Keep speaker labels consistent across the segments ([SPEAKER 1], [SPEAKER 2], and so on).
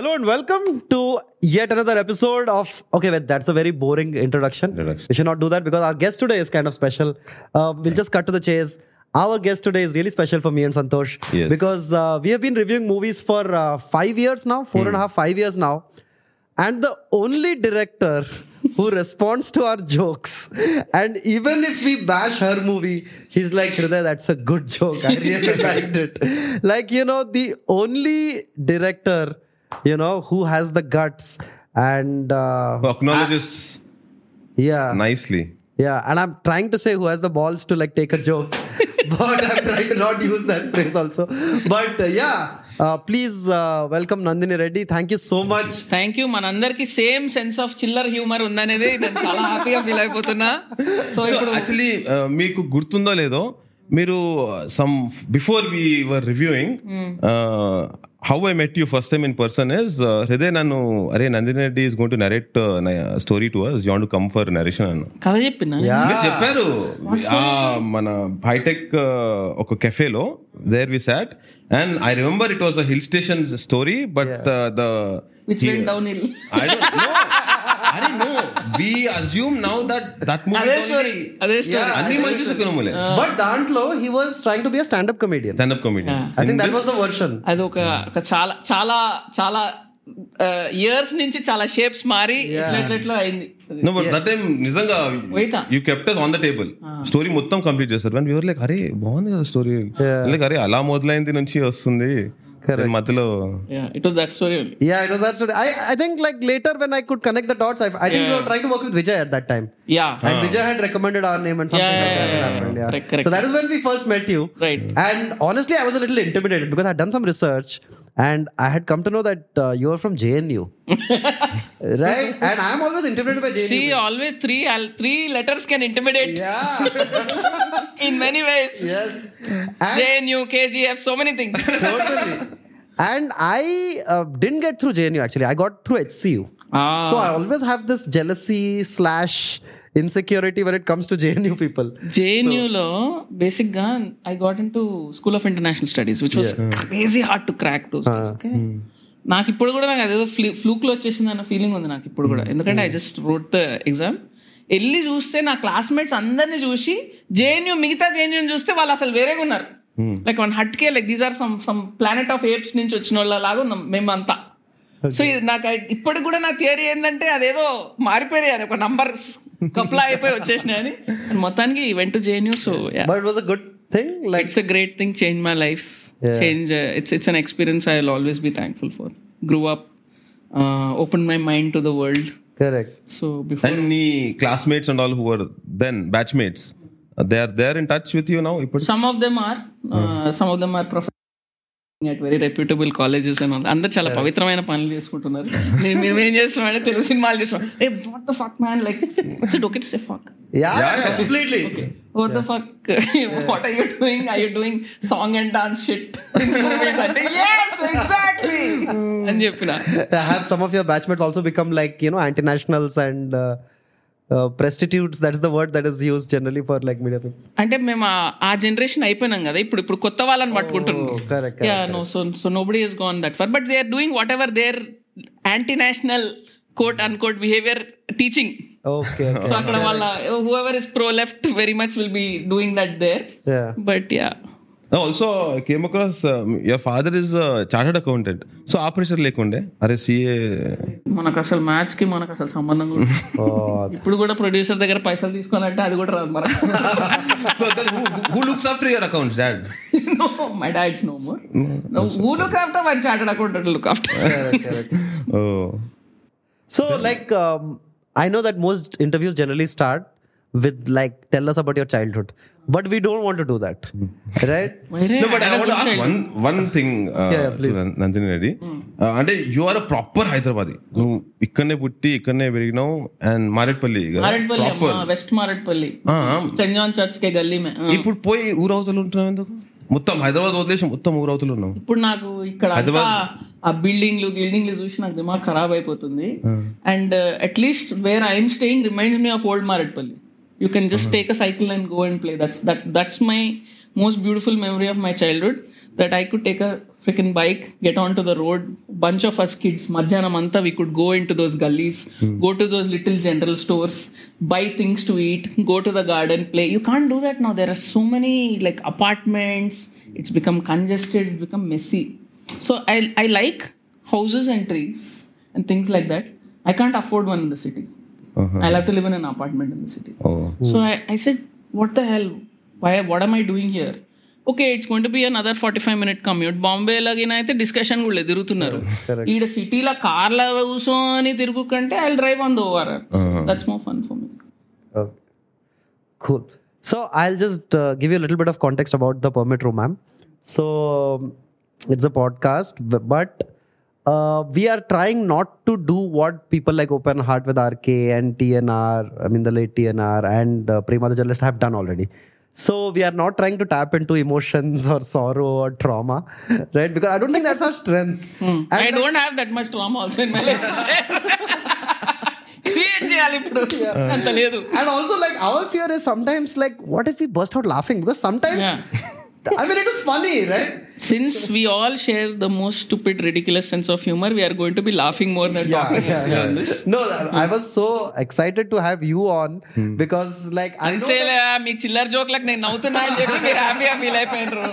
[SPEAKER 1] Hello and welcome to yet another episode of. Okay, wait, that's a very boring introduction.
[SPEAKER 2] Introduction.
[SPEAKER 1] We should not do that because our guest today is kind of special. Uh, we'll just cut to the chase. Our guest today is really special for me and Santosh
[SPEAKER 2] Yes.
[SPEAKER 1] because uh, we have been reviewing movies for uh, five years now, four and a half, five years now, and the only director who responds to our jokes, and even if we bash her movie, he's like, Hriday, that's a good joke. I really liked it. Like, you know, the only director, you know, who has the guts and uh,
[SPEAKER 2] acknowledges
[SPEAKER 1] yeah,
[SPEAKER 2] nicely.
[SPEAKER 1] yeah, and I'm trying to say who has the balls to like take a joke, but I'm trying to not use that phrase also. But uh, yeah, uh, please uh, welcome Nandini Reddy. Thank you so much.
[SPEAKER 3] Thank you మనందరికి same sense of చిల్లర్ humour ఉందనేది నేను చాలా హ్యాపీగా feel అయిపోతున్నా so
[SPEAKER 2] so
[SPEAKER 3] ఇప్పుడు
[SPEAKER 2] actually మీకు గుర్తుందో లేదో మీరు some before we were reviewing how I met you first time in person is Hriday నన్ను అరే Nandini Reddy is going to narrate story to us you to come for narration అన్న.
[SPEAKER 3] కథ చెప్పిన?
[SPEAKER 2] మీరు చెప్పారు. మన హైటెక్ ఒక కెఫేలో there we sat And I remember it was a hill station story, but yeah.
[SPEAKER 3] the, the which he, went downhill.
[SPEAKER 2] I don't know. I don't know. We assume now that that movie.
[SPEAKER 3] Other
[SPEAKER 2] story.
[SPEAKER 3] Other story.
[SPEAKER 2] Yeah, Anni Uh,
[SPEAKER 1] but Dantlo he was trying to be a stand-up comedian.
[SPEAKER 2] Stand-up comedian. Yeah.
[SPEAKER 1] I think In that this, was the version.
[SPEAKER 3] అది ఒక Chala, Chala, Chala. Years నుంచి చాలా shapes మారి ఇట్లా
[SPEAKER 2] నిజంగా you kept on the table story మొత్తం complete చేస్తారు like అరే బాగుంది కదా స్టోరీ అరే అలా మొదలైంది నుంచి వస్తుంది. మధ్యలో
[SPEAKER 1] it done some And I had come to know that uh, you are from JNU. right? And I'm always intimidated by JNU.
[SPEAKER 3] See, always three al- three letters can intimidate.
[SPEAKER 1] Yeah.
[SPEAKER 3] In many ways.
[SPEAKER 1] Yes. And
[SPEAKER 3] JNU, KGF, so many things.
[SPEAKER 1] Totally. And I uh, didn't get through JNU actually. I got through HCU. Ah. So I always have this jealousy slash insecurity when it comes to JNU people.
[SPEAKER 3] జేఎన్యూలో బేసిక్గా I got into school of international studies which was crazy hard to crack those okay నాకు ఇప్పుడు కూడా నాకు అదేదో ఫ్లూక్లో వచ్చేసింది అన్న feeling ఉంది నాకు ఇప్పుడు కూడా. ఎందుకంటే I just wrote the exam వెళ్ళి చూస్తే నా క్లాస్మేట్స్ అందరిని చూసి జేఎన్యూ మిగతా జేఎన్యూ చూస్తే వాళ్ళు అసలు వేరేగా ఉన్నారు. Like one hatke like these are some some planet of apes నుంచి వచ్చిన వాళ్ళ లాగా ఉన్నాం మేమంతా. సో ఇది నాకు ఇప్పటికి కూడా నా థియరీ ఏంటంటే అదేదో మారిపోయాయి అని ఒక నంబర్ కప్లా అయిపోయి వచ్చేసినాయి అని. మొత్తానికి వెంట JNU so
[SPEAKER 1] But it was a good thing. Like
[SPEAKER 3] it's a great thing change my life change it's it's an experience I will always be thankful for grew up open my mind to the world
[SPEAKER 1] correct.
[SPEAKER 3] So before
[SPEAKER 2] and నీ classmates and all who are then batchmates they are there in touch with you now ఇప్పుడు
[SPEAKER 3] some of them are some of them are professor at very reputable colleges అని అందరు చాలా పవిత్రమైన పనులు చేసుకుంటున్నారు నేను మేము ఏం చేస్తున్నాం తెలుగు సినిమాలు చేస్తున్నాం ఏ what the fuck man like it's it okay say fuck
[SPEAKER 1] Yeah, completely.
[SPEAKER 3] What the fuck? what are you doing? Are you doing song and dance shit in movies? అంటే yes, exactly. అని చెప్పిన
[SPEAKER 1] Have some of your batchmates also become like, you know, anti nationals and uh, That's the word that is used generally for like media people.
[SPEAKER 3] అంటే మేము ఆ- generation అయిపోయినాం కదా ఇప్పుడు ఇప్పుడు కొత్త వాళ్ళని పట్టుకుంటున్నాం no so so nobody is gone that for but they are doing whatever their anti national quote unquote
[SPEAKER 1] behaviour teaching.
[SPEAKER 3] So అక్కడ వాళ్ళ whoever is pro left very much will be doing that there
[SPEAKER 1] Yeah.
[SPEAKER 3] But yeah
[SPEAKER 2] also came across your father is chartered accountant so ఆ pressure లేకుండే? అరే CA
[SPEAKER 3] మనకు అసలు మ్యాచ్కి మనకు అసలు సంబంధం ఇప్పుడు కూడా ప్రొడ్యూసర్ దగ్గర పైసలు తీసుకోవాలంటే అది కూడా రాదు మనకు
[SPEAKER 2] who looks after your accounts
[SPEAKER 3] dad my dad is no more who look after my chartered accountant look after
[SPEAKER 1] so like I know that most interviews generally start with like, tell us about your childhood, but we don't want to do that, right?
[SPEAKER 2] No, but I want to ask one one thing, uh,
[SPEAKER 1] Yeah, yeah, please.
[SPEAKER 2] to Nan- Nandini Reddy Uh, అంటే you are a proper Hyderabadi నువ్వు ఇక్కడనే పుట్టి ఇక్కడనే పెరిగినావు
[SPEAKER 3] and
[SPEAKER 2] Marredpally
[SPEAKER 3] proper west Marredpally saint John church కే గల్లీ మే.
[SPEAKER 2] ఇప్పుడు పోయి ఊరవతలు ఉంటున్నావు ఎందుకు? మొత్తం హైదరాబాద్ వదిలేసి మొత్తం ఊరవతలు ఉన్నావు.
[SPEAKER 3] ఇప్పుడు నాకు ఇక్కడ ఆ బిల్డింగ్లు గిల్డింగ్లు చూసి నాకు దిమాగ్ ఖరాబ్ అయిపోతుంది. And at least where I'm staying reminds me of old you can just uh-huh. take a cycle and go and play. That's that that's my most beautiful memory of my childhood that i could take a freaking bike get onto the road. Bunch of us kids madhyanam mantha. we could go into those gullies mm. go to those little general stores buy things to eat go to the garden play. You can't do that now. There are so many like apartments. It's become congested it's become messy. So i i like houses and trees and things like that. I can't afford one in the city. I'll have to live in an apartment in the city.
[SPEAKER 2] Oh.
[SPEAKER 3] So I, I said, what the hell? Why what am I doing here? Okay it's going to be another forty five minute commute Bombay లాగిన అయితే discussion కూడా లేదు, తిరుగుతున్నారు ఈడ సిటీలో కార్ల కూర్చొని తిరుగు కంటే I drive on the over that's more fun for me
[SPEAKER 1] Okay. Cool. So I'll just uh, give you a little bit of context about the permit room, ma'am. So um, uh, we are trying not to do what people like Open Heart with RK and TNR, I mean the late TNR and uh, Prema the journalist have done already. So we are not trying to tap into emotions or sorrow or trauma, right? Because I don't think that's our strength.
[SPEAKER 3] I don't have that much trauma also in my life create చేయాలి ఇప్పుడు అంత లేదు
[SPEAKER 1] And also, like, our fear is sometimes like, what if we burst out laughing? Because sometimes, I mean, it was funny, right?
[SPEAKER 3] Since we all share the most stupid, ridiculous sense of humor, we are going to be laughing more than yeah, talking yeah, yeah. this.
[SPEAKER 1] No, I was so excited to have you on hmm. because, like, I know
[SPEAKER 3] that... Uh, me chiller joke like now to happy happy life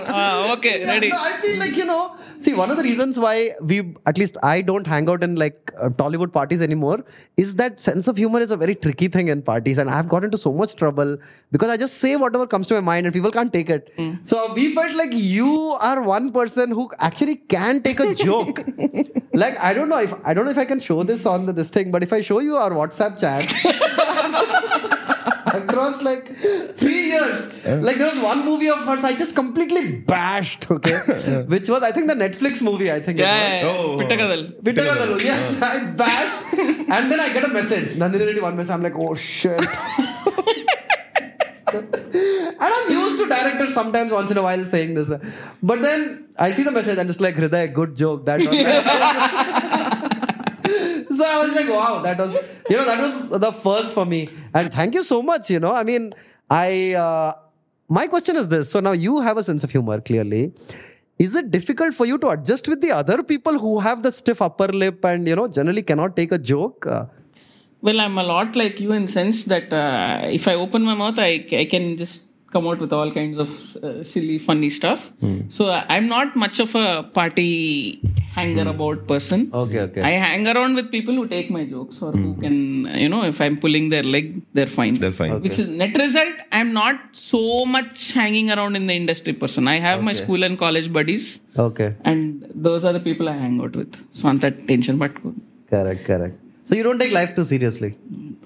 [SPEAKER 3] ah, Okay,
[SPEAKER 1] ready. I feel like you know. See, one of the reasons why we, at least I, don't hang out in like uh, Tollywood parties anymore is that sense of humor is a very tricky thing in parties, and I've got into so much trouble because I just say whatever comes to my mind, and people can't take it. Hmm. So we felt like you are one person who actually can take a joke. like I don't know if I don't know if I can show this on the, this thing, but if I show you our WhatsApp chat. across like three years. Like there was one movie of hers I just completely bashed, okay? Yeah. Which was I think the Netflix movie, I think yeah, it was.
[SPEAKER 2] Yeah, oh.
[SPEAKER 3] Pitta Kathalu.
[SPEAKER 1] Pittakadal, yes. I bashed. and then I get a message. Nandini one message. I'm like, oh shit and I'm used to directors sometimes once in a while saying this. But then I see the message and it's like, Hriday, good joke. That was so I was like, wow, that was, you know, that was the first for me. And thank you so much. You know, I mean, I, uh, my question is this. So now you have a sense of humor, clearly. Is it difficult for you to adjust with the other people who have the stiff upper lip and, you know, generally cannot take a joke? Uh,
[SPEAKER 3] Well, I'm a lot like you in sense that uh, if I open my mouth, I, I can just come out with all kinds of uh, silly, funny stuff. So uh, I'm not much of a party hanger about person.
[SPEAKER 1] okay, okay.
[SPEAKER 3] I hang around with people who take my jokes or who can, you know, if I'm pulling their leg, they're fine.
[SPEAKER 2] They're fine.
[SPEAKER 3] Which is net result, I'm not so much hanging around in the industry person. I have my school and college buddies,
[SPEAKER 1] okay.
[SPEAKER 3] and those are the people I hang out with. So on that tension, but.
[SPEAKER 1] Correct, correct. So you don't take life too seriously.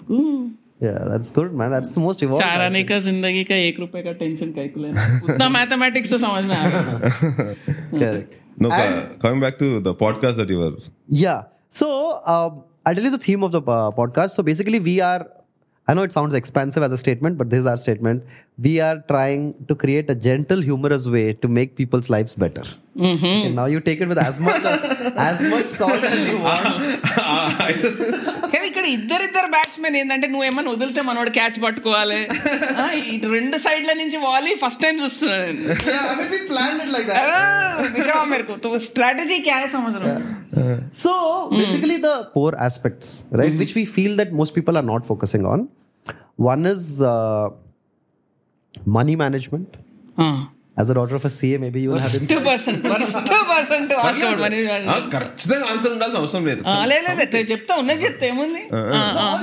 [SPEAKER 3] Ooh.
[SPEAKER 1] Yeah, that's good, man. That's the most evolved.
[SPEAKER 3] चार आने का जिंदगी का एक रुपए का tension calculate उतना mathematics तो समझ में आया
[SPEAKER 1] Correct.
[SPEAKER 2] No, co- coming back to the podcast that you were.
[SPEAKER 1] Yeah. So um, I'll tell you the theme of the uh, podcast. So basically, we are. I know it sounds expansive as a statement, but this is our statement. We are trying to create a gentle, humorous way to make people's lives better. Mm-hmm. Okay, now you take it with as much as much salt as you want.
[SPEAKER 3] కానీ ఇక్కడ ఇద్దరిద్దరు batsmen ఏంటంటే నువ్వు ఏమన్నా వదిలితే మనోడు catch పట్టుకోవాలి. ఇటు రెండు సైడ్ల నుంచి వాలీ ఫస్ట్ టైం చూస్తున్నాను మేరకు స్ట్రాటజీ క్యా సంవత్సరం.
[SPEAKER 1] So basically the four aspects right which we feel that most people are not focusing on one is money management As a daughter of a CA, maybe you will have
[SPEAKER 3] been.
[SPEAKER 1] Two
[SPEAKER 3] person, first person
[SPEAKER 2] to ask about money. ఖచ్చితంగా answer ఉండాల్సిన అవసరం లేదు
[SPEAKER 3] లేదు లేదు చెప్తా ఉన్నది చెప్తా ఏముంది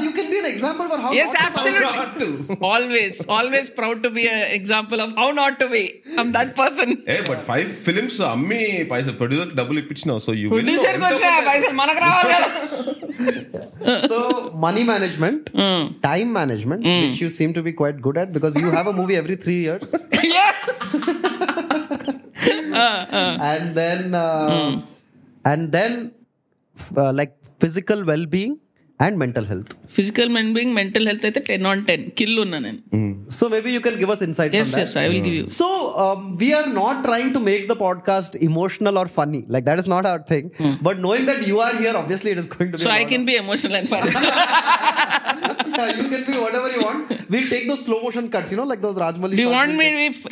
[SPEAKER 1] you can be an example for how
[SPEAKER 3] yes, absolutely. always, always proud to be an example of how not to be. I'm that person.
[SPEAKER 2] Hey, but five films అమ్మి పైసలు ప్రొడ్యూసర్ డబ్బులు ఇప్పించినావు సో యూ
[SPEAKER 3] ప్రొడ్యూసర్ కోసం పైసలు మనకు రావాలి కదా
[SPEAKER 1] management money management time management which you seem to be quite good at because you have a movie every three years
[SPEAKER 3] yes
[SPEAKER 1] and then uh, and then uh, like physical well-being and mental health
[SPEAKER 3] physical well-being mental health అయితే 10 on 10 kill ఉన్నా నేను. Hmm.
[SPEAKER 1] So maybe you can give us insights yes,
[SPEAKER 3] yes i will give you.
[SPEAKER 1] So um, we are not trying to make the podcast emotional or funny. Like that is not our thing. Hmm. But knowing that you are here obviously it is going to be so
[SPEAKER 3] i can be emotional and
[SPEAKER 1] funny. You can be whatever you want. We'll take those slow motion cuts you know like those Rajamouli
[SPEAKER 3] do you want me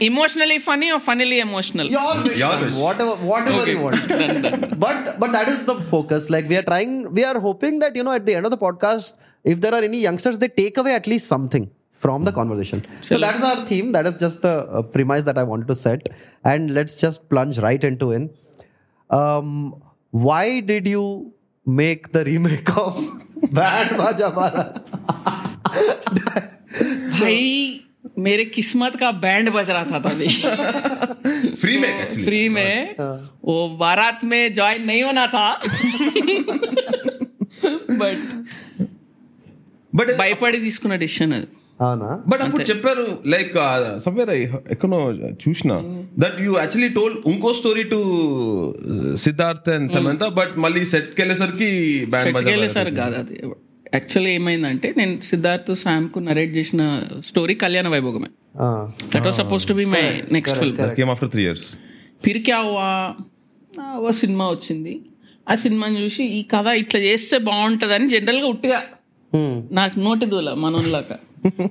[SPEAKER 3] emotionally funny or funnily emotional?
[SPEAKER 1] Your wish, whatever whatever you want. But but that is the focus. Like we are trying we are hoping that you know at the end of the podcast if there are any youngsters, they take away at least something from the hmm. conversation. So that is our theme. That is just the premise that I wanted to set. And let's just plunge right into it. Um, why did you make the remake of Band Baaja Baaraat?
[SPEAKER 3] भाई मेरे किस्मत का band बज रहा था तभी
[SPEAKER 2] free में actually.
[SPEAKER 3] Free में वो बारात में ज्वाइन नहीं होना था बट
[SPEAKER 2] బట్
[SPEAKER 3] భయపడి తీసుకున్న డిసిషన్ అది.
[SPEAKER 1] అవునా?
[SPEAKER 2] బట్ అప్పుడు చెప్పారు లైక్ సమ్వేర్ ఎక్కడో చూసిన దట్ యూ యాక్చువల్లీ టోల్ ఇంకో story to Siddharth and Samantha but మళ్ళీ సెట్ వెళ్ళేసరికి బ్యాండ్
[SPEAKER 3] వెళ్ళేసారు కాదు అది. యాక్చువల్లీ ఏమైందంటే నేను సిద్ధార్థ్ శామ్కు నరేట్ చేసిన story Kalyana
[SPEAKER 1] Vaibhogame.
[SPEAKER 3] That was suppose to be my next film
[SPEAKER 2] came after three years
[SPEAKER 3] Phir క్యా హువా ఆ, ఓ సినిమా వచ్చింది. ఆ సినిమాని చూసి ఈ కథ ఇట్లా చేస్తే బాగుంటుందని జనరల్గా ఉట్టిగా. నాకు నోటి దూల మనోళ్ళక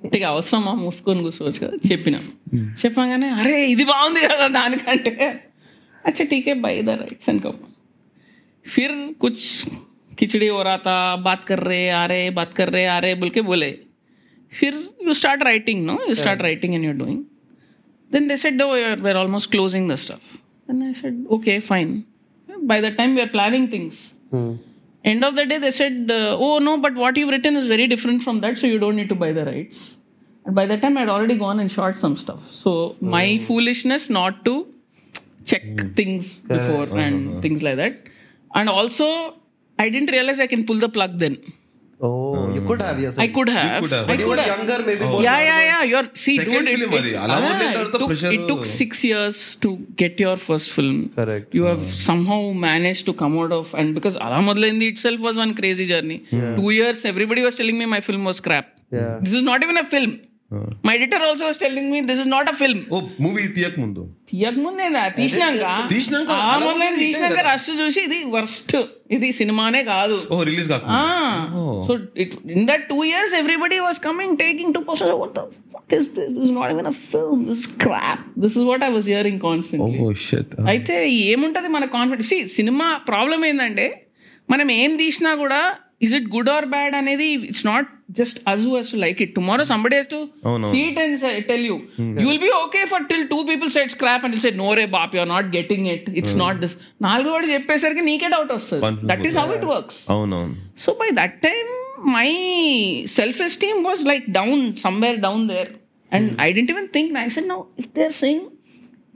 [SPEAKER 3] ఉట్టిగా అవసరమా మూసుకొని కూర్చోవచ్చు కదా చెప్పినాం చెప్పగానే అరే ఇది బాగుంది కదా దానికంటే అచ్చా టీకే బై ద రైట్స్ అనుకో फिर कुछ खिचड़ी हो रहा था बात कर रहे आ रहे बात कर रहे आ रहे बोल के बोले फिर you start writing no you start writing and you're doing then they said oh we're, we're almost closing the stuff and i said okay fine by the time we are planning things
[SPEAKER 1] Hmm.
[SPEAKER 3] end of the day they said uh, oh no but what you've written is very different from that so you don't need to buy the rights. And by that time i'd already gone and shot some stuff. So my foolishness not to check things before and things like that. And also i didn't realize i can pull the plug then
[SPEAKER 1] Oh, you could have yourself.
[SPEAKER 3] I could have.
[SPEAKER 2] You could have.
[SPEAKER 1] But you were younger, maybe. Oh.
[SPEAKER 3] Yeah, yeah, yeah. You're
[SPEAKER 2] Second
[SPEAKER 3] dude.
[SPEAKER 2] Film
[SPEAKER 3] it, it,
[SPEAKER 2] yeah,
[SPEAKER 3] it, took, it took six years to get your first film.
[SPEAKER 1] Correct.
[SPEAKER 3] You have hmm. somehow managed to come out of and because Ala Modalaindi itself was one crazy journey. Two years, everybody was telling me my film was crap.
[SPEAKER 1] Yeah.
[SPEAKER 3] This is not even a film. My editor also was telling me this is not a film
[SPEAKER 2] oh movie తీయక ముందు.
[SPEAKER 3] తీయక ముందే నా తీసినాక?
[SPEAKER 2] తీసినాక?
[SPEAKER 3] ఆ
[SPEAKER 2] moment
[SPEAKER 3] తీసినాక? Rush చూసి ఇది వర్స్ట్ ఇది సినిమానే కాదు.
[SPEAKER 2] ఓ రిలీజ్
[SPEAKER 3] కాక so it in that 2 years everybody was coming taking to person what the fuck is this this not even a film this crap this is what I was hearing constantly
[SPEAKER 2] oh shit oh, ah.
[SPEAKER 3] అయితే ఏముంటది మన confidence see cinema problem ఏందంటే మనం ఏం తీసినా కూడా is it good or bad అనేది it's not just as who has to like it. Tomorrow somebody has to oh, no. see it and say, tell you. Mm. You will be okay for till two people said scrap and you'll say, no re bap, you're not getting it. It's mm. not this. నాలుగు వాడు చెప్పేసరికి నీకే doubt వస్తుంది that is how it works
[SPEAKER 2] అవునవును
[SPEAKER 3] so by that time my self esteem was like down somewhere down there and I didn't even think I said now if they are saying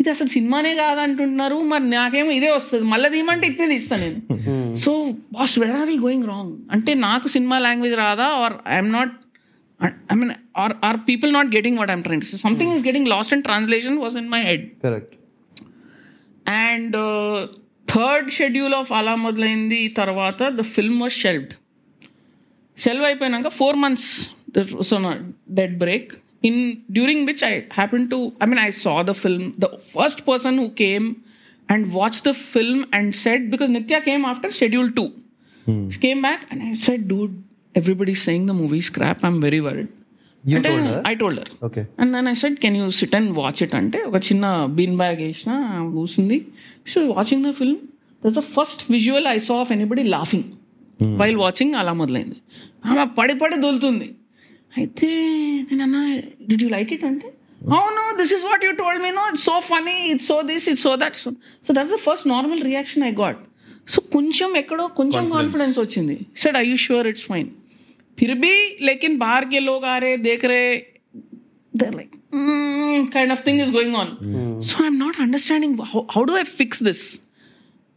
[SPEAKER 3] ఇది అసలు సినిమానే కాదంటున్నారు. మరి నాకేమో ఇదే వస్తుంది. మళ్ళీ తీయమంటే ఇట్నే తీస్తాను నేను. So boss where are we going wrong అంటే నాకు సినిమా లాంగ్వేజ్ రాదా? Or I'm not I mean are are people not getting what I'm trying something is getting lost and translation was in my head
[SPEAKER 1] Correct.
[SPEAKER 3] And third schedule of అలా మొదలైంది తర్వాత the film was shelved shelve అయిపోయినాక four months dead break in during which I happened to I mean I saw the film. The first person who came and watched the film and said because Nitya came after schedule two. Hmm. She came back and I said, dude, everybody's saying the movie movie's crap. I'm very worried.
[SPEAKER 1] You
[SPEAKER 3] and
[SPEAKER 1] told I, her?
[SPEAKER 3] I told her.
[SPEAKER 1] Okay.
[SPEAKER 3] And then I said, can you sit and watch it? అంటే ఒక చిన్న been bag వేసిన కూర్చుంది she watching the film that's the first visual I saw of anybody laughing while watching అలా మొదలైంది ఆమె పడి పడి దొలుతుంది అయితే నేను అన్న డిడ్ యూ లైక్ ఇట్ అంటే అవును this is what you told me no it's so funny it's so this it's so that so so that's the first normal reaction I got so కొంచెం ఎక్కడో కొంచెం కాన్ఫిడెన్స్ వచ్చింది. Said I you sure it's fine Phir బి లేకిన్ బార్ కే లోగ్ ఆ రే దేఖ రే there like kind of thing is going on so I'm not understanding how do I fix this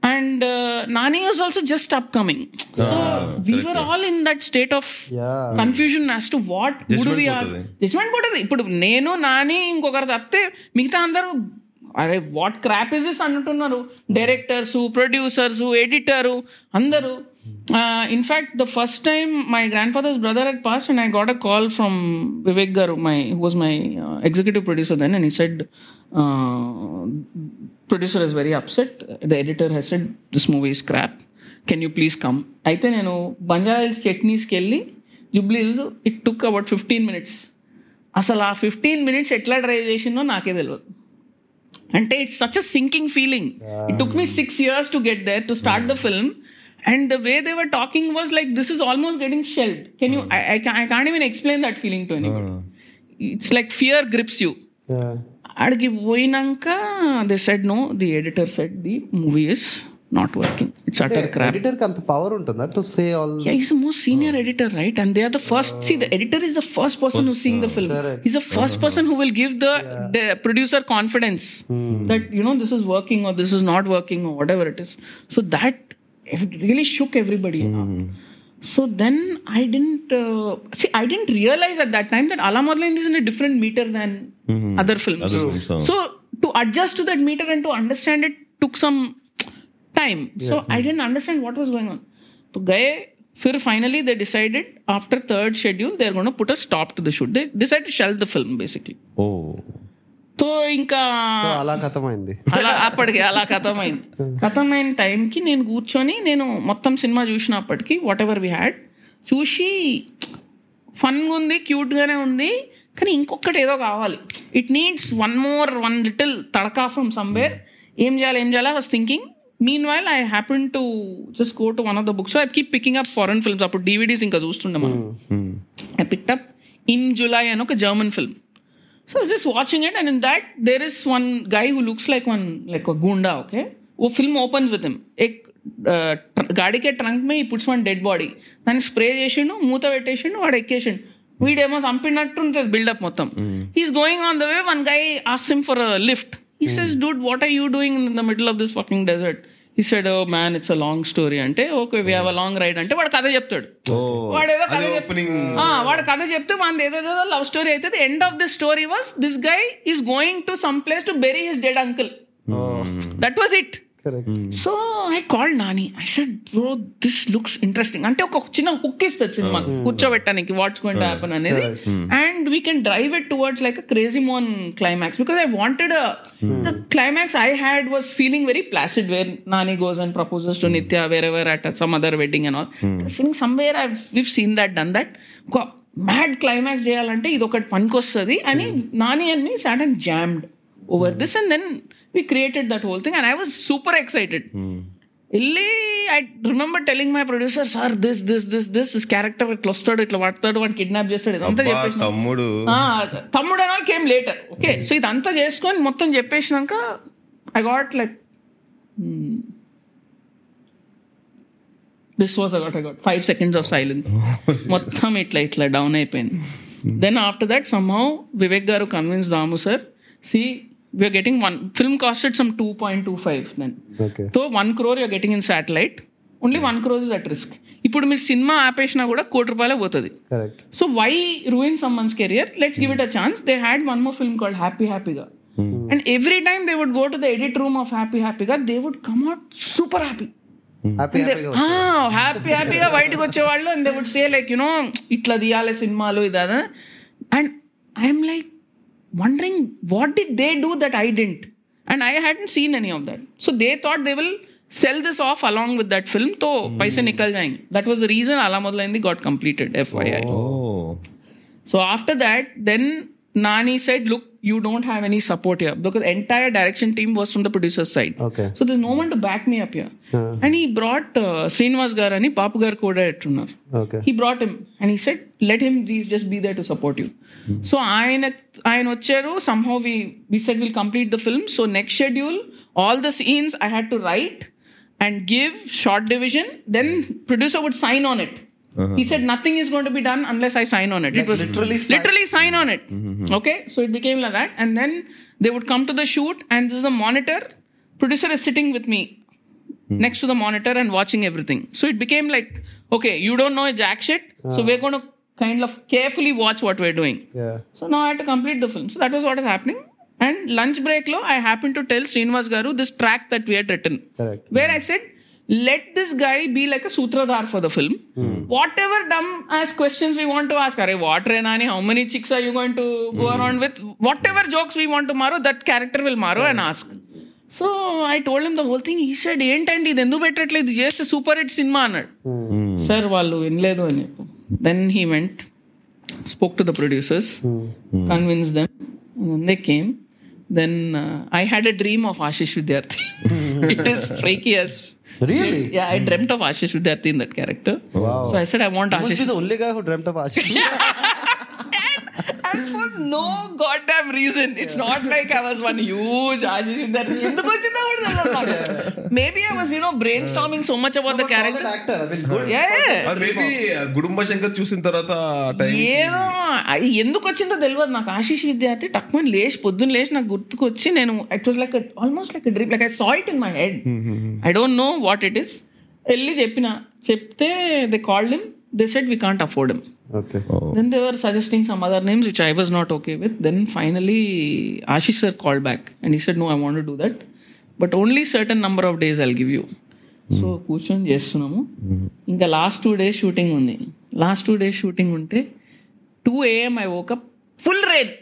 [SPEAKER 3] and Nani was also just upcoming so we're all in that state of confusion as to what
[SPEAKER 2] good
[SPEAKER 3] we ఇప్పుడు నేను నాని ఇంకొకరు తప్పితే మిగతా అందరూ అరే what crap is is అంటున్నారు directors producers editor అందరూ. In fact the first time my grandfather's brother at pass and I got a call from Vivek garu my was my executive producer then and he said and he said, uh, "Producer is very upset. The editor has said this movie is crap. Can you please come?" అయితే నేను బంజారా హిల్స్ చట్నీస్కి వెళ్ళి Jubilee hills it took about fifteen minutes అసలు ఆ fifteen minutes ఎట్లా drive చేసిందో నాకే తెలియదు అంటే it's such a sinking feeling it took me six years to get there to start the film and the way they were talking was like this is almost getting shelved can you I can't even explain that feeling to anybody it's like fear grips you
[SPEAKER 1] Yeah.
[SPEAKER 3] ఆడికి పోయినాక they said no the editor said the movie is not working it's utter crop
[SPEAKER 1] Editor కి అంత power ఉంటుందా to say all
[SPEAKER 3] Yeah, he's the most senior editor, right? And they are the first. See, the editor is the first person who's seeing the film. He's the 1st person who will give the, the producer confidence that you know this is working or this is not working or whatever it is. So that it really shook everybody. So then I didn't uh, see. I didn't realize at that time that Ala Modlain is in a different meter than other films.
[SPEAKER 2] Other films, huh.
[SPEAKER 3] So to adjust to that meter and to understand it took some time. So I didn't understand what was going on. So Gaye, फिर finally they decided after third schedule they're going to put a stop to the shoot. They decided to shelve the film basically.
[SPEAKER 2] Oh
[SPEAKER 3] So ఇంకా
[SPEAKER 1] అలా కథమైంది.
[SPEAKER 3] అలా అప్పటికి అలా కథమైంది. కథమైన టైంకి నేను కూర్చొని నేను మొత్తం సినిమా చూసినప్పటికి వాట్ ఎవర్ వి హ్యాడ్ చూసి ఫన్గా ఉంది క్యూట్గానే ఉంది కానీ ఇంకొకటి ఏదో కావాలి. It needs one more one little tadka from somewhere ఏం చేయాలి ఏం చేయాలి? Was thinking mean while I happen to just go to one of the books I keep picking up foreign films అప్పుడు డివిడీస్ ఇంకా చూస్తుండే మనం. I picked up in July and a German film. So I was just watching it, and in that there is one guy who looks like one like a gunda. Okay, वो film opens with him. एक uh, tr- గాడి కే trunk మే he puts one dead body దాన్ని spray చేసిండు మూత పెట్టేసిండు వాడు ఎక్కేసిండు వీడేమో చంపినట్టు ఉంటుంది బిల్డప్ మొత్తం he's going on the way one guy as him for lift he says dude what are you doing in the middle of this fucking desert he said man it's a long story అంటే okay we have a long ride అంటే వాడు కథ చెప్తాడు. కథ చెప్-
[SPEAKER 2] opening
[SPEAKER 3] ఆ, వాడు కథ చెప్తే మన ఏదేదో లవ్ స్టోరీ అయితే end of this story was this guy is going to some place to bury his dead uncle that was
[SPEAKER 1] it
[SPEAKER 3] so I call Nani I said bro this looks interesting అంటే ఒక చిన్న hook ఇస్తుంది సినిమా. కూర్చోబెట్టడానికి what's going to happen అనేది. And we can drive it towards like a crazy man climax because I wanted the climax I had was feeling very placid where Nani goes and proposes to Nithya wherever at some other wedding and all feeling somewhere I we've seen that done that mad climax చేయాలంటే ఇది ఒకటి పనికొస్తుంది అని Nani me sat and jammed over this and then we created that whole thing and I was super excited. వెళ్ళి I remember telling my producer sir this this this this this character ఇట్లా వస్తాడు ఇట్లా పడతాడు వాడు kidnap చేస్తాడు ఇదంతా చెప్పేసి
[SPEAKER 2] తమ్ముడు.
[SPEAKER 3] తమ్ముడు అనే కేమ్ లేటర్ ఓకే సో ఇదంతా చేసుకొని మొత్తం చెప్పేసినాక I got like this was a good a good five seconds of silence మొత్తం ఇట్లా ఇట్లా డౌన్ అయిపోయింది. Then after that somehow Vivek garu convince Damu sir see we're getting one film costed some two point two five then
[SPEAKER 1] okay
[SPEAKER 3] so one crore you're getting in satellite only one crore is at risk ఇప్పుడు మీరు సినిమా ఆపేసినా కూడా కోటి రూపాయలే పోతుంది. So why ruin someone's career let's give it a chance they had one more film called Happy హ్యాపీగా and every time they would go to the edit room of Happy హ్యాపీగా they would come out super happy
[SPEAKER 1] Happy హ్యాపీగా
[SPEAKER 3] Happy హ్యాపీగా బయటకు వచ్చేవాళ్ళు and they would say like you know ఇట్లా తీయాలి సినిమాలు ఇదా and I'm like wondering what did they do that I didn't? And I hadn't seen any of that. So they thought they will sell this off along with that film. So hmm. paise nikal jayenge. That was the reason Ala Modalaindi got completed, FYI.
[SPEAKER 2] Oh oh.
[SPEAKER 3] So after that, then Nani said, look, you don't have any support here because entire direction team was from the producer's side.
[SPEAKER 1] Okay.
[SPEAKER 3] So there's no one to back me up here. And he brought uh, Srinivas Garani, Papu Gar Koda Ettunar.
[SPEAKER 1] Okay
[SPEAKER 3] He brought him and he said, let him please just be there to support you. So ఆయన ఆయన వచ్చారు somehow we we said we'll complete the film. So next schedule, all the scenes I had to write and give short division. Then producer would sign on it. Uh-huh. He said nothing is going to be done unless I sign on it. Like it was
[SPEAKER 1] literally, mm-hmm.
[SPEAKER 3] literally sign on it. Mm-hmm, mm-hmm. Okay, so it became like that. And then they would come to the shoot, and there's a monitor. Producer is sitting with me mm-hmm. next to the monitor and watching everything. So it became like, okay, you don't know jack shit, uh-huh. so we're going to kind of carefully watch what we're doing.
[SPEAKER 1] Yeah.
[SPEAKER 3] So now I had to complete the film. So that was what is happening. And lunch break lo, I happened to tell Srinivas Garu this track that we had written.
[SPEAKER 1] Correct.
[SPEAKER 3] Where I said let this guy be like a sutradhar for the film. Whatever dumb ass questions we want to ask, Are what Renani, how many chicks are you going to go around with? Whatever jokes we want to maro, that character will maro and ask. So I told him the whole thing ఈ side ఏంటండి ఇది ఎందుకు పెట్టట్లేదు ఇది చేస్తే super hit cinema అన్నాడు sir వాళ్ళు వినలేదు అని చెప్పు then he went spoke to the producers, convinced them, and then they came. Then uh, I had a dream of Ashish Vidyarthi.
[SPEAKER 1] Really?
[SPEAKER 3] Yeah, I dreamt of Ashish Vidyarthi in that character. Wow. So I said, I want
[SPEAKER 1] You must be the only guy who dreamt of Ashish.
[SPEAKER 3] For no goddamn reason. It's not like I was one huge Ashish Vidyarthi. ఎందుకు వచ్చిందో కూడా తెలియదు. Maybe I was, you know, brainstorming so much about the
[SPEAKER 1] Solid
[SPEAKER 3] character.
[SPEAKER 1] actor. I mean, good.
[SPEAKER 3] Yeah, yeah.
[SPEAKER 2] Maybe Gudumba Shankar చూసిన తర్వాత time
[SPEAKER 3] ఏదో అది ఎందుకు వచ్చిందో తెలియదు నాకు ఆశీష్ విద్యార్థి టక్మని లేచి పొద్దున్న లేచి నాకు గుర్తుకొచ్చి నేను it was like almost like dream like I saw it in my head I don't know what it is వెళ్ళి చెప్పిన చెప్తే they called him they said we can't afford him
[SPEAKER 1] Okay.
[SPEAKER 3] then they were suggesting some other names which I was not okay with. Then finally, Ashish sir called back and he said, No, I want to do that. But only certain number of days I'll give you. So కూర్చొని చేస్తున్నాము ఇంకా last two days shooting ఉంది last two days shooting ఉంటే two AM I woke up full rate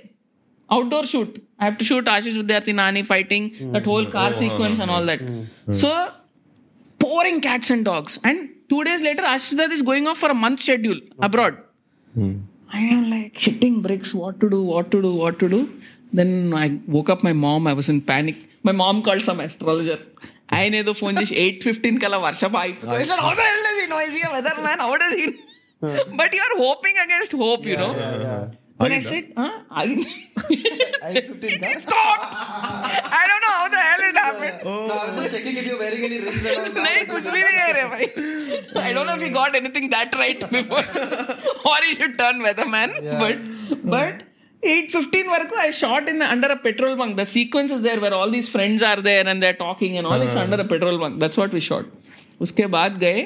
[SPEAKER 3] outdoor shoot I have to shoot Ashish Vidyarthi Nani fighting that whole car sequence and all that so pouring cats and dogs. And two days later, Ashish is going off for a month schedule abroad. I am like hitting bricks. What to do? What to do? What to do? Then I woke up my mom. I was in panic. My mom called some astrologer. ఆయన ఏదో phone చేసి eight fifteen కల్లా వర్షం అయిపోతుంది weather man how does but you are hoping against hope you know When I said, huh? I
[SPEAKER 1] 15 guys.
[SPEAKER 3] stopped. I don't know how the hell it happened.
[SPEAKER 1] No, I was just checking if you're wearing any rings and all that.
[SPEAKER 3] नहीं कुछ भी नहीं है रे भाई I don't know if he got anything that right before or he should turn weatherman but but 8.15 వరకు I shot in under a petrol bunk the sequence is there where all these friends are there and they're talking and all it's under a petrol bunk that's what we shot उसके बाद गए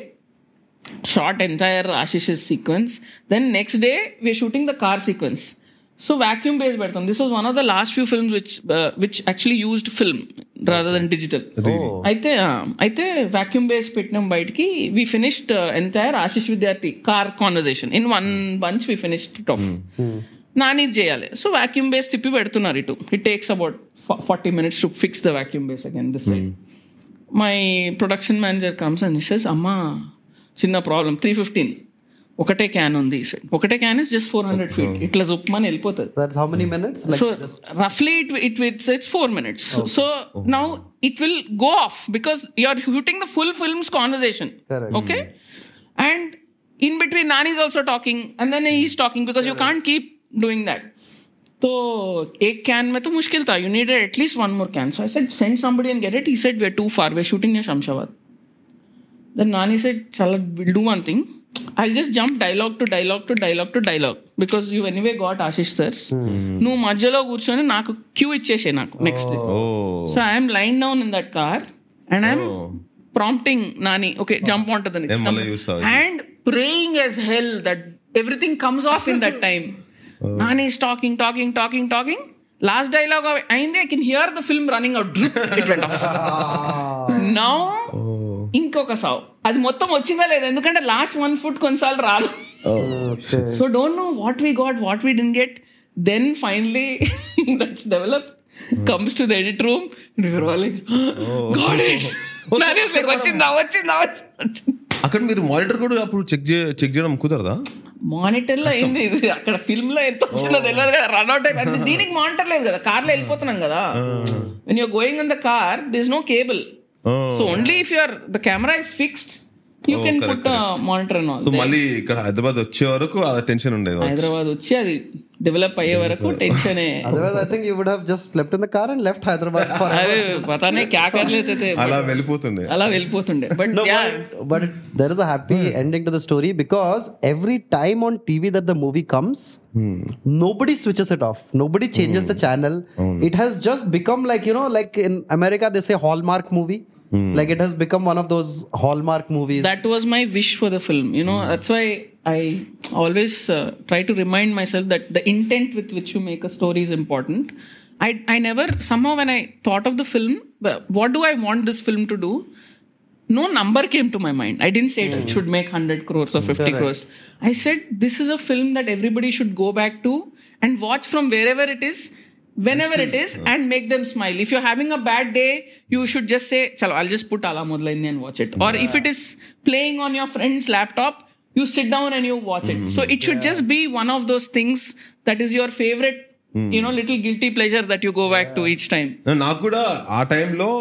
[SPEAKER 3] shot entire Ashish's sequence then next day we're shooting the car sequence so vacuum based పెడతాం this was one of the last few films which uh, which actually used film rather than digital అయితే అయితే vacuum base పెట్టినాం బయటికి వి finished entire Ashish Vidyarthi car conversation in one bunch we finished it off Nani చేయాలి so vacuum base తిప్పి పెడుతున్నారు ఇటు it takes about forty minutes to fix the vacuum base again this side my production manager comes and says అమ్మా చిన్న problem three fifteen ఒకటే can ఉంది ఈ side ఒకటే can is just four hundred feet ఇట్లా జుప్పమని వెళ్ళిపోతుంది
[SPEAKER 1] That's how many minutes? Like
[SPEAKER 3] so
[SPEAKER 1] just
[SPEAKER 3] roughly it, it it's, it's four minutes so now it will go off because you're shooting the full film's conversation
[SPEAKER 1] Correct.
[SPEAKER 3] okay and in between nani is also talking and then he's talking because you can't keep doing that तो एक can में तो मुश्किल था you needed at least one more can so I said send somebody and get it he said we're too far we're shooting near Shamshabad then Nani said chala we'll do one thing. I'll just jump dialogue to dialogue to dialogue to dialogue because you anyway got Ashish sirs. నువ్వు మధ్యలో కూర్చొని నాకు cue ఇచ్చేసే నాకు
[SPEAKER 2] next
[SPEAKER 3] so I'm lying down in that car and I'm prompting Nani okay jump on to the
[SPEAKER 2] ఏం మళ్ళీ చూస్తావు?
[SPEAKER 3] And praying as hell that everything comes off in that time Nani talking talking talking talking last dialogue అయింది I can hear the film running out it went off now ఇంకొక సావ్. అది మొత్తం వచ్చిందా లేదా? ఎందుకంటే లాస్ట్ వన్ ఫుట్ కొన్నిసార్లు రాదు. So don't know what we got what we did get then finally that's develop comes to the edit room వచ్చిందా వచ్చిందా
[SPEAKER 2] అక్కడ మీరు మానిటర్ కూడా అప్పుడు చెక్ చెక్ చేయడం కుదరదా?
[SPEAKER 3] మానిటర్లో అయింది ఇది? అక్కడ ఫిల్మ్లో ఎంత వచ్చిందో తెలియదు కదా. రన్ అవుట్ అయిపోయింది దీనికి మానిటర్ లేదు కదా. కార్లో వెళ్ళిపోతున్నాం కదా. When you're going in the car this no cable so only if you're the camera is fixed you can put monitor
[SPEAKER 2] and
[SPEAKER 3] so
[SPEAKER 2] మళ్ళీ ఇక్కడ హైదరాబాద్ వచ్చే వరకు ఆ టెన్షన్ ఉండేది
[SPEAKER 3] హైదరాబాద్ వచ్చి అది డెవలప్ అయ్యే వరకు
[SPEAKER 1] tension I think you would have just left in the car and left Hyderabad for
[SPEAKER 3] పతానే క్యా కర్ లేతే
[SPEAKER 2] అలా వెళ్ళిపోతుండే.
[SPEAKER 3] అలా వెళ్ళిపోతుండే.
[SPEAKER 1] But but there is a happy ending to the story because every time on TV that the movie comes nobody switches it off. Nobody changes mm. the channel. Mm. it has just become like you know like in america they say hallmark movie. Like it has become one of those Hallmark movies.
[SPEAKER 3] that was my wish for the film you know? That's why i always uh, try to remind myself that the intent with which you make a story is important. I i never somehow when i thought of the film uh, what do i want this film to do? No number came to my mind. I didn't say it should make 100 crores or 50 crores. I said this is a film that everybody should go back to and watch from wherever it is, whenever it is, and make them smile. If you're having a bad day, you should just say, Chalo, I'll just put Ala Modlaindi and watch it. Or if it is playing on your friend's laptop, you sit down and you watch it. So it should just be one of those things that is your favorite, you know, little guilty pleasure that you go back to each time.
[SPEAKER 2] నాకు కూడా ఆ టైంలో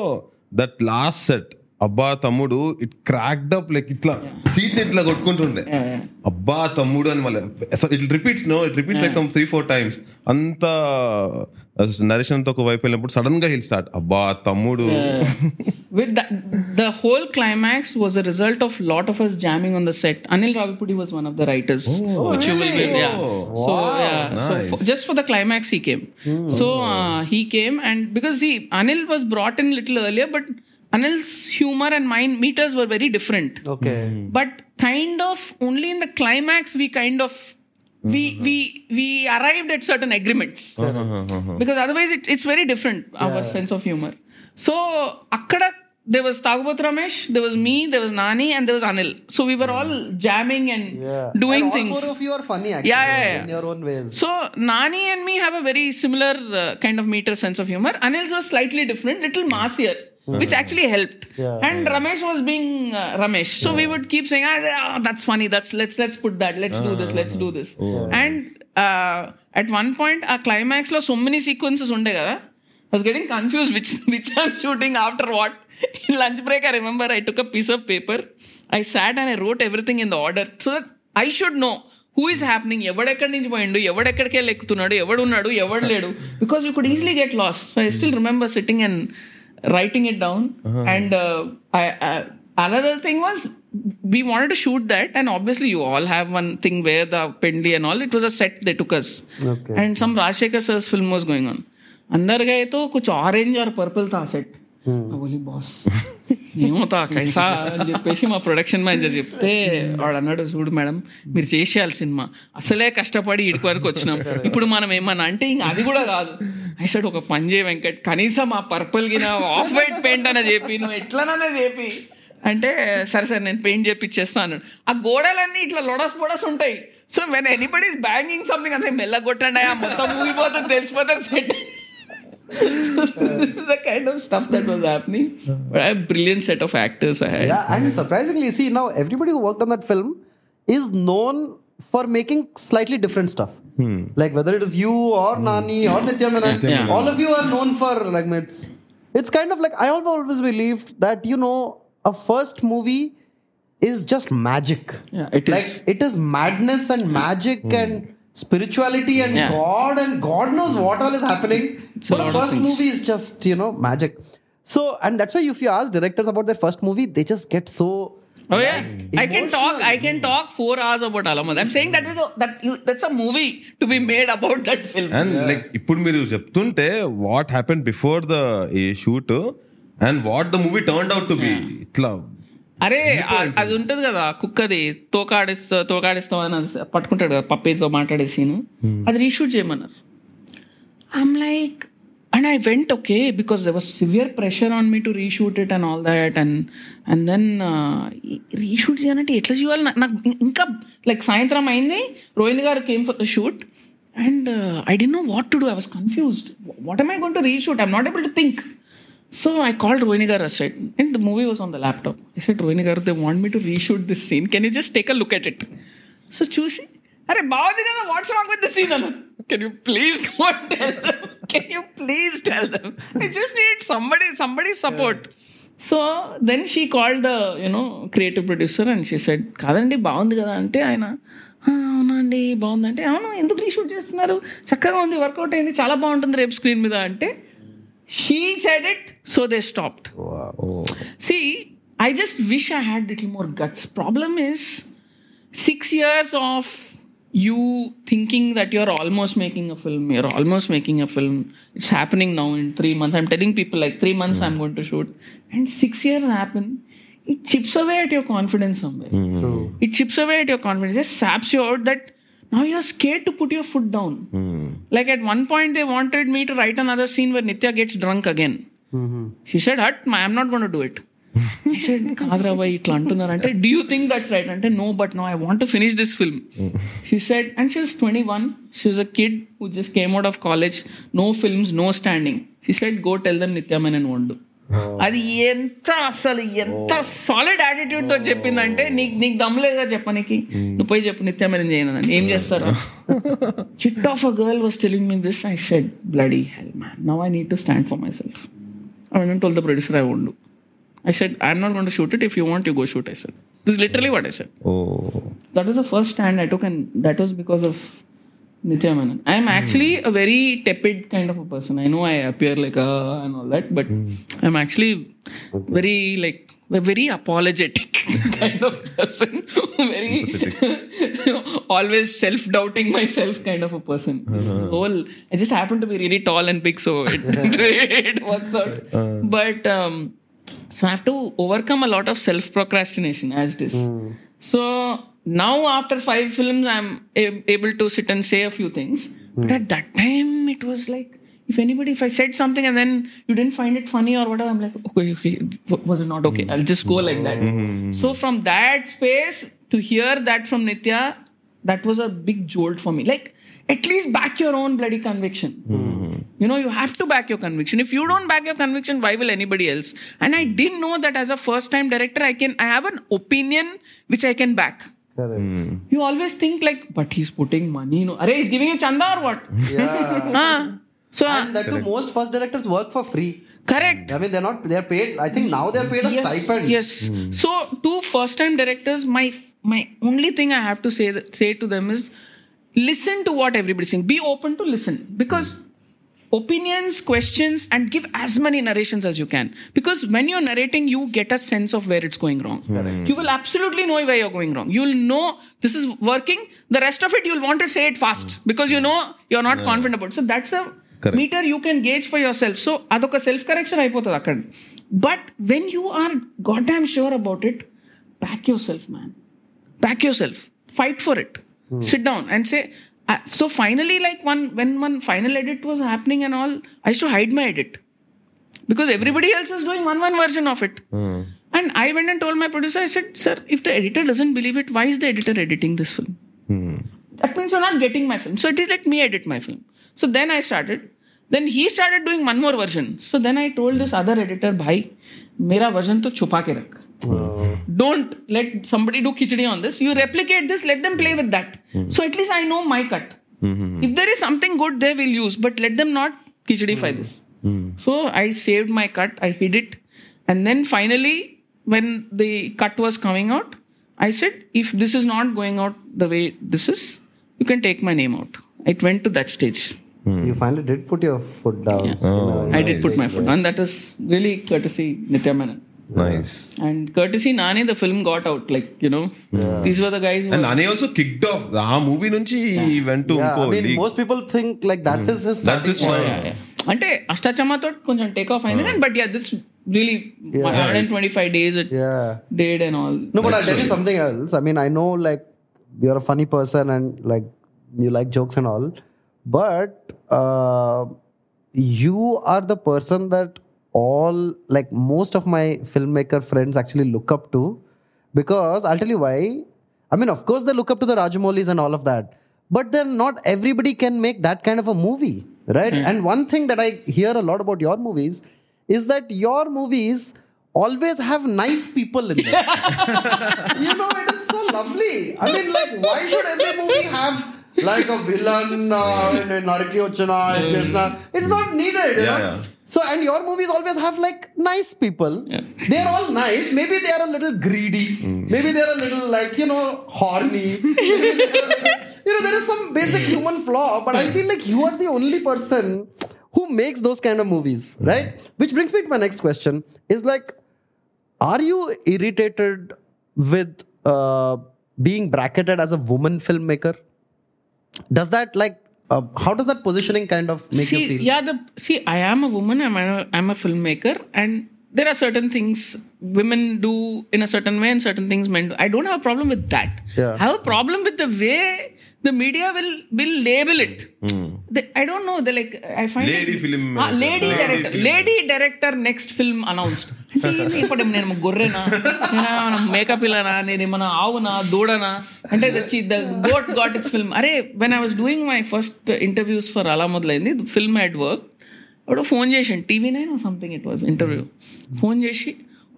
[SPEAKER 2] that last set అబ్బా తమ్ముడు it cracked up like ఇట్లా seat ఇట్లా కొట్టుకుంటుండే అబ్బా తమ్ముడు అని మళ్ళీ it repeats no it repeats like some three four times అంత నరేషన్ తో ఒక వైపు వెళ్ళినప్పుడు సడన్ గా హిల్ స్టార్ట్ అబ్బా తమ్ముడు
[SPEAKER 3] with that, the whole climax was a result of lot of us jamming on the set. Anil Ravipudi was one of the writers, which you will be, yeah. So yeah, so for, just for the climax he came. So uh, he came and because he Anil was brought in little earlier, but Anil's humor and mine meters were very different.
[SPEAKER 1] Okay.
[SPEAKER 3] But kind of only in the climax we kind of we we we arrived at certain agreements because otherwise it, it's very different our sense of humor so akkada there was Thagubothu Ramesh, there was me, there was Nani, and there was Anil. So we were all jamming and
[SPEAKER 1] Yeah.
[SPEAKER 3] doing
[SPEAKER 1] and all
[SPEAKER 3] things.
[SPEAKER 1] four of you are funny actually.
[SPEAKER 3] Yeah, yeah, yeah.
[SPEAKER 1] In your own ways.
[SPEAKER 3] So Nani and me have a very similar uh, kind of meter sense of humor. Anil's was slightly different, little massier, which actually helped.
[SPEAKER 1] Yeah.
[SPEAKER 3] And Ramesh was being uh, Ramesh, so we would keep saying, ah, "That's funny. That's let's let's put that. Let's do this. Let's do this." And uh, at one point, our climax lo so many sequences unde kada. I was getting confused which which I'm shooting after what. In lunch break, I remember I took a piece of paper, I sat and I wrote everything in the order so that I should know who is happening, ఎవడెక్కడి నుంచి పోయిండు ఎవడెక్కడికి వెళ్ళి ఎక్కుతున్నాడు ఎవడు ఉన్నాడు ఎవడు లేడు because you could easily get loss so I still remember sitting and writing it down. Uh-huh. And uh, I, I, another thing was we wanted to shoot that, and obviously you all have one thing where the Pendley and all. It was a set they took us,
[SPEAKER 1] okay.
[SPEAKER 3] and some Rajshekhar sir's film was going on. अंदर गए तो कुछ orange और purple था set बोली boss. ఏమవుతా కైసా అని చెప్పేసి మా ప్రొడక్షన్ మేనేజర్ చెప్తే వాడు అన్నాడు చూడు మేడం మీరు చేసేయాలి సినిమా. అసలే కష్టపడి ఇడికి వరకు వచ్చినాం. ఇప్పుడు మనం ఏమన్నా అంటే ఇంక అది కూడా కాదు. ఐ ఒక పని చేయ వెంకట్ కనీసం ఆ పర్పుల్ గిన ఆఫ్ వైట్ పెయింట్ అని చెప్పి నువ్వు ఎట్లనన్నా చెప్పి అంటే సరే సరే నేను పెయింట్ చేపిచ్చేస్తాను ఆ గోడలన్నీ ఇట్లా లొడస్ బొడస్ ఉంటాయి. So when anybody is banging something అంటే మెల్ల కొట్టండి ఆ మొత్తం ఊగిపోతుంది తెలిసిపోతుంది set the kind of stuff that was happening. But I have a brilliant set of actors I had.
[SPEAKER 1] Yeah, and surprisingly, see now everybody who worked on that film is known for making slightly different stuff. Hmm. Like whether it is you or hmm. Nani or Nitya Menon,
[SPEAKER 3] Yeah.
[SPEAKER 1] all of you are known for like it's it's kind of like I have always believed that you know a first movie is just magic.
[SPEAKER 3] Yeah, it
[SPEAKER 1] like
[SPEAKER 3] is.
[SPEAKER 1] it is madness and magic hmm. and spirituality and
[SPEAKER 3] Yeah.
[SPEAKER 1] God and God knows what all is happening. but
[SPEAKER 3] lot of
[SPEAKER 1] first
[SPEAKER 3] things.
[SPEAKER 1] movie is just you know magic. So and that's why if you ask directors about their first movie, they just get so
[SPEAKER 3] Oh yeah, I can talk. I can talk four hours about Alamad. I'm saying that was a, that you, that's a movie to be made about that film.
[SPEAKER 2] And like ఇప్పుడు మీరు చెప్తుంటే what happen before the ఈ shoot and what the movie turn out to be ఇట్లా
[SPEAKER 3] అరే అది ఉంటది కదా కుక్కది తోకాడిస్తా తోకాడిస్తాం అని పట్టుకుంటాడు కదా పప్పీతో మాట్లాడే సీన్. అది రీషూట్ చేయమన్నారు. I'm like and I went okay because there was severe pressure on me to reshoot it and all that and and then reshoot చేయాలంటే ఎట్లా చేయాలి? నాకు- ఇంకా లైక్ సాయంత్రం అయింది Rohini garu came for the shoot and I D know what to do I was confused what am I going to reshoot I'm not able to think So I called Rohini Garu aside, and the movie was on the laptop. I said, Rohini Garu, they want me to reshoot this scene. Can you just take a look at it? So చూసి అరే బాగుంది కదా what's wrong with the scene అన్న? Can you please go and tell them can you please tell them I just need somebody somebody support so then she called the you know creative producer and she said కాదండి బాగుంది కదా అంటే ఆయన "ఆ, అవునండి బాగుందంటే అవును ఎందుకు రీషూట్ చేస్తున్నారు? చక్కగా ఉంది వర్కౌట్ అయింది చాలా బాగుంటుంది రేపు స్క్రీన్ మీద అంటే she said it so they stopped. Oh. See i just wish i had a little more guts. Problem is six years of you thinking that you're almost making a film you're almost making a film it's happening now in three months. I'm telling people like three months i'm going to shoot. And six years happen it chips away at your confidence somewhere. Hmm. It chips away at your confidence. It saps you out that now you're scared to put your foot down. Hmm. Like at one point, they wanted me to write another scene where Nitya gets drunk again. She said, "Hut, ma- I'm not going to do it." I said, కాదురా boy ఇట్లా అంటున్నారు అంటే do you think that's right అంటే no but no I want to finish this film she said and she was twenty one she was a kid who just came out of college no films no standing she said go tell them నిత్యమైన వండు అది ఎంత అసలు ఎంత solid యాటిట్యూడ్తో చెప్పిందంటే నీకు నీకు దమ్లేదా చెప్పనికి. నువ్వు పోయి చెప్పు నిత్యమైన చేయను ఏం చేస్తారా? Chit of a girl was telling me this I said bloody hell man now I need to stand for myself I and told the producer I won't do. I said, I'm not going to shoot it. If you want, you go shoot. I said, This is literally what I said.
[SPEAKER 2] Oh
[SPEAKER 3] That was the first stand I took, and that was because of Nitya Menon. I'm actually hmm. a very tepid kind of a person. I know I appear like a and all that, but hmm. I'm actually very like very apologetic kind of person. very always self-doubting myself kind of a person. This uh-huh. whole I just happen to be really tall and big, so it, it works out. Uh. But um, so I have to overcome a lot of self procrastination as it is. Hmm. So now after five films, I'm a- able to sit and say a few things. Hmm. But at that time, it was like if anybody, if I said something and then you didn't find it funny or whatever, I'm like, okay, okay, was it not okay? Hmm. I'll just go like that. So from that space to hear that from Nitya, that was a big jolt for me. Like at least back your own bloody conviction. Mm-hmm. You know, you have to back your conviction. If you don't back your conviction, why will anybody else? And I didn't know that as a first time director, I can I have an opinion which I can back.
[SPEAKER 1] Correct. Mm.
[SPEAKER 3] You always think like, but he's putting money. No, Arey, he's giving you chanda or what?
[SPEAKER 1] Yeah.
[SPEAKER 3] Huh? So
[SPEAKER 1] and that too, most first directors work for free.
[SPEAKER 3] correct.
[SPEAKER 1] I mean, they're not. They're paid. I think now they're paid a
[SPEAKER 3] yes,
[SPEAKER 1] stipend.
[SPEAKER 3] Yes. Hmm. So two first-time directors, my my only thing I have to say that, say to them is listen to what everybody's saying. Be open to listen because hmm. opinions, questions, and give as many narrations as you can. Because when you're narrating, you get a sense of where it's going wrong. Hmm. You will absolutely know where you're going wrong. You'll know this is working. The rest of it, you'll want to say it fast because you know you're not confident about it. So that's a
[SPEAKER 2] Correct.
[SPEAKER 3] meter you can gauge for yourself. So అదొక self correction అయిపోతుంది అక్కడ but when you are god damn sure about it pack yourself man pack yourself fight for it sit down and say so finally like one when one final edit was happening and all I to hide my edit because everybody else was doing one one version of it. And I went and told my producer, I said, Sir, if the editor doesn't believe it, why is the editor editing this film? That means you're not getting my film. So it is let me edit my film. So then I started. Then he started doing one more version. So then I told this other editor, Bhai, मेरा version तो छुपा के रख. Don't let somebody do khichdi on this. You replicate this, let them play with that. So at least I know my cut. If there is something good, they will use, but let them not khichdi-fy this. So I saved my cut, I hid it. And then finally, when the cut was coming out, I said, if this is not going out the way this is, you can take my name out. It went to that stage.
[SPEAKER 1] You finally did put your foot down.
[SPEAKER 3] Yeah.
[SPEAKER 1] in
[SPEAKER 3] I
[SPEAKER 1] a-
[SPEAKER 3] did put my foot on. That was really courtesy Nitya Menon.
[SPEAKER 2] Nice
[SPEAKER 3] And courtesy Nani, the film got out. Like, you know, these were the guys who
[SPEAKER 2] and Nani also kicked off ఆ movie నుంచి went to
[SPEAKER 1] Yeah,
[SPEAKER 2] ఇంకో
[SPEAKER 1] I mean,
[SPEAKER 2] league.
[SPEAKER 1] most people think like that is his
[SPEAKER 2] That's his
[SPEAKER 1] point.
[SPEAKER 3] Yeah, yeah. అంటే అష్టాచమ్మతో కొంచెం take off అయింది కానీ but yeah this and twenty five days it
[SPEAKER 1] Yeah.
[SPEAKER 3] డేడ్ and all
[SPEAKER 1] No, but I'll tell you something else. I mean, I know like you're a funny person and like you like jokes and all, but uh, you are the person that all like most of my filmmaker friends actually look up to because I'll tell you why. I mean, of course, they look up to the Rajamoulis and all of that, but then not everybody can make that kind of a movie, right? And one thing that I hear a lot about your movies is that your movies always have nice people in them you know, it is so lovely. I mean, like, why should every movie have like a villain uh, in in Naraki Ochana and Krishna? It's not needed. You
[SPEAKER 2] Yeah,
[SPEAKER 1] know?
[SPEAKER 2] yeah.
[SPEAKER 1] So, and your movies always have like nice people. They're all nice. Maybe they are a little greedy. Maybe they're a little like, you know, horny. Maybe they're a little- you know, there is some basic human flaw, but I feel like you are the only person who makes those kind of movies, right? Which brings me to my next question is like, are you irritated with uh, being bracketed as a woman filmmaker? Does that like uh, how does that positioning kind of make
[SPEAKER 3] see,
[SPEAKER 1] you feel?
[SPEAKER 3] yeah, the see, I am a woman. I'm a, I'm a filmmaker, and there are certain things women do in a certain way, and certain things men do. I don't have a problem with that.
[SPEAKER 1] Yeah.
[SPEAKER 3] I have a problem with the way the media will will label it. I don't know they like I find
[SPEAKER 2] Lady film
[SPEAKER 3] lady
[SPEAKER 2] Lady
[SPEAKER 3] director
[SPEAKER 2] film.
[SPEAKER 3] Lady director next film announced అంటే ఇప్పుడు నేను గొర్రెనా? నేను? Makeup ఇలానా నేను ఏమన్నా ఆవునా? దూడనా? అంటే the goat got it's film అరే when I was doing my first interviews for అలా మొదలైంది. ఫిల్మ్ హెడ్ వర్క్ అప్పుడు ఫోన్ చేసాను TV nine something it was interview phone చేసి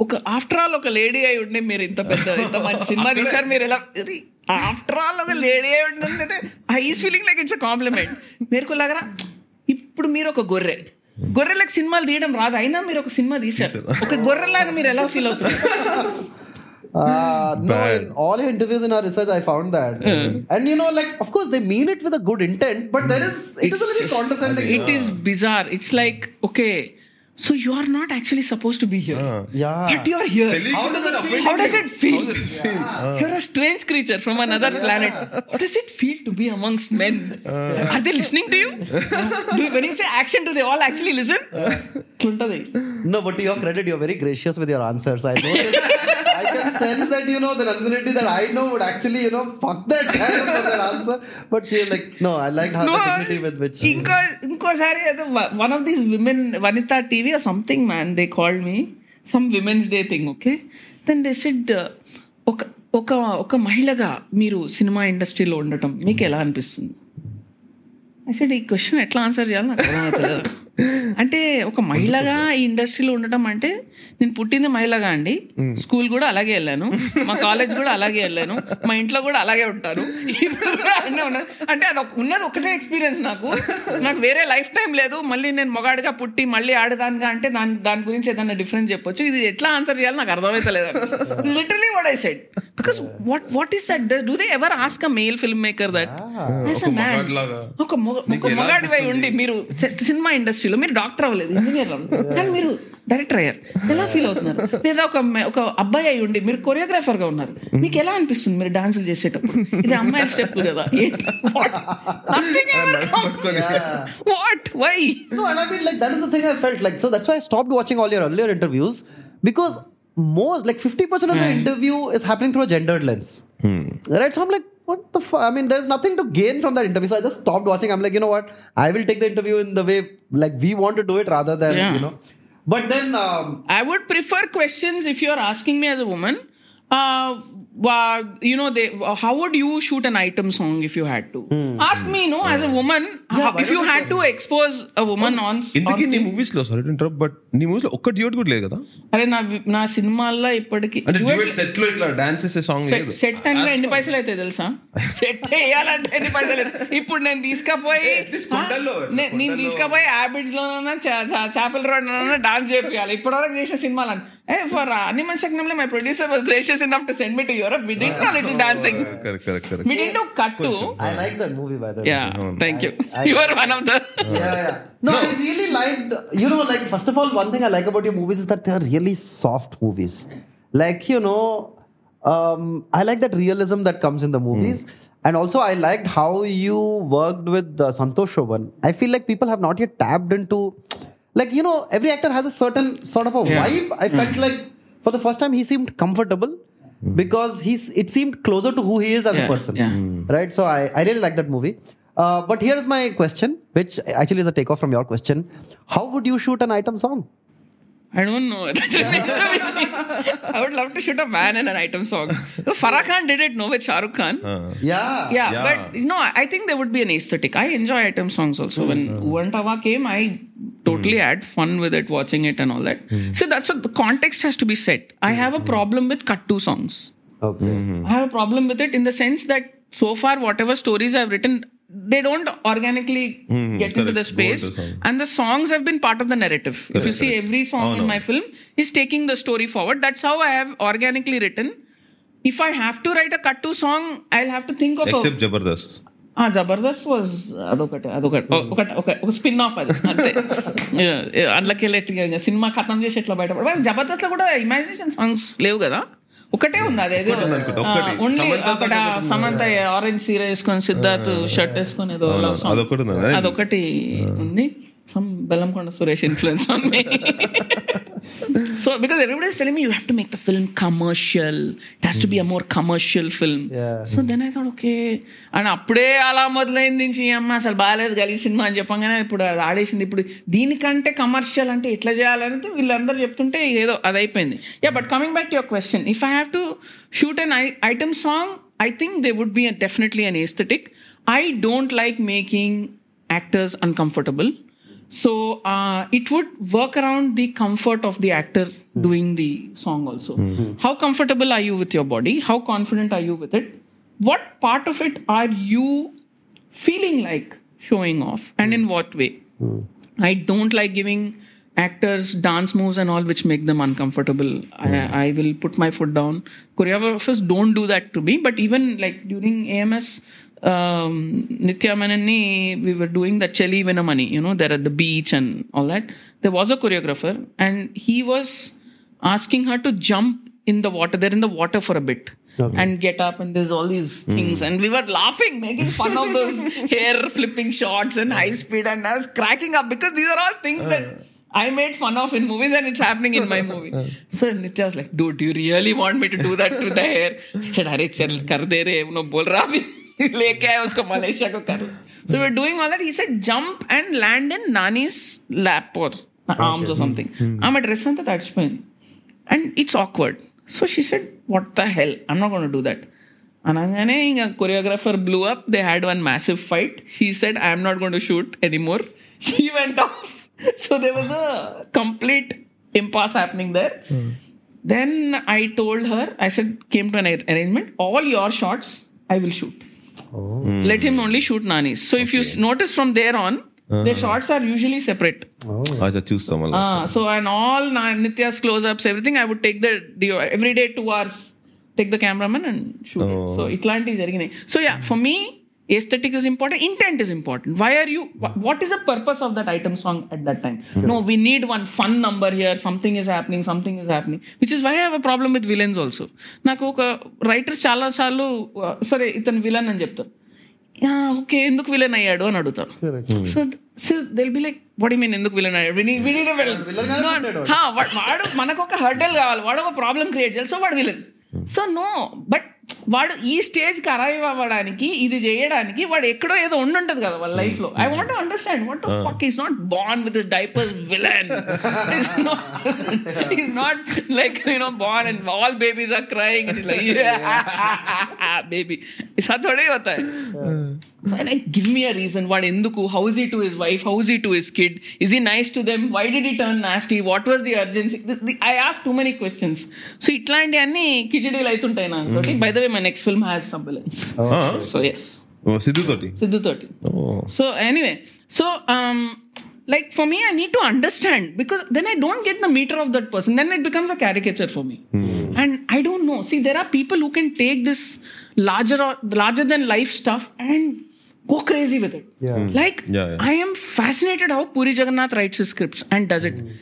[SPEAKER 3] ఒక ఆఫ్టర్ ఆల్ ఒక లేడీ అయి ఉండి మీరు ఇంత పెద్ద ఇంత మంచి సినిమా తీశారు మీరు ఎలా ఆఫ్టర్ ఆల్ ఒక లేడీ అయి ఉండి I is feeling like it's a complement మీరు లాగా ఇప్పుడు మీరు ఒక గొర్రె గొర్రెలకు సినిమాలు తీయడం రాదు అయినా మీరు ఒక సినిమా తీశారు ఒక గొర్రెలాగా మీరు ఎలా ఫీల్ అవుతున్నారు
[SPEAKER 1] Uh, no, in all interviews in our research, I found that. And you know, like, of course, they mean it with a good intent, but there is, it is a little condescending.
[SPEAKER 3] It is bizarre it's like so you are not actually supposed to be here. Uh,
[SPEAKER 1] yeah.
[SPEAKER 3] But you are here.
[SPEAKER 1] How does, feel?
[SPEAKER 3] How does it feel?
[SPEAKER 2] How does it feel? Yeah. Ah.
[SPEAKER 3] You're a strange creature from another yeah. planet. How does it feel to be amongst men? Uh. Are they listening to you? do, when you say action, do they all actually listen?
[SPEAKER 1] no, but to your credit, you're very gracious with your answers. I know. I can sense that, you know, the Nandinity that I know would actually, you know, fuck that guy for that answer. But she's like, no, I liked how
[SPEAKER 3] No,
[SPEAKER 1] the dignity with which.
[SPEAKER 3] ఇంకో ఇంకోసారి ఏదో one of these women Vanitha TV something man they called me some women's day thing okay then they said ఒక ఒక ఒక మహిళగా మీరు cinema ఇండస్ట్రీలో ఉండటం మీకు ఎలా అనిపిస్తుంది అసలు ఈ క్వశ్చన్ ఎట్లా ఆన్సర్ చేయాలి నాకు అర్థమవుతలేదు అంటే ఒక మహిళగా ఈ ఇండస్ట్రీలో ఉండటం అంటే నేను పుట్టింది మహిళగా అండి. స్కూల్ కూడా అలాగే వెళ్ళాను. మా కాలేజ్ కూడా అలాగే వెళ్ళాను. మా ఇంట్లో కూడా అలాగే ఉంటాను. అంటే అది ఉన్నది ఒకటే ఎక్స్పీరియన్స్ నాకు. నాకు వేరే లైఫ్ టైం లేదు. మళ్ళీ నేను మొగాడిగా పుట్టి మళ్ళీ ఆడదానిగా అంటే దాని దాని గురించి ఏదైనా డిఫరెన్స్ చెప్పొచ్చు. ఇది ఎట్లా ఆన్సర్ చేయాలి నాకు అర్థమవుతలేదు literally what I said because what what is that do they ever ask a male film maker that
[SPEAKER 2] ఒక మగాడిలాగా.
[SPEAKER 3] ఒక మొగ-
[SPEAKER 2] నీకు
[SPEAKER 3] ఒక
[SPEAKER 2] ఎలా
[SPEAKER 3] మగాడివై
[SPEAKER 2] అనిపిస్తుంది?
[SPEAKER 3] ఉండి మీరు సినిమా ఇండస్ట్రీలో మీరు డాక్టర్ అవ్వలేదు. ఇంజనీర్ మీరు డైరెక్టర్ అయ్యారు ఎలా ఫీల్ అవుతున్నారు లేదా ఒక అమ్మాయి- ఒక అబ్బాయి అయి ఉండి మీరు కొరియోగ్రాఫర్ గా ఉన్నారు మీకు ఎలా అనిపిస్తుంది మీరు డాన్సులు చేసేటప్పుడు ఇది అమ్మాయి స్టెప్ కదా what why
[SPEAKER 1] No, and I mean, like, that is the thing I felt like. So that's why I stopped watching all your earlier interviews because most, like, 50% of the interview is happening through a gendered lens. Right? So I'm like, what the fuck? I mean, there's nothing to gain from that interview. So I just stopped watching. I'm like, you know what? I will take the interview in the way, like, we want to do it rather than,
[SPEAKER 3] Yeah.
[SPEAKER 1] you know. But then, um,
[SPEAKER 3] I would prefer questions if you're asking me as a woman. Uh, wa- you know, they, how would you shoot an item song if you had to? Ask me, no, as a woman, how,
[SPEAKER 1] why
[SPEAKER 3] if you
[SPEAKER 1] you
[SPEAKER 3] had to expose a woman on.
[SPEAKER 2] ఇంతకీ
[SPEAKER 3] on
[SPEAKER 2] నీ మూవీస్లో sorry interrupt but నీ మూవీస్లో ఒక్క duet కూడా లేదు కదా?
[SPEAKER 3] అరే నా నా సినిమాల్లో ఇప్పటికి
[SPEAKER 2] అంటే డ్యూట్ సెట్లో ఇట్లా డాన్స్ చేసే సాంగ్ లేదు.
[SPEAKER 3] సెట్ అంటే ఎన్ని పైసలు అయితే తెలుసా? సెట్ వేయాలంటే ఎన్ని పైసలు ఇప్పుడు నేను తీసుకపోయి నేను. తీసుకపోయి హ్యాబిట్స్ లోనైనా చేపల రోడ్ డాన్స్ చేపియాలి. ఇప్పటివరకు చేసిన సినిమాలు A for animal శక్నంలో my producer was gracious enough to send me to Europe, we did a little
[SPEAKER 2] dancing. Correct, correct,
[SPEAKER 3] correct. We did do kattu.
[SPEAKER 1] I like that movie, by the way.
[SPEAKER 3] Yeah, thank
[SPEAKER 1] you.
[SPEAKER 3] You are one of the.
[SPEAKER 1] yeah, yeah. No, no, I really liked. You know, like first of all, one thing I like about your movies is that they are really soft movies. Like you know, um, I like that realism that comes in the movies. Mm. And also, I liked how you worked with uh, Santosh Sobhan. I feel like people have not yet tapped into, like, you know, every actor has a certain sort of a
[SPEAKER 3] yeah.
[SPEAKER 1] vibe. I felt mm. like for the first time, he seemed comfortable. Mm-hmm. because he's it seemed closer to who he is as a person
[SPEAKER 3] yeah. Mm.
[SPEAKER 1] right so i, I really like that movie uh, but here's my question which actually is a takeoff from your question how would you shoot an item song
[SPEAKER 3] I don't know. I would love to shoot a man in an item song. Farah Khan did it, no, with Shah Rukh Khan.
[SPEAKER 1] yeah
[SPEAKER 3] yeah,
[SPEAKER 2] Yeah.
[SPEAKER 3] but you know, I think there would be an aesthetic. I enjoy item songs also. When hmm. Oo Antava came, I totally mm. had fun with it watching it and all that mm. so that's what the context has to be set i have a hmm. problem with cut two songs
[SPEAKER 1] okay mm-hmm.
[SPEAKER 3] i have a problem with it in the sense that so far whatever stories i've written they don't organically mm-hmm. get
[SPEAKER 2] correct.
[SPEAKER 3] into the space
[SPEAKER 2] the
[SPEAKER 3] and the songs have been part of the narrative correct, if you see every song oh, in no. my film is taking the story forward that's how i have organically written if i have to write a cut two song i'll have to think of except a,
[SPEAKER 2] jabardast Jabardasth
[SPEAKER 3] ఆ Jabardasth was అదొకటి అదొకటి. ఒకటి ఒక ఒక spin off అది. అంతే. అందులోకి cinema కథం చేసి ఎట్లా బయటపడ జబర్దస్త్లో కూడా ఇమాజినేషన్ సాంగ్స్ లేవు కదా? ఒకటే ఉంది అది ఏదో
[SPEAKER 2] ఉందనుకుంటా, ఒక్కటి.
[SPEAKER 3] ఓన్లీ అక్కడ. సమంత ఆరెంజ్ సీర వేసుకొని సిద్ధార్థ్ షర్ట్ వేసుకొని ఏదో song.
[SPEAKER 2] అదొకటి ఉంది.
[SPEAKER 3] ఉంది సమ్ బెల్లంకొండ సురేష్ ఇన్ఫ్లుయెన్స్ ఉంది so because everybody is telling me you have to make the film commercial. It has to be a more commercial film.
[SPEAKER 1] Yeah.
[SPEAKER 3] Okay and అప్పుడే అలా మొదలైంది నుంచి అమ్మ అసలు బాగాలేదు గలి సినిమా అని చెప్పగానే ఇప్పుడు అది ఆడేసింది. ఇప్పుడు దీనికంటే కమర్షియల్ అంటే ఎట్లా చేయాలంటే వీళ్ళందరూ చెప్తుంటే ఏదో అది అయిపోయింది. Yeah but coming back to your question if I have to shoot an item song I think they would be definitely an aesthetic I don't like making actors uncomfortable so uh, it would work around the comfort of the actor doing the song also. Hmm. How comfortable are you with your body? How confident are you with it? What part of it are you feeling like showing off and in what way? Hmm. I don't like giving actors dance moves and all which make them uncomfortable. I, hmm. I will put my foot down. Choreographers don't do that to me but even like during ams um, Nitya Manani, we were doing the Cheli Vinamani, you know, there at the beach and all that. There was a choreographer, and he was asking her to jump in the water. They're in the water for a bit. Okay. And get up, and there's all these hmm. things, mm. and we were laughing, making fun of those hair flipping shots and high speed, and I was cracking up because these are all things that uh. I made fun of in movies, and it's happening in my movie. Uh. so Nitya was like, "Dude, do you really want me to do that to the hair?" I said, "Arey, chal kar de re, uno bol लेके आए उसको Malaysia को कर so we doing all that he said jump and land in Nani's lap और arms और something I am addressing that that's and it's awkward. So she said, What the hell? I'm not going to do that. And a choreographer blew up. They had one massive fight. He said, I'm not going to shoot anymore. He went off. So there was a complete impasse happening there. Hmm. Then I told her, I said, came to an arrangement, all your shots I will shoot. Oh. Let him only shoot Nani. So okay. if you notice from there on, uh-huh. Shots are usually separate.
[SPEAKER 2] Oh, choose
[SPEAKER 3] ah, them. Uh, so and all Nitya's close-ups, everything, I would take the every day two hours. Take the cameraman and shoot oh. it. So itlanti jariginayi. So yeah, for me, aesthetic is important, intent is important. Why are you? wha- What is the purpose of that item song at that time? No, we need one fun number here. Something is happening. Something is happening. Which is why I have a problem with villains also. నాకు ఒక writers చాలా సార్లు సరే ఇతను villain అని చెప్తారు okay ఎందుకు villain అయ్యాడు అని అడుగుతారు so so they'll be like what mean ఎందుకు విలన్ అయ్యాడు వాడు మనకు ఒక హర్డల్ కావాలి వాడు ఒక ప్రాబ్లం క్రియేట్ చేయాలి సో వాడు విలన్ సో నో బట్ వాడు ఈ స్టేజ్కి అరైవ్ అవ్వడానికి ఇది చేయడానికి వాడు ఎక్కడో ఏదో ఉండుంటది కదా వాళ్ళ లైఫ్ లో I want understand what fuck is not born with diapers villain is not like you know born and all babies are crying baby such వడే హోతా so I like give me a reason what enduku how is he to his wife how is he to his kid is he nice to them why did he turn nasty what was the urgency The- the- I asked too many questions so ఇట్లాంటి అన్ని కిచడీలు అవుతుంటాయి నాతోటి by the way my next film has some villains so yes
[SPEAKER 2] Siddhu తోటి
[SPEAKER 3] సిద్ధు తోటి so anyway so um like for me i need to understand because then i don't get the meter of that person then it becomes a caricature for me and i don't know see there are people who can take this larger or larger go crazy with it.
[SPEAKER 1] Yeah. Mm.
[SPEAKER 3] Like,
[SPEAKER 2] yeah, yeah.
[SPEAKER 3] I am fascinated how Puri Jagannath writes his scripts and does it. Mm.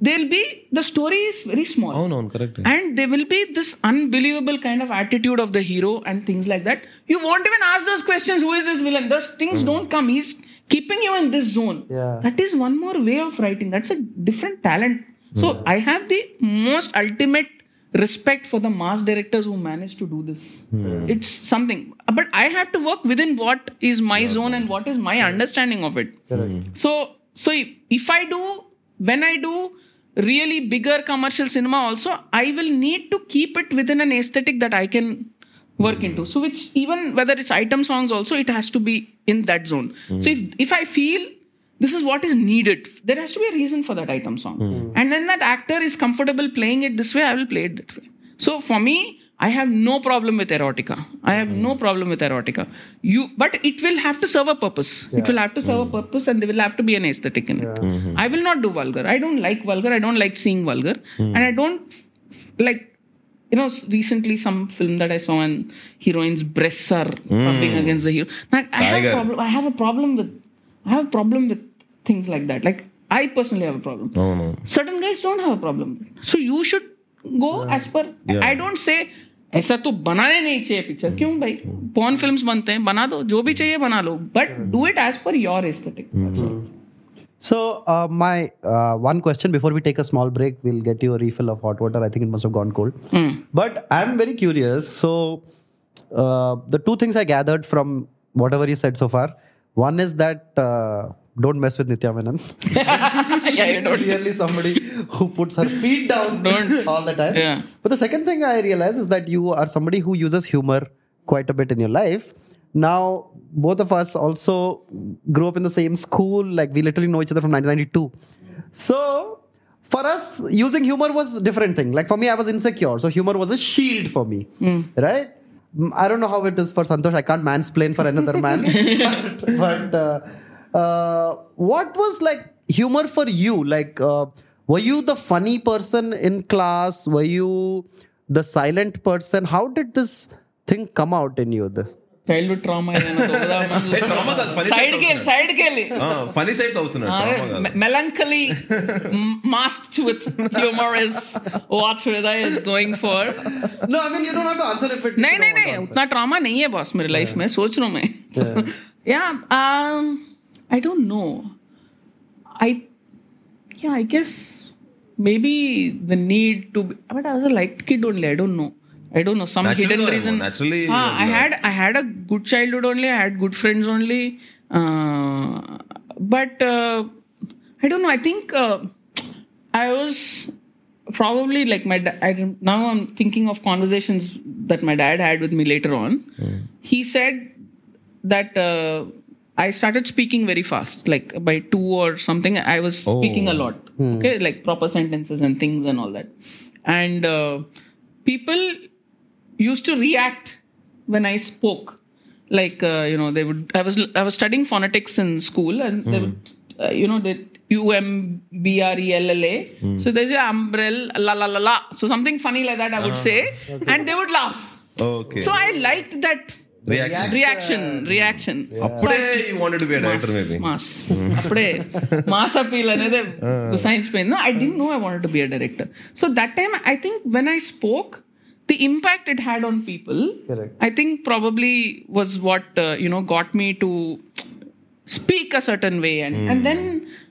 [SPEAKER 3] They'll be, the story is very small.
[SPEAKER 2] Oh, no, correct.
[SPEAKER 3] And there will be this unbelievable kind of attitude of the hero and things like that. You won't even ask those questions who is this villain? Those things mm. don't come. He's keeping you in this zone.
[SPEAKER 1] Yeah.
[SPEAKER 3] That is one more way of writing. That's a different talent. So hmm. I have the most ultimate respect for the mass directors who manage to do this. Hmm. It's something. But I have to work within what is my zone and what is my understanding of it. Hmm. So so if, if I do when I do really bigger commercial cinema also, I will need to keep it within an aesthetic that I can work hmm. into. So which even whether it's item songs also, it has to be in that zone. So if if I feel this is what is needed, there has to be a reason for that item song. Hmm. And then that actor is comfortable playing it this way, I will play it that way. So for me, I have no problem with erotica. I have no hmm. problem with erotica. You, but it will have to serve a purpose. It will have to serve a hmm. purpose, and there will have to be an aesthetic in it. Mm-hmm. I will not do vulgar. I don't like vulgar. I don't like seeing vulgar, and I don't like. You know, recently some film that I saw and heroine's breasts are rubbing against the hero. Like, I have
[SPEAKER 2] Tiger.
[SPEAKER 3] problem. I have a problem with. I have a problem with things like that. Like I personally have a problem.
[SPEAKER 2] No, no.
[SPEAKER 3] Certain guys don't have a problem. So you should go as per. I don't say ऐसा तो बनाने नहीं चाहिए picture क्यों भाई pawn films बनते हैं बना दो जो भी चाहिए बना लो but do it as per your aesthetic
[SPEAKER 1] So uh, my uh, one question before we take a small break, we'll get you a refill of hot water. I think it must have gone cold. Hmm. But I'm very curious. So uh, the two things I gathered from whatever you said so far, one is that don't mess with Nitya Menon.
[SPEAKER 3] yeah, you don't.
[SPEAKER 1] Clearly, somebody who puts her feet down
[SPEAKER 3] Don't.
[SPEAKER 1] all the time.
[SPEAKER 3] Yeah.
[SPEAKER 1] But the second thing I realize is that you are somebody who uses humor quite a bit in your life. Now, both of us also grew up in the same school. Like we literally know each other from 1992. So for us, using humor was a different thing. Like for me, I was insecure, so humor was a shield for me, right? Mm, I don't know how it is for Santosh. I can't mansplain for another man. but but uh, uh, what was like humor for you? Like, uh, were you the funny person in class? Were you the silent person? How did this thing come out in you? The,
[SPEAKER 3] childhood trauma
[SPEAKER 2] trauma కాదు, funny
[SPEAKER 3] side
[SPEAKER 2] side
[SPEAKER 3] కి వెళ్ళి side కి వెళ్ళి
[SPEAKER 2] funny side అవుతున్నాడు drama కాదు.
[SPEAKER 3] melancholy masked with humor is what Hriday is going for.
[SPEAKER 1] no, I mean you don't have to answer if it. if
[SPEAKER 3] नहीं
[SPEAKER 1] you
[SPEAKER 3] नहीं
[SPEAKER 1] don't
[SPEAKER 3] नहीं
[SPEAKER 1] want to
[SPEAKER 3] उतना ट्रॉमा नहीं है बॉस मेरी लाइफ में सोच रहा हूँ मैं या I don't know. I, yeah, I guess maybe the need to, be, but I was a light kid only. I don't know. I don't know some hidden reason.
[SPEAKER 2] Naturally,
[SPEAKER 3] ah, I had I had a good childhood only. I had good friends only. Uh, but uh, I don't know. I think uh, I was probably like my da- I, now I'm thinking of conversations that my dad had with me later on. Mm. He said that uh, I started speaking very fast, like by two or something. I was speaking a lot, okay, like proper sentences and things and all that. And uh, people used to react when I spoke. Like uh, you know, they would. I was I was studying phonetics in school, and they would, uh, you know, they U M B R E L L A. So there's a umbrella la la la la. So something funny like that I would say, and they would laugh.
[SPEAKER 2] Okay.
[SPEAKER 3] So I liked that
[SPEAKER 2] Reaction.
[SPEAKER 3] reaction reaction
[SPEAKER 2] అప్పుడే you wanted to be director maybe
[SPEAKER 3] mass అప్పుడే mass appeal అనేది గుసాయించిపోయింది I didn't know I want to be a director so that time I think when I spoke the impact it had on people
[SPEAKER 1] Correct.
[SPEAKER 3] I think probably was what you know got me to speak a certain way and, and then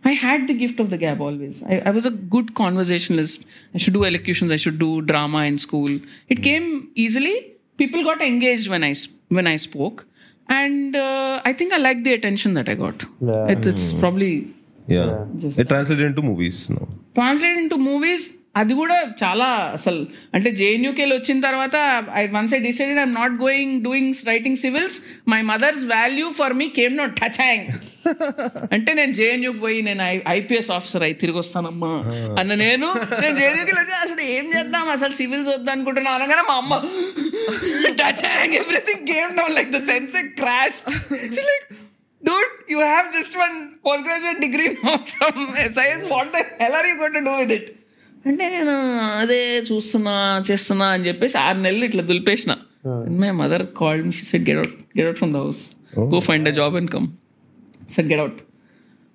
[SPEAKER 3] i had the gift of the gab always I, I was a good conversationalist i should do elocutions i should do drama in school it came easily people got engaged when I when I spoke, and uh, I think I liked the attention that I got.
[SPEAKER 1] Yeah.
[SPEAKER 3] It, it's hmm. probably
[SPEAKER 2] yeah. yeah. It translated into movies.
[SPEAKER 3] No. Translated into movies. అది కూడా చాలా అసలు అంటే జేఎన్యూకేలు వచ్చిన తర్వాత I once I decided I'm not going doing writing civils my mother's value for me came not touch hang అంటే నేను జేఎన్యూకి పోయి నేను ఐపీఎస్ ఆఫీసర్ అయి తిరిగి వస్తానమ్మా. అన్న నేను నేను జేఎన్యూకి అసలు ఏం చేద్దాం? అసలు సివిల్స్ వద్దు అనుకుంటున్నా అనగానే మా అమ్మ touch hang everything game down like the sense crash like Dude, you have just one postgraduate degree now from SIS. What the hell are you going to do with it? అంటే నేను అదే చూస్తున్నా చేస్తున్నా అని చెప్పేసి ఆరు నెలలు ఇట్లా దులిపేసిన. My mother called me set get out get out from the house go find a job and come set get out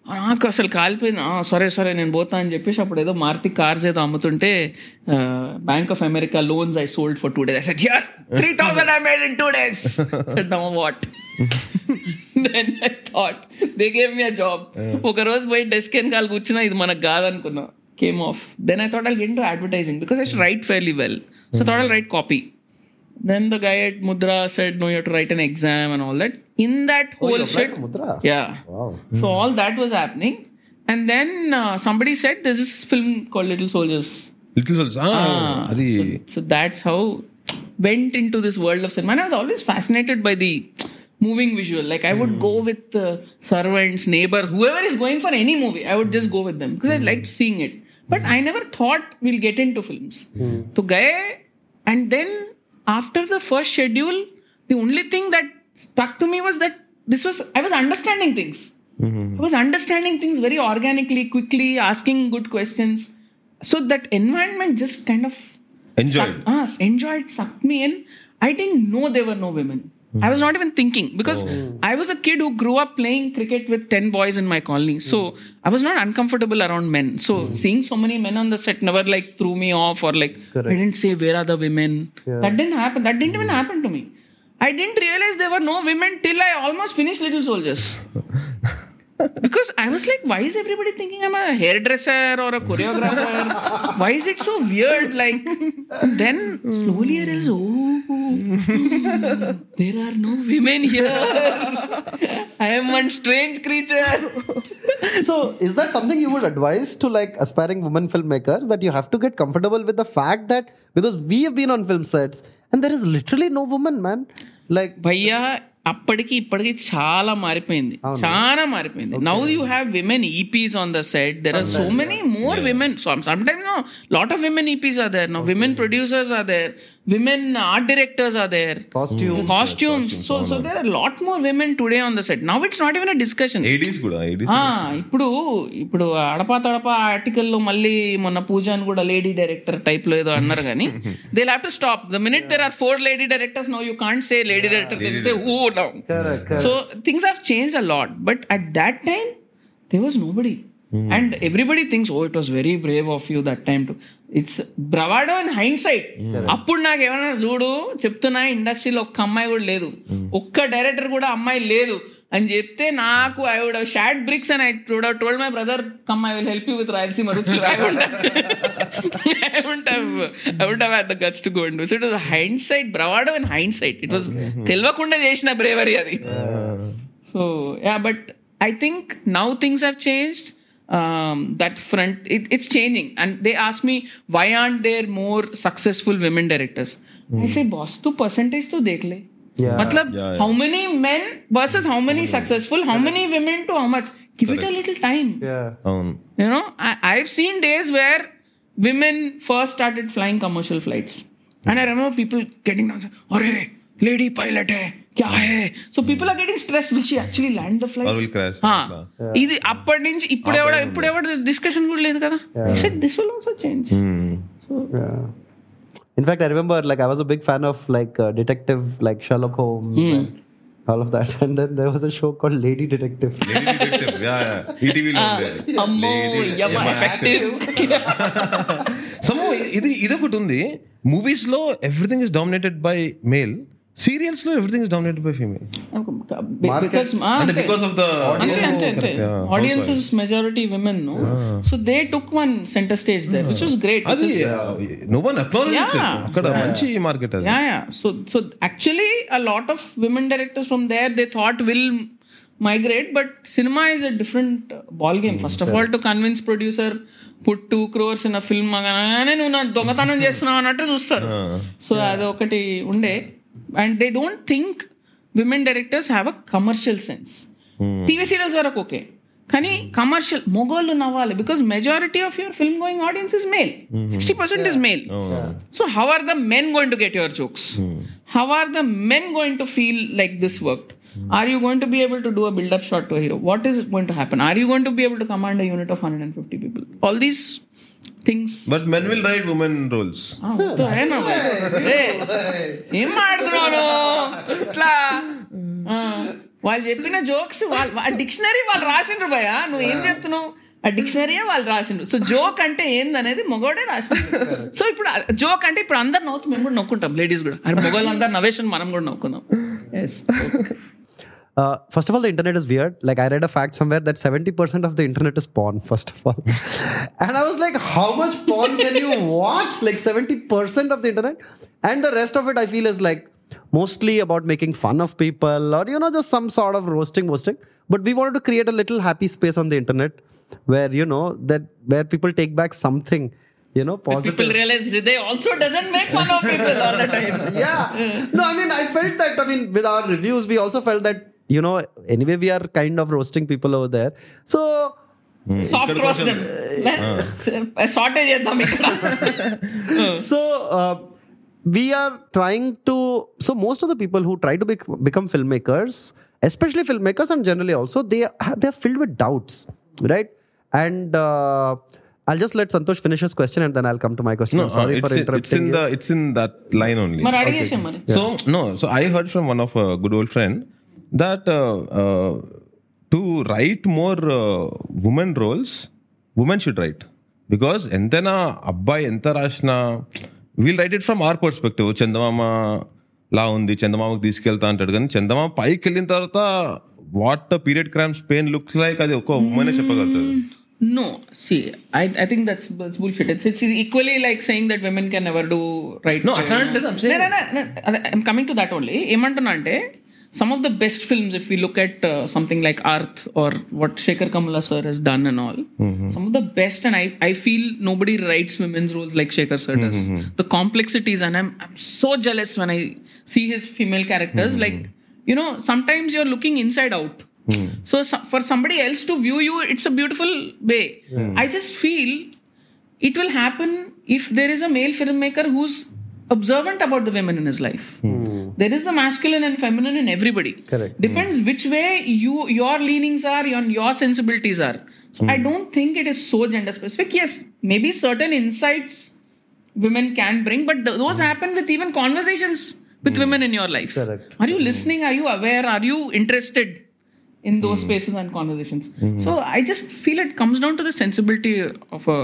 [SPEAKER 3] నాకు అసలు కాలిపోయింది. "ఆ, సరే సరే నేను పోతా అని చెప్పేసి అప్పుడు ఏదో మారుతి కార్స్ ఏదో అమ్ముతుంటే Bank of America loans I sold for two days I set here three thousand I made in two days set what then I thought they gave me a job ఒక రోజు పోయి డెస్క్ వెనకాల కూర్చున్నా ఇది మనకు కాదనుకున్నా. came off. Then I thought I'll get into advertising because I should hmm. write fairly well. So I thought I'll hmm. write copy. Then the guy at Mudra said, No, you have to write an exam and all that. In that
[SPEAKER 1] oh, whole
[SPEAKER 3] shit.
[SPEAKER 1] Mudra?
[SPEAKER 3] Yeah.
[SPEAKER 1] Wow.
[SPEAKER 3] So hmm. all that was happening. And then uh, somebody said, There's this film called Little Soldiers.
[SPEAKER 2] Little Soldiers. Ah.
[SPEAKER 3] ah so, so, that's how went into this world of cinema. And I was always fascinated by the moving visual. Like I would mm. go with uh, servants, neighbor, whoever is going for any movie, I would just go with them because mm. I liked seeing it. But I never thought we'll get into films. So gaye, and then after the first schedule, the only thing that stuck to me was that this was I was understanding things. I was understanding things very organically, quickly, asking good questions. So that environment just kind of
[SPEAKER 2] Enjoyed.
[SPEAKER 3] sucked- ah, enjoyed, sucked me in. I didn't know there were no women. I was not even thinking because oh. I was a kid who grew up playing cricket with 10 boys in my colony. So I was not uncomfortable around men. So hmm. seeing so many men on the set never like threw me off or like I didn't say, Where are the women? That didn't happen. That didn't even hmm. happen to me. I didn't realize there were no women till I almost finished Little Soldiers. because I was like, why is everybody thinking I'm a hairdresser or a choreographer? why is it so weird? Like, then slowly I realized, oh, there are no women here. I am one strange creature.
[SPEAKER 1] so, is that something you would advise to like aspiring women filmmakers that you have to get comfortable with the fact that because we have been on film sets and there is literally no woman, man. Like,
[SPEAKER 3] Bhaiya, అప్పటికి ఇప్పటికి చాలా మారిపోయింది. చాలా మారిపోయింది. Now you have women EPs on the set there are so many more women some time no lot of women EPs are there no women producers are there women art directors are there
[SPEAKER 1] Costumes.
[SPEAKER 3] Costumes so so there are lot more women today on the set now it's not even a discussion
[SPEAKER 2] eighties కూడా eighties
[SPEAKER 3] ఇప్పుడు ఇప్పుడు అడపా తడపా ఆర్టికల్లో మళ్ళీ మొన్న పూజ అని కూడా lady director type లో ఏదో అన్నారు కానీ they have to stop the minute there are four lady directors no you can't say lady director who now
[SPEAKER 1] correct,
[SPEAKER 3] so things have change a lot but at that time they was no body and everybody things oh it was very brave of you that time to it's bravado and hindsight అప్పుడు నాకు ఏమైనా చూడు చెప్తున్నా ఇండస్ట్రీలో ఒక్క అమ్మాయి కూడా లేదు. ఒక్క డైరెక్టర్ కూడా అమ్మాయి లేదు. అని చెప్తే నాకు I would short bricks and I would told my brother come I will help you with Rayalaseema Ruchulu I would I would have the guts to go and so it was hindsight bravado and hindsight it was తెలియకుండా చేసిన bravery అది. So yeah but I think now things have changed Um, that front it's changing. And they ask me why aren't there more successful women directors? I hmm. say boss to percentage to dekh le.
[SPEAKER 1] Yeah.
[SPEAKER 3] Matlab, how many men versus how many hmm. successful how many women to how much? Give it a little time.
[SPEAKER 1] Yeah.
[SPEAKER 2] Um.
[SPEAKER 3] You know I've seen days where women first started flying commercial flights. And i hmm. remember people getting down and saying, lady pilot hai. क्या है so people are getting stress which actually land the flight ఇది అప్పటి నుంచి ఇప్పుడు ఎవడ ఇప్పుడు ఎవడ discussion కూడా లేదు కదా set this will also
[SPEAKER 1] change In fact, I remember like I was a big fan of like uh, detective like Sherlock Holmes all of that. And then there was a show called Lady Detective.
[SPEAKER 2] Lady Detective, yeah, yeah. ETV uh,
[SPEAKER 3] Ammo, Lady, Yama,
[SPEAKER 2] Yama effective. Somehow, ఇది ఇదొకటి ఉంది మూవీస్లో everything is dominated by male సీరియల్స్లో everything is dominated by female
[SPEAKER 3] because
[SPEAKER 2] అంటే because of the
[SPEAKER 3] అంతే audiences majority women no so they took one centre stage they which was great
[SPEAKER 2] అది no one
[SPEAKER 3] Yeah.
[SPEAKER 2] అక్కడ మంచి market అది
[SPEAKER 3] Yeah, yeah. So, so actually, a lot of women directors from there they thought will migrate, but cinema is a different uh, ball game. First of all, to convince producer put two crores in a film అనగానే నువ్వు నా దొంగతనం చేస్తున్నావు అన్నట్టు చూస్తారు so అది ఒకటి ఉండే and they don't think women directors have a commercial sense TV serials వరకు ఓకే కానీ కమర్షియల్ మొగోళ్ళు నవ్వాలి because majority of your film going audience is male sixty percent is male So, how are the men going to get your jokes? How are the men going to feel like this worked? Are you going to be able to do a build up shot to a hero? What is going to happen? Are you going to be able to command a unit of 150 people? All these things.
[SPEAKER 2] But men
[SPEAKER 3] will write women roles. ఏ, మాడుతున్నాను ఇట్లా. వాళ్ళు చెప్పిన jokes ఆ dictionary వాళ్ళు రాసిండ్రు భయ నువ్వు ఏం చెప్తున్నావు? ఆ డిక్షనరీయే వాళ్ళు రాసిండ్రు. సో జోక్ అంటే ఏందనేది మగోడే రాసిండ్రు సో ఇప్పుడు జోక్ అంటే ఇప్పుడు అందరు నవ్వుతూ మేము కూడా నవ్వుకుంటాం లేడీస్ కూడా. అరే మొగోళ్ళు అందరు నవ్వేసిన మనం కూడా నవ్వుకుందాం. Yes
[SPEAKER 1] Uh, first of all, the internet is weird. Like I read a fact somewhere that 70% of the internet is porn, first of all. and I was like, how much porn can you watch? Like 70% of the internet. And the rest of it I feel is like mostly about making fun of people or you know, just some sort of roasting, roasting. But we wanted to create a little happy space on the internet where, you know, that where people take back something, you know, positive.
[SPEAKER 3] people realize Hriday also doesn't make fun of people all the time
[SPEAKER 1] yeah. No, I mean, I felt that. I mean, with our reviews, we also felt that, you know, anyway, we are kind of roasting people over there. So,
[SPEAKER 3] soft rose them shortage చేద్దాం ఇక్కడ
[SPEAKER 1] so uh, we are trying to. So, most of the people who try to bec- become filmmakers, especially filmmakers and generally also, they are, they are filled with doubts, right? And uh, I'll just let Santosh finish his question and then I'll come to my question. I'm sorry for
[SPEAKER 2] uh, it's
[SPEAKER 1] interrupting
[SPEAKER 2] in
[SPEAKER 1] you.
[SPEAKER 2] the it's in that line only
[SPEAKER 3] మరి అడిగేసాం మరి
[SPEAKER 2] So no, so I heard from one of a good old friend that uh, uh, to write more uh, women roles, women should write because ఎంతైనా అబ్బాయి ఎంత రాసినా we'll write it from our perspective చందమామ లా ఉంది చందమామకు తీసుకెళ్తా అంటాడు కానీ చందమామ పైకి వెళ్ళిన తర్వాత what period cramps pain looks like అది ఒక ఉమ్మనే చెప్పగలుగుతుంది
[SPEAKER 3] No, see, I, I think that's, that's bullshit. It's, it's equally like saying that women can never do right.
[SPEAKER 2] No, అట్లా అనట్లేదు, I'm saying-
[SPEAKER 3] No, no, no, no, I'm coming to that only. ఏమంటున్నా అంటే some of the best films, if we look at uh, something like Arth or what Shekhar Kammula sir has done and all, mm-hmm. some of the best, and I, I feel nobody writes women's roles like Shekhar sir does. Mm-hmm. The complexities, and I'm, I'm so jealous when I see his female characters. Mm-hmm. Like, you know, sometimes you're looking inside out. Mm. So, so for somebody else to view you, it's a beautiful way. I just feel it will happen if there is a male filmmaker who's observant about the women in his life. Hmm. There is the masculine and feminine in everybody.
[SPEAKER 1] Correct. Hmm.
[SPEAKER 3] Depends which way you your leanings are, your, your sensibilities are. So I don't think it is so gender specific. Yes, maybe certain insights women can bring, but th- those happen with even conversations with women in your life.
[SPEAKER 1] Correct.
[SPEAKER 3] Are you listening? Are you aware? Are you interested in those spaces and conversations? So I just feel it comes down to the sensibility of a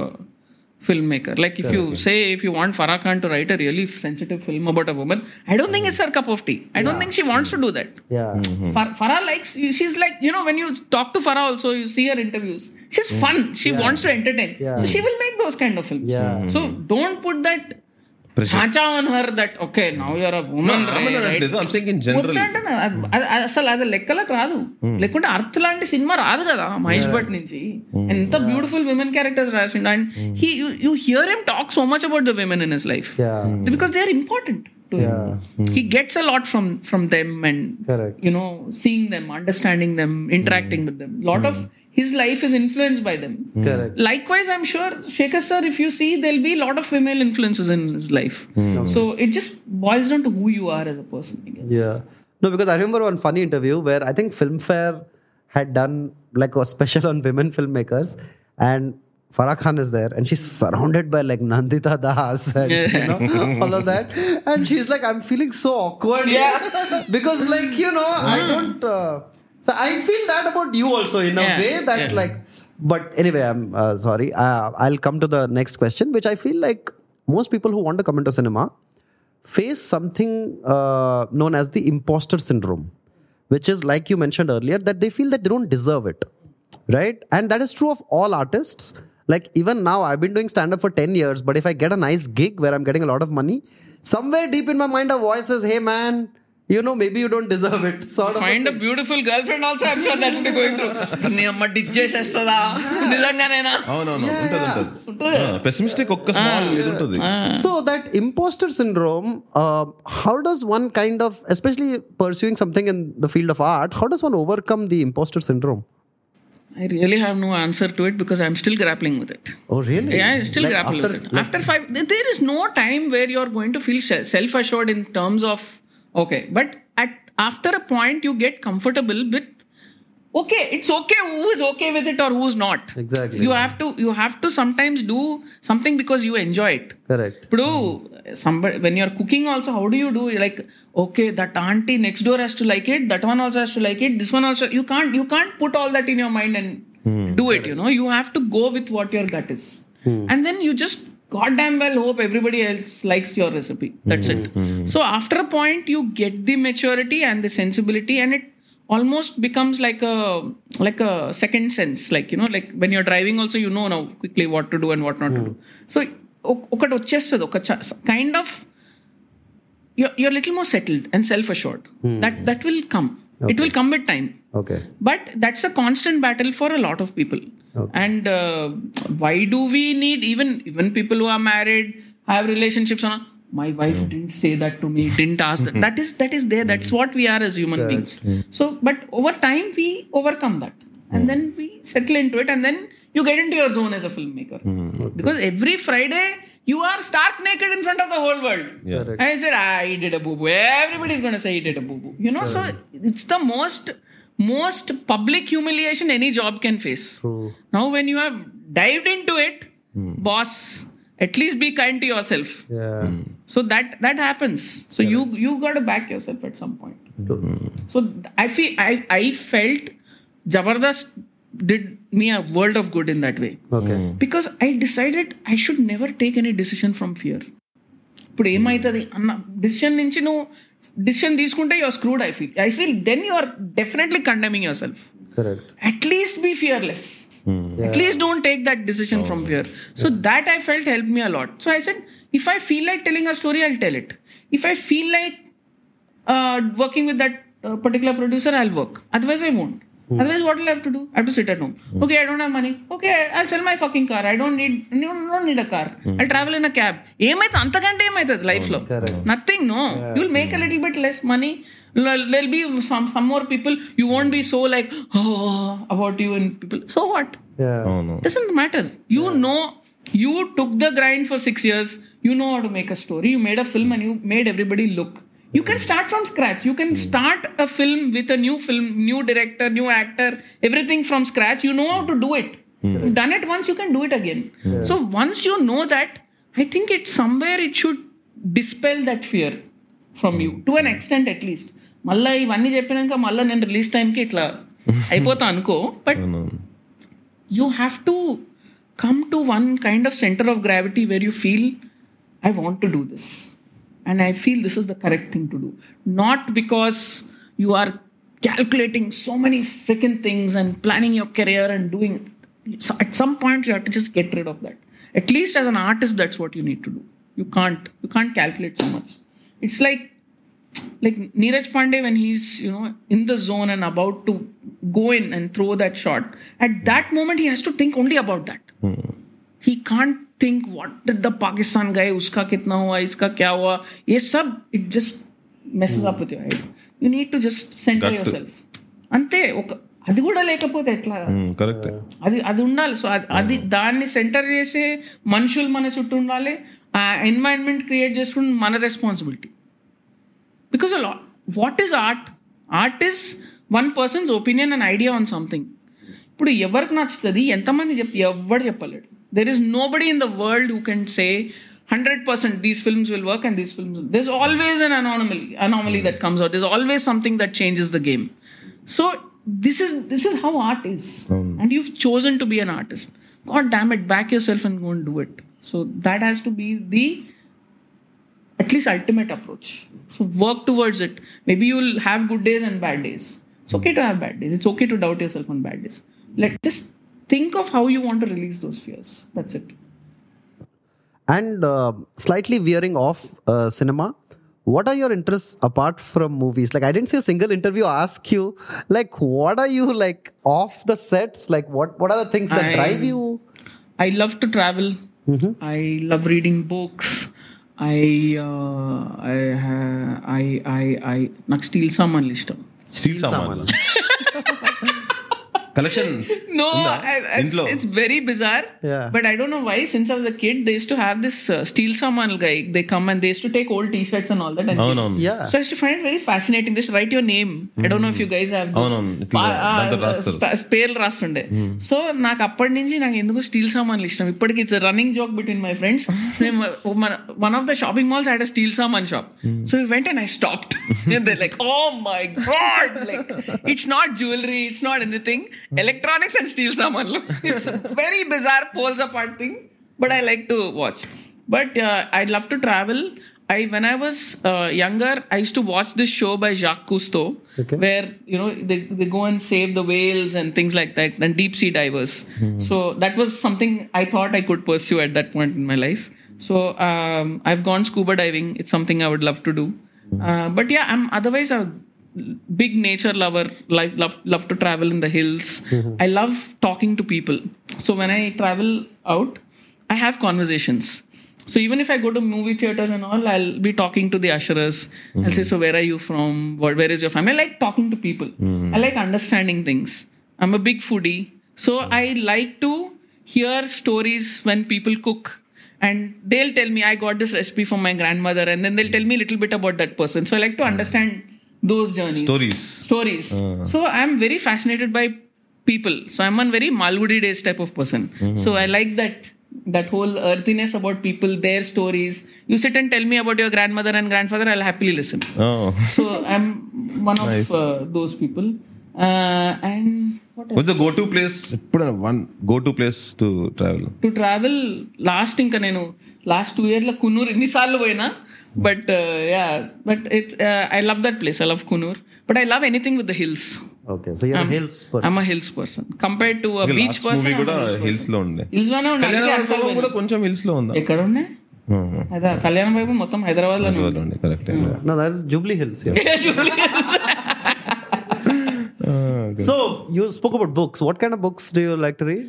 [SPEAKER 3] filmmaker. Like if you say if you want Farah Khan to write a really sensitive film about a woman, I don't think it's her cup of tea. I don't think she wants to do that.
[SPEAKER 1] Yeah. Mm-hmm.
[SPEAKER 3] Far- Farah likes she's like you know when you talk to Farah also you see her interviews she's mm. fun she wants to entertain
[SPEAKER 1] Yeah.
[SPEAKER 3] so she will make those kind of films
[SPEAKER 1] Yeah.
[SPEAKER 3] so don't put that అసలు అది లెక్కలకు రాదు లేకుంటే అర్థ లాంటి cinema రాదు కదా మహేష్ భట్ నుంచి ఎంత బ్యూటిఫుల్ విమెన్ క్యారెక్టర్స్ రాసిండు and he you hear him talk so much about the women in his life
[SPEAKER 1] Yeah.
[SPEAKER 3] Because they are important to he gets a lot from from them and
[SPEAKER 1] Correct.
[SPEAKER 3] you know seeing them understanding them interacting with them lot of his life is influenced by them hmm.
[SPEAKER 1] Correct.
[SPEAKER 3] likewise i'm sure shekhar sir if you see there'll be a lot of female influences in his life hmm. so it just boils down to who you are as a person I guess.
[SPEAKER 1] Yeah. No, because I remember one funny interview where I think Filmfare had done like a special on women filmmakers, and Farah Khan is there, and she's surrounded by like Nandita Das and you know all of that, and she's like, I'm feeling so awkward,
[SPEAKER 3] Yeah.
[SPEAKER 1] because like you know I hmm. don't. Uh, so I feel that about you also in a way that
[SPEAKER 3] yeah.
[SPEAKER 1] like. But anyway, I'm uh, sorry. Uh, I'll come to the next question, which I feel like most people who want to come into cinema face something uh, known as the imposter syndrome, which is like you mentioned earlier, that they feel that they don't deserve it. Right? And that is true of all artists. Like even now, I've been doing stand up for 10 years, but if I get a nice gig where I'm getting a lot of money, somewhere deep in my mind, a voice says, Hey man, you know, maybe you don't deserve it. Sort of. a
[SPEAKER 3] find a
[SPEAKER 1] thing.
[SPEAKER 3] beautiful girlfriend also i'm sure that will be going through నీ అమ్మ ditch చేసేస్తుందా నిజంగానేనా
[SPEAKER 2] అవునవును ఉంటుంది ఉంటుంది pessimistic ఒక్క small ఇది ఉంటుంది
[SPEAKER 1] So that imposter syndrome, uh, how does one kind of, especially pursuing something in the field of art, how does one overcome the imposter syndrome?
[SPEAKER 3] I really have no answer to it because I'm still grappling with it.
[SPEAKER 1] Oh, really?
[SPEAKER 3] Yeah, I still
[SPEAKER 1] Like
[SPEAKER 3] grapple
[SPEAKER 1] after-
[SPEAKER 3] with it. After five, th- there is no time where you're going to feel self assured in terms of Okay, but at after a point you get comfortable with okay it's okay who is okay with it or who's not
[SPEAKER 1] exactly
[SPEAKER 3] you have to you have to sometimes do something because you enjoy it
[SPEAKER 1] correct
[SPEAKER 3] but mm. somebody when you're cooking also how do you do you're like okay that auntie next door has to like it that one also has to like it this one also you can't you can't put all that in your mind and mm. do it correct. you know you have to go with what your gut is mm. and then you just goddamn well hope everybody else likes your recipe that's it so after a point you get the maturity and the sensibility and it almost becomes like a like a second sense like you know like when you're driving also you know now quickly what to do and what not to do so ఒక- ఒకటి వచ్చేస్తుంది ఒక kind of you're little more settled and self-assured that that will come it will come with time
[SPEAKER 1] Okay.
[SPEAKER 3] but that's a constant battle for a lot of people. Okay. and uh, why do we need even even people who are married have relationships on my wife hmm. didn't say that to me didn't ask that. That is that is there. Hmm. That's what we are as human beings. Hmm. So but over time we overcome that. And then we settle into it and then you get into your zone as a filmmaker. Because every friday you are stark naked in front of the whole world.
[SPEAKER 2] Yeah.
[SPEAKER 3] I said, ah, he did a boo boo. Everybody's going to say he did a boo boo. You know, so it's the most, most public humiliation any job can face.
[SPEAKER 1] True.
[SPEAKER 3] Now, when you have dived into it, boss, at least be kind to yourself.
[SPEAKER 1] Yeah.
[SPEAKER 3] So that that happens. So you you got to back yourself at some point. So I feel I I felt Jabardast did me a world of good in that way
[SPEAKER 1] Okay.
[SPEAKER 3] because I decided I should never take any decision from fear. ఇప్పుడు ఏమవుతుంది అన్న decision నుంచి నువ్వు decision తీసుకుంటే your screwed I feel I feel then you are definitely condemning your self
[SPEAKER 1] Correct.
[SPEAKER 3] at least be fearless. At least don't take that decision from fear. So that I felt helped me a lot. So I said, if I feel like telling a story, I'll tell it. If I feel like uh, working with that uh, particular producer, I'll work. Otherwise, what will I have to do? I have to sit at home. Mm. Okay, I don't have money. Okay, I'll sell my fucking car. I don't need no, don't need a car. Mm. I'll travel in a cab. ఏమైతే అంతకంటే ఏమైతుంది లైఫ్లో nothing no you will make a little bit less money there'll be some some more people you won't be so like about you and people so what doesn't matter you know you took the grind for six years you know how to make a story you made a film and you made everybody look you can start from scratch you can start a film with a new film new director new actor everything from scratch you know how to do it you've done it once you can do it again so once you know that i think it's somewhere it should dispel that fear from you to an extent at least మళ్ళీ ఇవన్నీ చెప్పినాక మళ్ళీ నేను release టైంకి ఇట్లా అయిపోతా అనుకో but you have to come to one kind of center of gravity where you feel i want to do this and i feel this is the correct thing to do. Not because you are calculating so many freaking things and planning your career and doing so at some point you have to just get rid of that. At least as an artist that's what you need to do. You can't you can't calculate so much. It's like like Neeraj Pandey when he's you know in the zone and about to go in and throw that shot, at that moment he has to think only about that. He he can't think what the Pakistan गए उसका कितना हुआ इसका क्या हुआ ये सब it just messes up with your head you need to just
[SPEAKER 2] centre
[SPEAKER 3] yourself అంతే ఒక అది కూడా లేకపోతే ఎట్లా
[SPEAKER 2] కరెక్ట్
[SPEAKER 3] అది అది ఉండాలి సో అది దాన్ని సెంటర్ చేసే మనుషులు మన చుట్టూ ఉండాలి ఆ ఎన్వైరన్మెంట్ క్రియేట్ చేసుకుని మన responsibility because what is art art is one person's opinion and idea on something ఇప్పుడు ఎవరికి నచ్చుతుంది ఎంతమంది చెప్పి ఎవ్వరు చెప్పలేడు There is nobody in the world who can say 100% these films will work and these films. Will. There's always an anomaly, anomaly that hmm. comes out. There's always something that changes the game. So this is this is how art is, hmm. and you've chosen to be an artist. God damn it, back yourself and go and do it. So that has to be the at least ultimate approach. So work towards it. Maybe you'll have good days and bad days. It's okay hmm. to have bad days. It's okay to doubt yourself on bad days. Let just think of how you want to release those fears that's it
[SPEAKER 1] And uh, slightly veering off uh, cinema, what are your interests apart from movies? Like, I didn't see a single interview ask you, like, what are you like off the sets? Like, what what are the things that
[SPEAKER 3] I-
[SPEAKER 1] drive you?
[SPEAKER 3] I love to travel. I love reading books. I uh, I ha- I I I నాకు steel సామాన్లు ఇష్టం
[SPEAKER 2] steel సామాన్ collection
[SPEAKER 3] no
[SPEAKER 2] ఇంట్లో?
[SPEAKER 3] It's very bizarre but I don't know why since of the kid they to have this steel సామాన్ guy they come and they to take old T shirts and all that and so I to find very fascinating this write your name I don't know if you guys have పేర్లు రాస్తుండే. Hmm. So నాకు అప్పటి నుంచి నాకు ఎందుకు steel సామాన్లు ఇష్టం? ఇప్పటికి it's running joke between my friends one of the shopping malls had a steel సామాన్ shop so you went and I stopped like oh my God like it's not jewellery it's not anything Hmm. electronics and steal someone. it's very bizarre, poles apart thing, but I like to watch. But uh, I'd love to travel. I when I was uh, younger, I used to watch this show by Jacques Cousteau, where you know they, they go and save the whales and things like that, and deep sea divers. Hmm. So that was something I thought I could pursue at that point in my life. So um, I've gone scuba diving. It's something I would love to do. Hmm. Uh, but yeah, I'm otherwise a big nature lover. Like love love to travel in the hills. Mm-hmm. I love talking to people. So when I travel out, I have conversations. So even if I go to movie theaters and all, I'll be talking to the usherers. I'll mm-hmm. say, "So where are you from? What, where is your family?" I like talking to people. Mm-hmm. I like understanding things. I'm a big foodie, so I like to hear stories when people cook, and they'll tell me, "I got this recipe from my grandmother," and then they'll tell me a little bit about that person. So I like to understand those journeys,
[SPEAKER 2] Stories.
[SPEAKER 3] stories. So I'm very fascinated by people. So I'm a very Malgudi days type of person. So I like that that whole earthiness about people, their stories. You sit and tell me about your grandmother and grandfather, I'll happily listen. So I'm one of
[SPEAKER 2] Nice.
[SPEAKER 3] uh, those people. Uh, and what
[SPEAKER 2] to place ఎప్పుడైనా one go to place to travel
[SPEAKER 3] to travel last ఇంకా నేను last two ఇయర్లో కున్నూరు ఎన్నిసార్లు పోయినా but uh, yeah but it's uh, i love that place. I love Coonoor but i love anything with the hills.
[SPEAKER 1] Okay so you're hills person
[SPEAKER 3] I am a hills person compared to a beach person movie
[SPEAKER 2] కూడా hills లో ఉండే
[SPEAKER 3] hills లోనే ఉండే
[SPEAKER 2] కళ్యాణ కూడా కొంచెం hills లో ఉందా?
[SPEAKER 3] ఎక్కడ ఉండే అదే కళ్యాణ వైపు మొత్తం హైదరాబాద్ లో
[SPEAKER 2] ఉండే correct
[SPEAKER 1] no that's Jubilee Hills Jubilee Hills So you spoke about books. What kind of books do you like to read?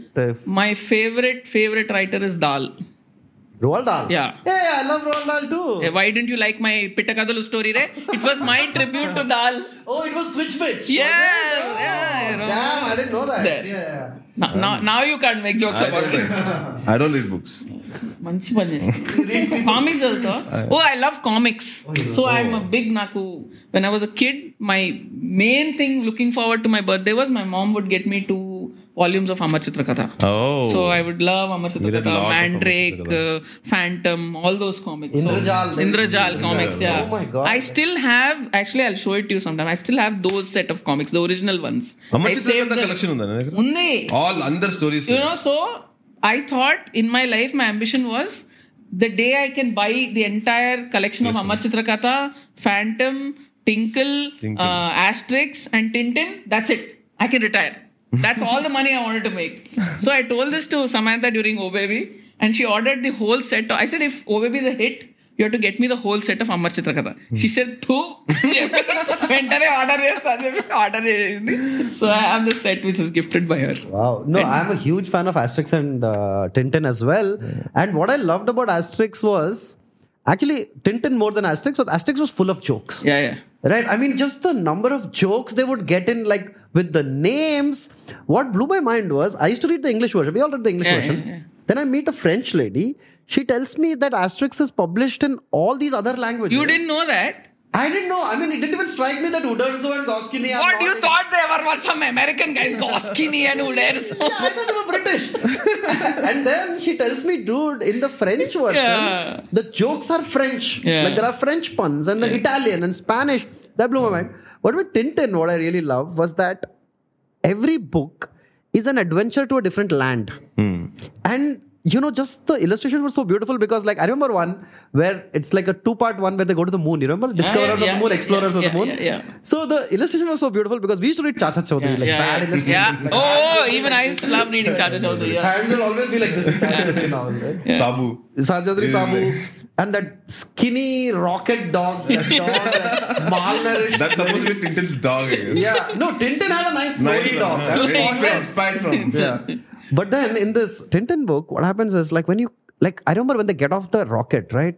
[SPEAKER 3] My favorite favorite writer is Dahl.
[SPEAKER 1] Roald Dahl?
[SPEAKER 3] Yeah.
[SPEAKER 1] Hey, I love Roald too.
[SPEAKER 3] Eh, why didn't you like my Pitta Kathalu story, re? It was my tribute to Dahl.
[SPEAKER 1] Oh, it was Switch Bitch.
[SPEAKER 3] Yeah.
[SPEAKER 1] Damn, I didn't know that.
[SPEAKER 3] There.
[SPEAKER 1] Yeah.
[SPEAKER 3] Now, now, you can't make jokes about it.
[SPEAKER 2] I don't read books.
[SPEAKER 3] మంచి పని చేస్తాను comics చదువుతా ఓ I love comics so I'm big నాకు when I was a kid my main thing looking forward to my birthday was my mom would get me to volumes of
[SPEAKER 2] Amar
[SPEAKER 3] Chitrakatha. Oh. So I would love
[SPEAKER 2] Amar Chitrakatha,
[SPEAKER 3] Mandrake,
[SPEAKER 2] Amar Uh, Phantom,
[SPEAKER 3] all those comics. Indrajal. So,
[SPEAKER 1] Indrajal
[SPEAKER 3] Indra comics, yeah.
[SPEAKER 1] Oh my god.
[SPEAKER 3] I still have, actually, I'll show it to you sometime. I still have those set of comics,
[SPEAKER 2] the original ones. Amar Chitrakatha collection
[SPEAKER 3] undi.
[SPEAKER 2] All under stories.
[SPEAKER 3] You know, so I thought in my life, my ambition was the day I can buy the entire collection of Amar Chitrakatha, Phantom, Tinkle, Tinkle. Uh, Asterix, and Tintin, that's it. I can retire. that's all the money i wanted to make so i told this to samantha during o baby and she ordered the whole set i said if o baby is a hit you have to get me the whole set of Amar చిత్రకథ she said థూ వెంటనే order చేస్తా అని చెప్పి order చేసింది so I have this set which is gifted by her
[SPEAKER 1] Wow. No, I'm a huge fan of Asterix and uh, Tintin as well. And what I loved about Asterix was actually Tintin more than Asterix was Asterix was full of jokes.
[SPEAKER 3] Yeah yeah
[SPEAKER 1] Right? I mean, just the number of jokes they would get in, like with the names. What blew my mind was I used to read the English version. We all read the English
[SPEAKER 3] Yeah,
[SPEAKER 1] version.
[SPEAKER 3] yeah, yeah.
[SPEAKER 1] Then I meet a French lady. She tells me that Asterix is published in all these other languages.
[SPEAKER 3] You didn't know that?
[SPEAKER 1] I didn't know. I mean, it didn't even strike me that Uderzo and Goscinny are
[SPEAKER 3] What
[SPEAKER 1] not
[SPEAKER 3] you
[SPEAKER 1] in-
[SPEAKER 3] thought they were what some American guys Goscinny and Uders?
[SPEAKER 1] Yeah, I thought they were British. and then she tells me, dude, in the French version,
[SPEAKER 3] Yeah.
[SPEAKER 1] the jokes are French.
[SPEAKER 3] Yeah.
[SPEAKER 1] Like there are French puns and the Italian and Spanish. That blew my mind. But with Tintin, what I really love was that every book is an adventure to a different land. Hmm. And you know, just the illustrations were so beautiful because, like, I remember one where it's like a two-part one where they go to the moon. You remember, discoverers yeah,
[SPEAKER 3] yeah, of
[SPEAKER 1] the moon, explorers of the moon.
[SPEAKER 3] Yeah,
[SPEAKER 1] So the illustration was so beautiful because we used to read Chacha Chaudhary, like bad illustrations.
[SPEAKER 3] Like, oh, even I used to love reading Chacha Chaudhary. And
[SPEAKER 1] Hands will always be like this is Chacha Chaudhary novel, right?
[SPEAKER 2] Sabu,
[SPEAKER 1] Chaudhary Sabu, and that skinny rocket dog, that dog malnourished.
[SPEAKER 2] That's supposed to be Tintin's dog.
[SPEAKER 1] Yeah, no, Tintin had a nice snowy nice dog.
[SPEAKER 2] That's from.
[SPEAKER 1] Yeah. But then in this Tintin book, what happens is like when you like I remember when they get off the rocket, right?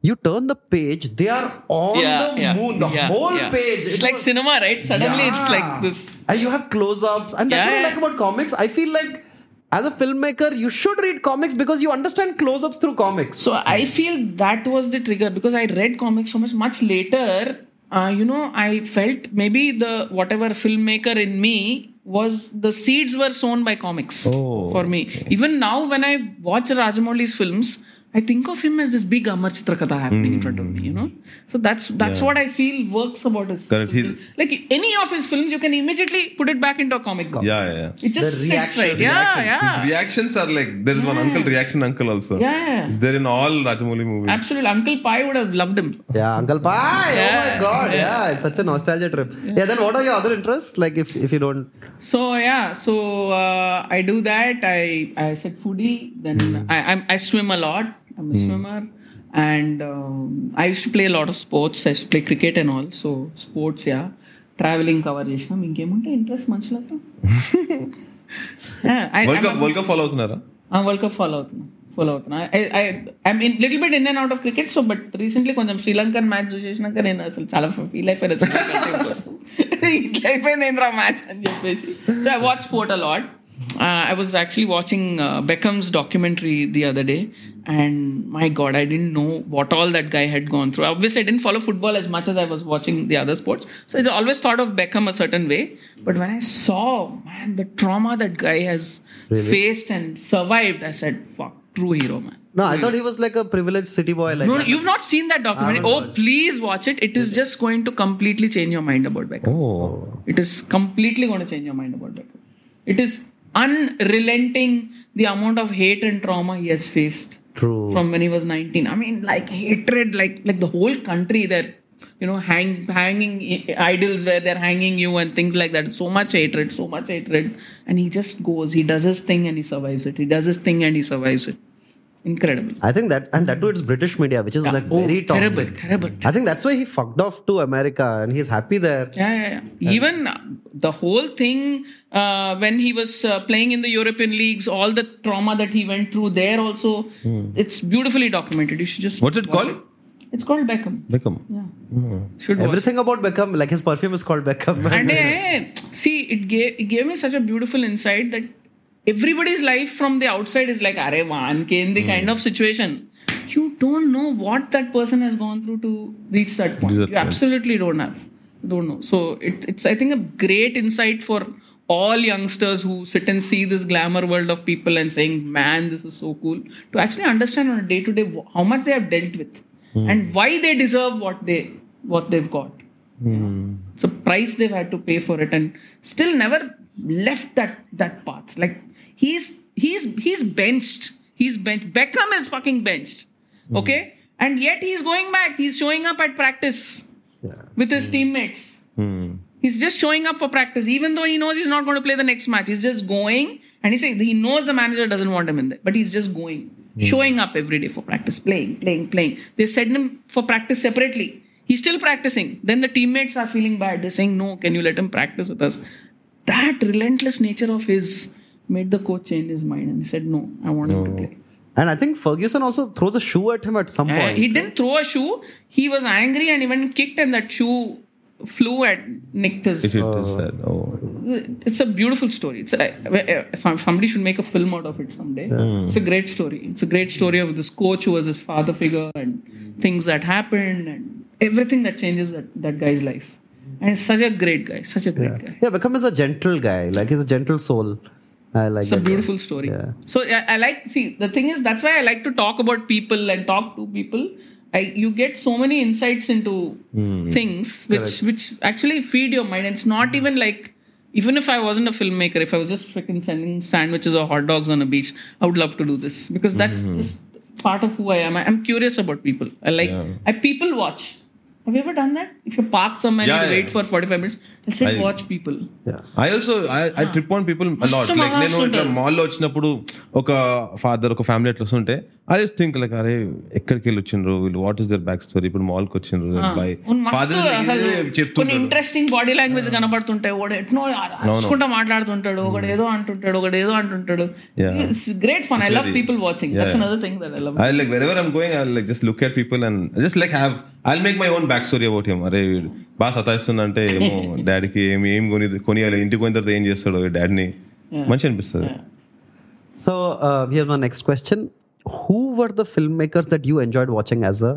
[SPEAKER 1] You turn the page, they are on
[SPEAKER 3] Yeah,
[SPEAKER 1] the
[SPEAKER 3] yeah,
[SPEAKER 1] moon, the
[SPEAKER 3] yeah,
[SPEAKER 1] whole page.
[SPEAKER 3] It's
[SPEAKER 1] It
[SPEAKER 3] like
[SPEAKER 1] was-
[SPEAKER 3] cinema, right? Suddenly it's like this.
[SPEAKER 1] And you have close-ups. And that's what I like about comics. I feel like as a filmmaker, you should read comics because you understand close-ups through comics.
[SPEAKER 3] So I feel that was the trigger because I read comics so much much later. Uh, you know, I felt maybe the whatever filmmaker in me was the seeds were sown by comics oh, for me. Even now, when I watch Rajamouli's films, I think of him as this big Amar Chitrakatha happening mm. in front of me, you know. So that's that's yeah. what I feel works about his.
[SPEAKER 2] Correct.
[SPEAKER 3] like any of his films, you can immediately put it back into a comic book.
[SPEAKER 2] Yeah, yeah.
[SPEAKER 3] It just
[SPEAKER 1] the
[SPEAKER 3] right.
[SPEAKER 1] Yeah,
[SPEAKER 3] yeah.
[SPEAKER 1] His
[SPEAKER 3] reactions
[SPEAKER 2] are like there is yeah. one uncle reaction uncle also.
[SPEAKER 3] Yeah.
[SPEAKER 2] Is there in all Rajamouli movies?
[SPEAKER 3] Absolutely. Uncle Pai would have loved him.
[SPEAKER 1] Yeah, Uncle Pai. Yeah. Oh my God.
[SPEAKER 3] Yeah.
[SPEAKER 1] it's such a nostalgia trip. Yeah. Then what are your other interests? Like if if you don't.
[SPEAKER 3] So yeah, so uh, I do that. I I said foodie. Then mm. I I I swim a lot. I'm a swimmer, and um, I used to play a lot of sports. I used to play cricket and all. So sports, yeah. Travelling cover చేసినాం ఇంకేముంటే interest మనుషులతో?
[SPEAKER 2] World cup world cup follow అవుతున్నారా?
[SPEAKER 3] World cup follow అవుతున్నా. Follow అవుతున్నా. I mean little bit in and out of cricket so but recently కొంచెం Sri Lankan match చూసేసినాక నేను అసలు చాలా ఫీల్ అయిపోయినా. ఇట్లా అయిపోయింది ఏంద్రా మ్యాచ్ అని చెప్పేసి. So I watch sport a lot I was actually watching Beckham's documentary the other day and my god i didn't know what all that guy had gone through obviously i didn't follow football as much as i was watching the other sports so i always thought of beckham a certain way but when i saw man the trauma that guy has really? faced and survived i said fuck true hero man
[SPEAKER 1] no, I thought he was like a privileged city boy. Like
[SPEAKER 3] no, no you've not seen that documentary. Oh, watched. please watch it. It is just going to completely change your mind about Beckham. Oh. It is completely going to change your mind about Beckham. It is unrelenting the amount of hate and trauma he has faced
[SPEAKER 1] True.
[SPEAKER 3] from when he was 19 i mean like hatred like like the whole country there you know hang hanging idols where they're hanging you and things like that. So much hatred so much hatred. And he just goes he does his thing and he survives it. He does his thing and he survives it incredible
[SPEAKER 1] I think that, and that too, it's British media, which is like
[SPEAKER 3] Oh,
[SPEAKER 1] very
[SPEAKER 3] terrible
[SPEAKER 1] toxic.
[SPEAKER 3] terrible
[SPEAKER 1] I think that's why he fucked off to America and he's happy there.
[SPEAKER 3] Yeah, yeah, yeah. Even uh, the whole thing uh, when he was uh, playing in the European leagues, all the trauma that he went through there also, it's beautifully documented. You should just
[SPEAKER 2] What's it
[SPEAKER 3] watch
[SPEAKER 2] called?
[SPEAKER 3] It's called Beckham.
[SPEAKER 2] Beckham.
[SPEAKER 3] Yeah, should watch.
[SPEAKER 1] Everything about Beckham, like his perfume is called Beckham.
[SPEAKER 3] And eh, see, it gave it gave me such a beautiful insight that everybody's life from the outside is like, "Are one the kind hmm. of situation." You don't know what that person has gone through to reach that point.
[SPEAKER 2] that
[SPEAKER 3] you
[SPEAKER 2] point.
[SPEAKER 3] absolutely don't have. Don't know. So it, it's I think a great insight for all youngsters who sit and see this glamour world of people and saying, "Man, this is so cool." To actually understand on a day to day how much they have dealt with hmm. and why they deserve what they what they've got. Hmm. It's a price they've had to pay for it, and still never left that that path. Like he's he's he's benched. He's benched. Beckham is fucking benched. Hmm. Okay, and yet he's going back. He's showing up at practice with his hmm. teammates. Hmm. He's just showing up for practice, even though he knows he's not going to play the next match. He's just going, and he's saying he knows the manager doesn't want him in there, but he's just going, showing up every day for practice, playing, playing, playing. They send him for practice separately. He's still practicing. Then the teammates are feeling bad. They're saying, "No, can you let him practice with us?" That relentless nature of his made the coach change his mind, and he said, "No, I want him to play."
[SPEAKER 1] and I think Ferguson also throws a shoe at him at some
[SPEAKER 3] Uh,
[SPEAKER 1] point.
[SPEAKER 3] he didn't throw a shoe. He was angry and even kicked, and that shoe flew at nicked his.
[SPEAKER 2] It is sad. Oh.
[SPEAKER 3] It's a beautiful story. It's a, uh, somebody should make a film out of it someday. It's a great story. It's a great story of this coach who was his father figure and things that happened and everything that changes that, that guy's life. And he's such a great guy. Such a great guy.
[SPEAKER 1] Yeah, Beckham is a gentle guy. Like he's a gentle soul. I like
[SPEAKER 3] It's a beautiful story.
[SPEAKER 1] Yeah.
[SPEAKER 3] So I, I like see the thing is that's why I like to talk about people and talk to people. I, you get so many insights into things which which actually feed your mind. It's not even like even if I wasn't a filmmaker, if I was just freaking sending sandwiches or hot dogs on a beach, I would love to do this because that's just part of who I am. I, I'm curious about people. I like I people watch. Have you ever done that? If you park somewhere
[SPEAKER 2] Yeah,
[SPEAKER 3] and
[SPEAKER 2] yeah.
[SPEAKER 3] wait for 45 minutes, I'll sit
[SPEAKER 2] I-
[SPEAKER 3] watch people.
[SPEAKER 1] Yeah.
[SPEAKER 2] I also I trip on people lot
[SPEAKER 3] మస్తు
[SPEAKER 2] like నేను
[SPEAKER 3] మస్తు
[SPEAKER 2] ఇట్లా. మాల్లో వచ్చినప్పుడు ఒక father ఒక family అట్లా వస్తుంటే ఐ జస్ట్ థింక్ లైక్ అరే ఎక్కడికి వెళ్ళి వచ్చిండ్రు వీళ్ళు? What is their back story ఇప్పుడు మాల్కి వచ్చిండ్రు బై.
[SPEAKER 3] కొన్ని ఇంట్రెస్టింగ్ బాడీ లాంగ్వేజ్ కనబడుతుంటాయి ఒకడు ఎట్నో అరుచుకుంటా మాట్లాడుతుంటాడు. ఒకడు ఏదో అంటుంటాడు. ఒకడు ఏదో అంటుంటాడు. Great
[SPEAKER 2] fun
[SPEAKER 3] I love
[SPEAKER 2] people
[SPEAKER 3] watching
[SPEAKER 2] that's.
[SPEAKER 3] Another thing that I love
[SPEAKER 2] I like wherever I'm going, I'll like just look at people and just like have I'll make my own back story about him. అరే వీడు బాగా సతాయిస్తుందంటే ఏమో డాడీకి ఏమి ఏం కొని కొనియాలి ఇంటికి పోయిన తర్వాత ఏం చేస్తాడో డాడీని మంచి అనిపిస్తుంది
[SPEAKER 1] So uh, here's my next question: Who were the filmmakers that you enjoyed watching as a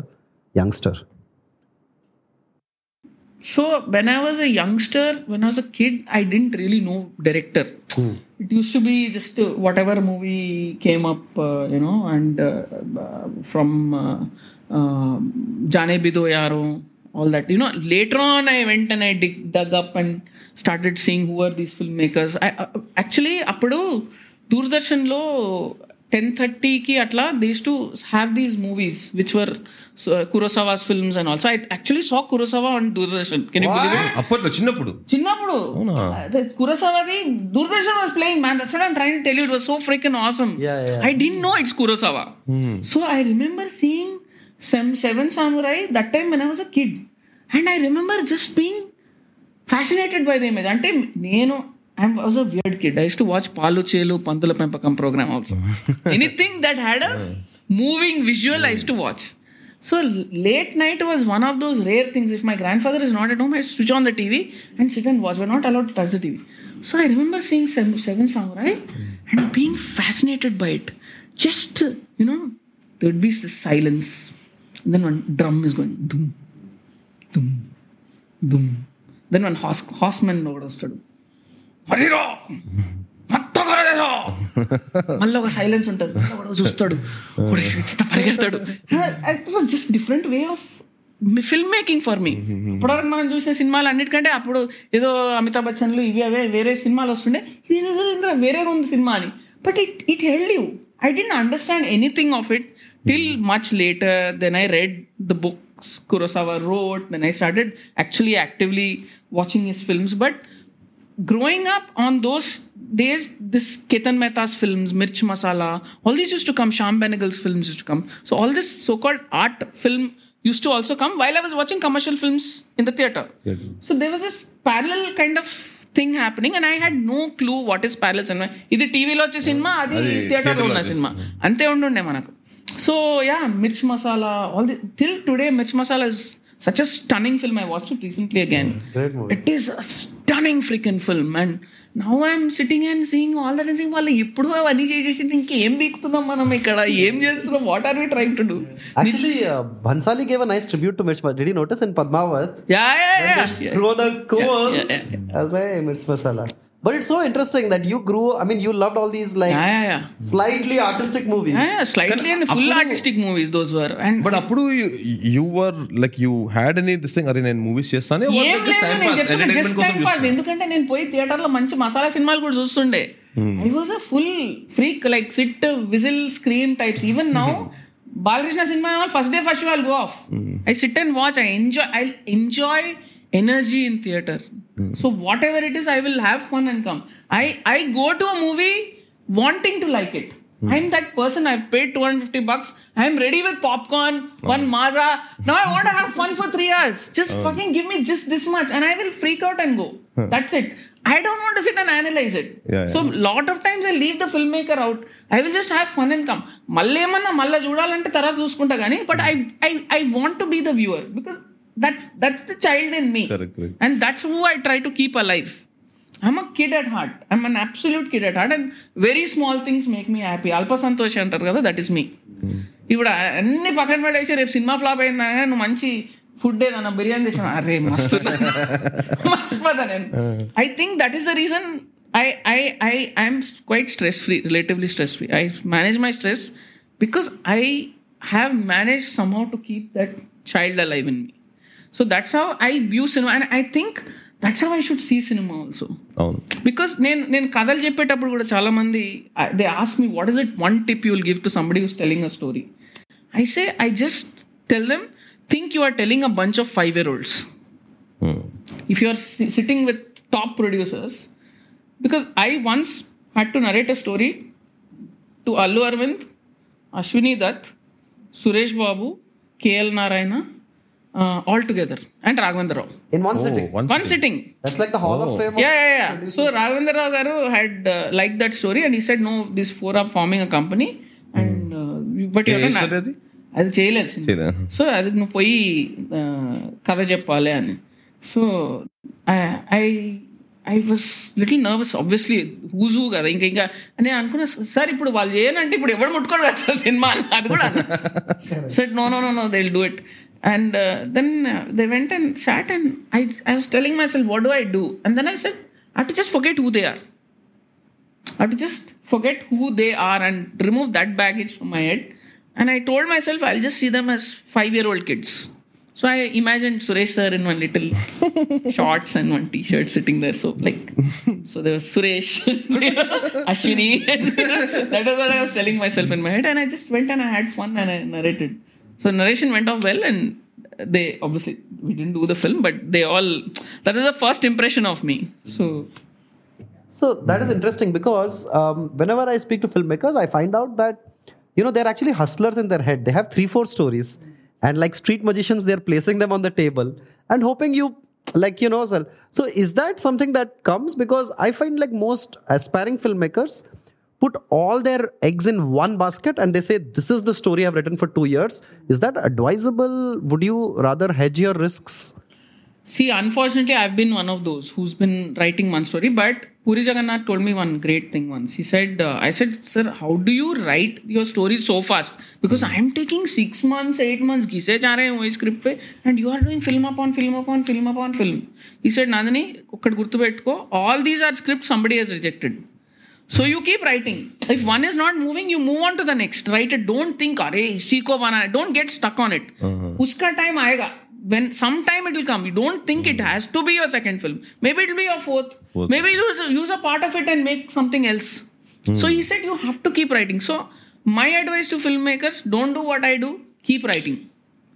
[SPEAKER 1] youngster?
[SPEAKER 3] So when I was a youngster, when I was a kid, I didn't really know director. It used to be just uh, whatever movie came up, uh, you know, and Jane Bido Yaro, all that. You know, later on I went and I dig, dug up and started seeing who are these filmmakers. I, uh, actually, అప్పుడు దూరదర్శన్లో ten థర్టీకి అట్లా they to have these movies which were Kurosawa's films and also I actually saw Kurosawa on Doordarshan
[SPEAKER 2] అప్పట్లో చిన్నప్పుడు.
[SPEAKER 3] చిన్నప్పుడు. కురసావాది Doordarshan was playing man that's what I'm trying to tell you it was so freaking awesome
[SPEAKER 1] Yeah, yeah.
[SPEAKER 3] I did know it's Kurosawa so I remember seeing Sem- Seven Samurai that time when I was a kid. And I remember just being fascinated by the image. And you know, I was a weird kid. I used to watch Palu Chelu Pandula Pempakam program also. Anything that had a moving visual, I used to watch. So late night was one of those rare things. If my grandfather is not at home, I switch on the TV and sit and watch. We're not allowed to touch the TV. So I remember seeing Seven, seven Samurai and being fascinated by it. Just, you know, there would be silence, one drum is going దుమ్ దుమ్ దుమ్ then one has హాస్మెన్ ఒకడు వస్తాడు హరిరో మళ్ళీ ఒక silence ఉంటుంది. చూస్తాడు. పరిగెడతాడు. Just different way of filmmaking for me ఇప్పటివరకు మనం చూసిన సినిమాలు అన్నిటికంటే అప్పుడు ఏదో అమితాబ్ బచ్చన్లు ఇవి అవే వేరే సినిమాలు వస్తుండే. ఇది వేరేగా ఉంది సినిమా అని. But it it held you I didn't understand anything of it till much later then i read the books kurosawa wrote. Then i started actually actively watching his films. But growing up on those days this ketan mehta's films mirch masala all these used to come. Shyam benegal's films used to come. So all this so called art film used to also come while i was watching commercial films in the theater. Yeah. so there was this parallel kind of thing happening and i had no clue what is parallel cinema. సినిమా tv టీవీలో వచ్చే cinema అది థియేటర్లో
[SPEAKER 2] cinema.
[SPEAKER 3] Cinema అంతే ఉండుండే so yeah mirch masala all the till today mirch masala is such a stunning film I watch it recently again
[SPEAKER 1] Great movie.
[SPEAKER 3] It is a stunning ఫ్రికన్ film and now I'm sitting and seeing all that Singh వాళ్ళు ఇప్పుడు అవన్నీ చేసేసి ఇంకేం బీకుతున్నాం మనం ఇక్కడ ఏం చేస్తున్నాం what are we trying to do
[SPEAKER 1] Actually, uh, Bhansali gave a nice tribute to Mirch Masala. Did you notice in Padmavat?
[SPEAKER 3] Yeah yeah
[SPEAKER 1] When
[SPEAKER 3] yeah
[SPEAKER 1] they throw the coal.
[SPEAKER 3] yeah, yeah,
[SPEAKER 1] I Was like, hey, Mirch Masala. But it's so interesting that you grew. I mean, you loved all these like
[SPEAKER 3] yeah yeah
[SPEAKER 1] slightly artistic movies.
[SPEAKER 3] Slightly and full artistic movies those were and
[SPEAKER 2] but అప్పుడు you were like you had any this thing అరే నేను movies చేస్తానే
[SPEAKER 3] లేదు నేను చెప్తున్నా just time pass ఎందుకంటే నేను పోయి థియేటర్లో మంచి మసాలా సినిమాలు కూడా చూస్తుండే I was a full freak like sit whistle screen types even now Balakrishna cinema first day first I'll go off I sit and watch I enjoy I enjoy energy in theatre so whatever it is I will have fun and come I I go to a movie wanting to like it I'm that person. I've paid 250 bucks. I'm ready with popcorn, one Mazda. Now I want to have fun for three hours. Just fucking give me just this much, and I will freak out and go. That's it. I don't want to sit and analyze it.
[SPEAKER 2] Yeah,
[SPEAKER 3] so lot of times I leave the filmmaker out. I will just have fun and come. మళ్ళీ ఏమన్నా మళ్ళీ చూడాలంటే తర్వాత చూసుకుంటా కానీ but I I I want to be the viewer because that's that's the child in me
[SPEAKER 2] Correct, correct.
[SPEAKER 3] And that's who I try to keep a life I'm a kid at heart I'm an absolute kid at heart and very small things make me happy అల్ప సంతోషి అంటారు కదా that is మీ ఇప్పుడు అన్ని పక్కన పడేసి రేపు cinema flop అయిందా నువ్వు మంచి ఫుడ్ ఏదన్నా బిర్యానీ తెచ్చిన అరే మస్తు మర్చిపోతా నేను I think that is the reason I I I I'm quite stress free relatively stress free I manage my stress because I have manage somehow to keep that child alive in me so that's how I view cinema and I think that's how I should see cinema also
[SPEAKER 2] అవును.
[SPEAKER 3] Because నేను నేను కథలు చెప్పేటప్పుడు కూడా చాలా మంది they ask me what is it one tip you will give to somebody who's telling a story I say I just tell them think you are telling a bunch of five year olds if you are si- sitting with top producers because i once had to narrate a story to allu arvind ashwini dutt suresh babu kl narayana uh, all together and raghavendra rao
[SPEAKER 1] In one sitting.
[SPEAKER 2] one
[SPEAKER 3] one sitting
[SPEAKER 1] That's like the Hall of Fame. of
[SPEAKER 3] yeah, yeah, yeah. So Ravindra Rao garu had uh, liked that story and he said, no, these four are forming a company and uh, you- but you're
[SPEAKER 2] story
[SPEAKER 3] not.
[SPEAKER 2] అది?
[SPEAKER 3] చేయలేదు. So అది నువ్వు పోయి కథ చెప్పాలి అని so I I was little nervous obviously whose కదా ఇంకా ఇంకా నేను అనుకున్నా సార్ ఇప్పుడు వాళ్ళు చేయనంటే ఇప్పుడు ఎవరు ముట్టుకోడు కదా సార్ సినిమా అది కూడా set no no no no they will do it And uh, then uh, they went and sat, and I, I was telling myself, what do I do? And then I said, I have to just forget who they are. I have to just forget who they are and remove that baggage from my head. And I told myself, I'll just see them as five year old kids. So I imagined Suresh sir in one little shorts and one t-shirt sitting there. So like, so there was Suresh, Ashwini. And, you know, that was what I was telling myself in my head. And I just went and I had fun and I narrated. So, narration went off well. And they obviously, we didn't do the film, but they all, that is the first impression of me. So,
[SPEAKER 1] So that is interesting because um, whenever I speak to filmmakers, I find out that you know they're actually hustlers in their head. They have three, four stories, and like street magicians, they're placing them on the table and hoping you like you know. Sell. So is that something that comes because I find like most aspiring filmmakers put all their eggs in one basket and they say, This is the story I've written for two years? Is that advisable? Would you rather hedge your risks?
[SPEAKER 3] See, unfortunately, I've been one of those who's been writing one story. But Puri Jagannath told me one great thing once. He said, uh, I said, Sir, how do you write your stories so fast? Because hmm. I'm taking six months, eight months, घिसे जा रहे हैं script pe, and you are doing film upon film upon film upon film. He said, Nandini, all these are scripts somebody has rejected. So you keep writing. If one is not moving, you move on to the next. Write it. Don't think, अरे इसी को बनाना. Don't get stuck on it. उसका time आएगा. When sometime it will come. You don't think it has to be your second film. Maybe it will be your fourth.
[SPEAKER 2] Fourth.
[SPEAKER 3] Maybe use use a part of it and make something else. So he said you have to keep writing. So my advice to filmmakers don't do what I do, keep writing.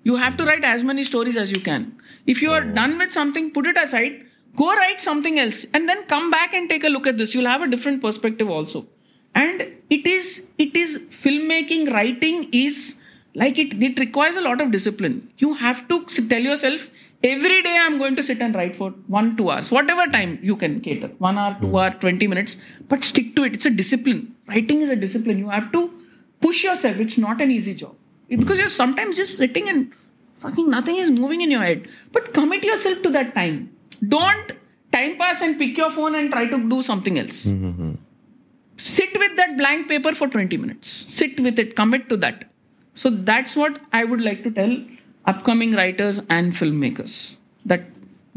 [SPEAKER 3] You have to write as many stories as you can. If you are done with something, put it aside, go write something else, and then come back and take a look at this. You'll have a different perspective also. And it is, it is filmmaking, writing is like it, it requires a lot of discipline. You have to tell yourself, every day I'm going to sit and write for one, two hours, whatever time you can cater, one hour, two hmm. hour, 20 minutes, but stick to it. It's a discipline. Writing is a discipline. You have to push yourself. It's not an easy job hmm. because you're sometimes just sitting and fucking nothing is moving in your head. But commit yourself to that time. Don't time pass and pick your phone and try to do something else. Sit with that blank paper for 20 minutes. Sit with it, commit to that. So that's what I would like to tell upcoming writers and filmmakers that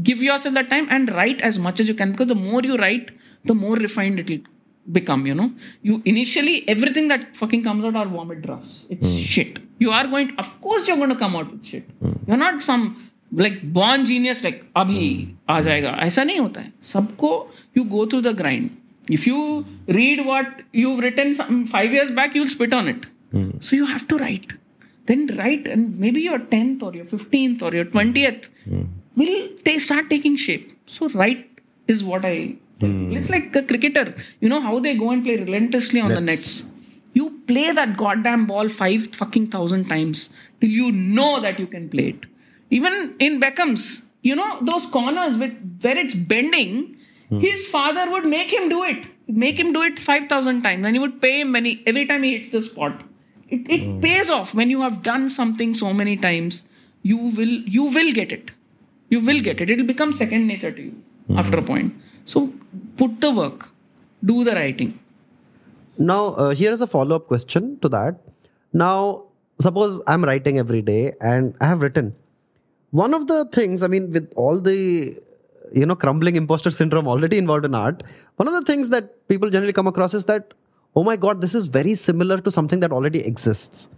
[SPEAKER 3] give yourself that time and write as much as you can because the more you write, the more refined it will become, you know. You initially, everything that fucking comes out are vomit drafts. It's hmm. shit. You are going, of course, you're going to come out with shit. Hmm. You're not some like born genius like अभी आ जाएगा ऐसा नहीं होता है सबको you go through the grind if you read what you've written some five years back you'll spit on it so you have to write then write and maybe your 10th or your 15th or your 20th will ta- start taking shape so write is what i tell people. it's like a cricketer you know how they go and play relentlessly on the nets you play that goddamn ball five fucking thousand times till you know that you can play it even in beckham's you know those corners with where it's bending hmm. his father would make him do it. Make him do it 5000 times. And he would pay him when he, every time he hits the spot. It, it hmm. pays off. When you have done something so many times you will you will get it. You will hmm. get it. It'll become second nature to you after a point. So put the work. Do the writing.
[SPEAKER 1] Now, uh, here is a follow up question to that. Now, suppose I'm writing every day and I have written. One of the things, I mean, with all the you know crumbling imposter syndrome already involved in art, one of the things that people generally come across is that, oh my god, this is very similar to something that already exists,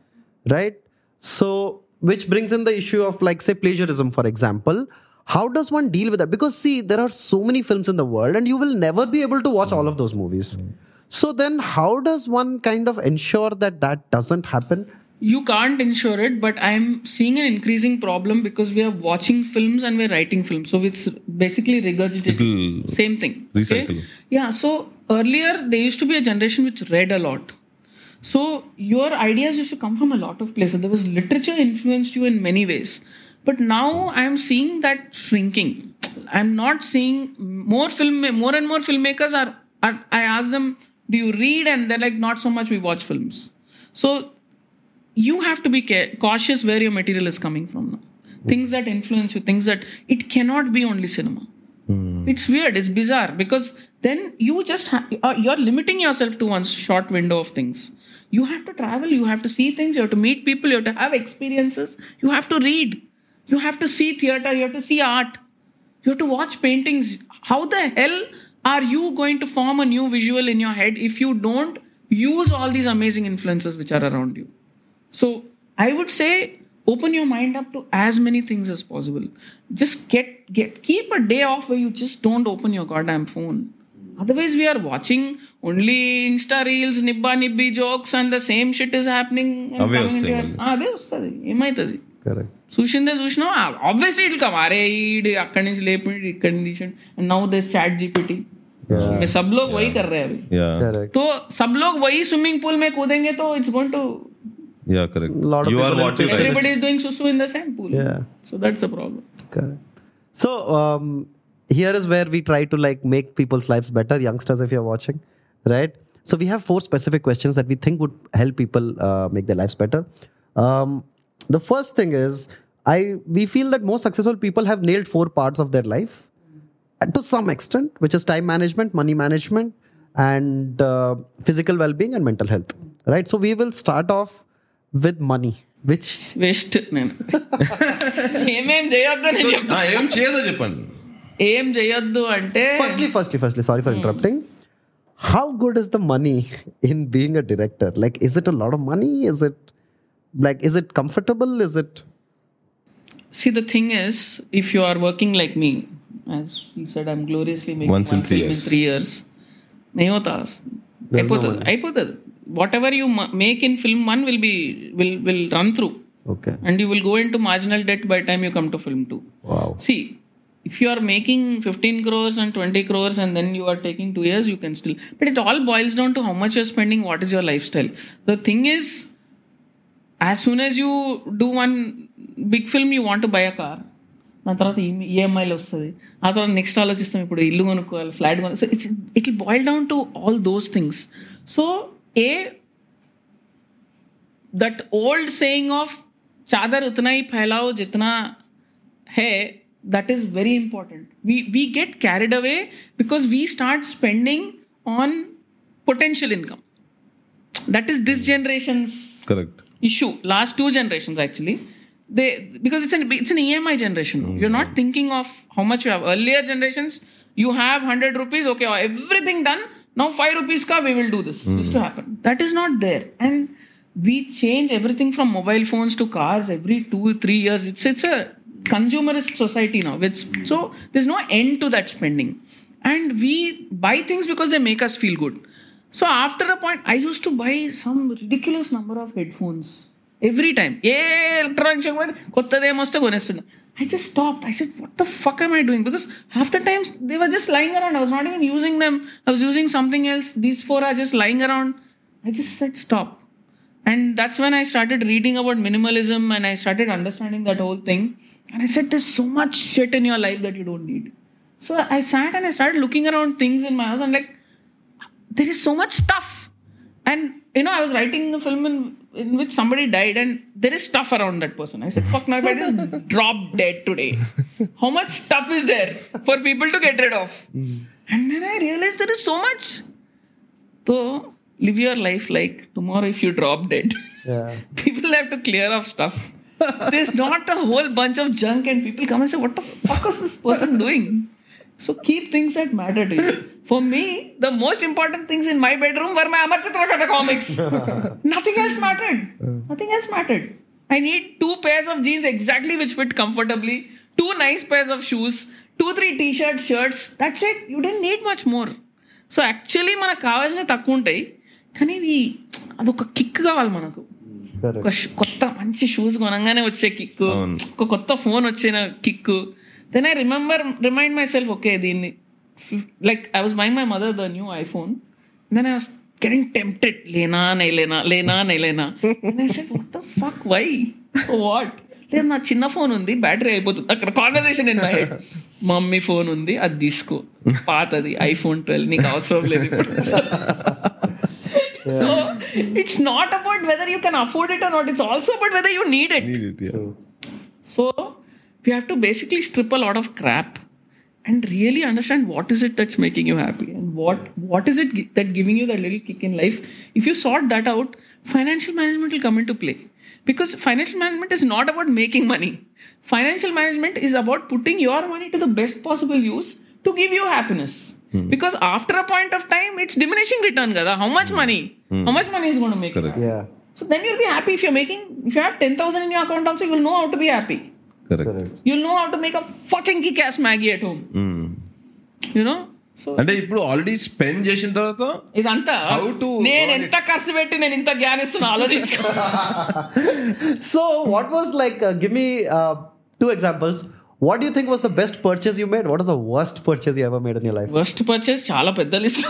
[SPEAKER 1] right? So, which brings in the issue of like say plagiarism, for example. How does one deal with that? Because see, there are so many films in the world, and you will never be able to watch all of those movies. So then, how does one kind of ensure that that doesn't happen?
[SPEAKER 3] You can't ensure it but i'm seeing an increasing problem because we are watching films and we're writing films. So it's basically regurgitating. Same thing
[SPEAKER 2] recycle.
[SPEAKER 3] yeah so earlier there used to be a generation which read a lot. So your ideas used to come from a lot of places. There was literature influenced you in many ways. But now i am seeing that shrinking. I'm not seeing more film more and more filmmakers are, are i ask them do you read? And they're like not so much we watch films. So you have to be ca- cautious where your material is coming from now. Things that influence you, things that it cannot be only cinema. It's weird, it's bizarre because then you just ha- uh, you're limiting yourself to one short window of things. You have to travel, you have to see things, you have to meet people, you have to have experiences, you have to read, you have to see theater, you have to see art, you have to watch paintings. How the hell are you going to form a new visual in your head if you don't use all these amazing influences which are around you? So I would say open your mind up to as many things as possible. Just get get keep a day off where you just don't open your goddamn phone. Otherwise, we are watching only Insta reels, nibba nibbi jokes, and the same shit is happening. and
[SPEAKER 2] away
[SPEAKER 3] coming into
[SPEAKER 2] వస్తాయి
[SPEAKER 3] your- ఆ, అదే వస్తుంది ఏమవుతుంది
[SPEAKER 1] Correct.
[SPEAKER 3] చూసిందే చూసినా obviously it come అరే ఈడు అక్కడి నుంచి లేపి ఇక్కడి నుంచి and now this ChatGPT सब लोग वही कर रहे हैं अभी
[SPEAKER 2] Yeah.
[SPEAKER 1] Correct.
[SPEAKER 3] तो सब लोग वही स्विमिंग पूल में कूदेंगे तो it's going to
[SPEAKER 2] Yeah, correct.
[SPEAKER 1] A Lot of
[SPEAKER 2] you are
[SPEAKER 1] people
[SPEAKER 2] what you
[SPEAKER 1] have
[SPEAKER 3] everybody is doing susu in the same pool
[SPEAKER 1] Yeah.
[SPEAKER 3] so that's the problem
[SPEAKER 1] Correct. So um, here is where we try to like make people's lives better, youngsters, if you're watching, right? So we have four specific questions that we think would help people uh, make their lives better. Um, the first thing is, I we feel that most successful people have nailed four parts of their life and to some extent, which is time management, money management, and uh, physical well-being and mental health, right? So we will start off with money which
[SPEAKER 3] waste నేను ఏమేం చేయొద్దని చెప్తా
[SPEAKER 2] ఏం చేయదో చెప్పండి
[SPEAKER 3] ఏం చేయొద్దు అంటే
[SPEAKER 1] firstly firstly firstly sorry for interrupting how good is the money in being a director like is it a lot of money is it like is it comfortable is it
[SPEAKER 3] See, the thing is, if you are working like me, as he said, I'm gloriously making
[SPEAKER 2] once in three
[SPEAKER 3] years. In three years. అయిపోతుంది అయిపోతుంది whatever you ma- make in film one will be will will run through
[SPEAKER 1] Okay.
[SPEAKER 3] and you will go into marginal debt by the time you come to film two
[SPEAKER 1] Wow.
[SPEAKER 3] see if you are making 15 crores and 20 crores and then you are taking two years you can still but it all boils down to how much you're spending what is your lifestyle the thing is as soon as you do one big film you want to buy a car దాని తర్వాత ఈఎంఐలు వస్తుంది ఆ తర్వాత next ఆలోచిస్తాం ఇప్పుడు ఇల్లు కొనుక్కోవాలి ఫ్లాట్ కొనుక్కో so it's it will boil down to all those things so a that old saying of चादर उतना ही फैलाओ जितना है that is very important we we get carried away because we start spending on potential income. That is this generation's
[SPEAKER 2] correct
[SPEAKER 3] issue. Last two generations actually, they because it's an it's an EMI generation. Mm-hmm. You're not thinking of how much you have. Earlier generations, you have hundred rupees. Okay, everything done. Now 5 rupees ka we will do this. Used to hmm. happen. That is not there. And we change everything from mobile phones to cars every two three years. It's it's a consumerist society now. It's so there's no end to that spending. And we buy things because they make us feel good. So after a point, I used to buy some ridiculous number of headphones every time. A electronics కొత్తదేమొస్తే కొనేస్తున్నా I just stopped. I said, what the fuck am I doing? Because half the times they were just lying around. I was not even using them. I was using something else. These four are just lying around. I just said, stop. And that's when I started reading about minimalism and I started understanding that whole thing. And I said, there's so much shit in your life that you don't need. So I sat and I started looking around things in my house and like, there is so much stuff. And you know, I was writing a film in, in which somebody died, and there is stuff around that person. I said, "Fuck, now if I just drop dead today, how much stuff is there for people to get rid of?" And then I realized there is so much. So live your life like tomorrow. If you drop dead,
[SPEAKER 1] Yeah.
[SPEAKER 3] people have to clear off stuff. There's not a whole bunch of junk, and people come and say, "What the fuck is this person doing?" So keep things at matter to for me the most important things in my bedroom were my Amar Chitra Katha comics nothing else mattered nothing else mattered I need two pairs of jeans exactly which fit comfortably two nice pairs of shoes two three T shirts shirts that's it you don't need much more so actually మనకు కావాల్సినవి తక్కువ ఉంటాయి. కానీ ఇవి అదొక kick కావాలి మనకు. ఒక కొత్త మంచి షూస్ కొనంగానే వచ్చే కిక్ ఒక కొత్త ఫోన్ వచ్చిన kick then I remember remind myself okay దీన్ని like I was by my mother the new iPhone then I was getting tempted లేనా నైలేనా లేనా నైలేనా what the fuck why what లేదు నా చిన్న ఫోన్ ఉంది బ్యాటరీ అయిపోతుంది. అక్కడ కాన్వర్సేషన్ హెడ్ మమ్మీ ఫోన్ ఉంది అది తీసుకో. పాతది ఐఫోన్ ట్వెల్వ్ నీకు అవసరం లేదు ఇప్పుడు. So it's not about whether you can afford it or not it's also about whether you need it So we have to basically strip a lot of crap and really understand what is it that's making you happy and what what is it gi- that giving you that little kick in life. If you sort that out, financial management will come into play. Because financial management is not about making money. Financial management is about putting your money to the best possible use to give you happiness. Hmm. Because after a point of time, it's diminishing return, gada. How much hmm. money? Hmm. How much money is going to make you happy?
[SPEAKER 1] Yeah.
[SPEAKER 3] So then you'll be happy if you're making, if you have 10,000 in your account also, you'll know how to be happy. You'll know how to make a fucking kick ass Maggi at home you know
[SPEAKER 2] అంటే ఇప్పుడు already spend చేసిన తర్వాత
[SPEAKER 3] ఇదంతా
[SPEAKER 2] how to
[SPEAKER 3] నేను ఎంత ఖర్చు పెట్టి నేను ఇంత జ్ఞానిస్తున్నా ఆలోచించుకో.
[SPEAKER 1] So what was like give me two examples what do think was the best purchase you made what is the worst purchase you ever made in your life
[SPEAKER 3] worst purchase చాలా పెద్ద list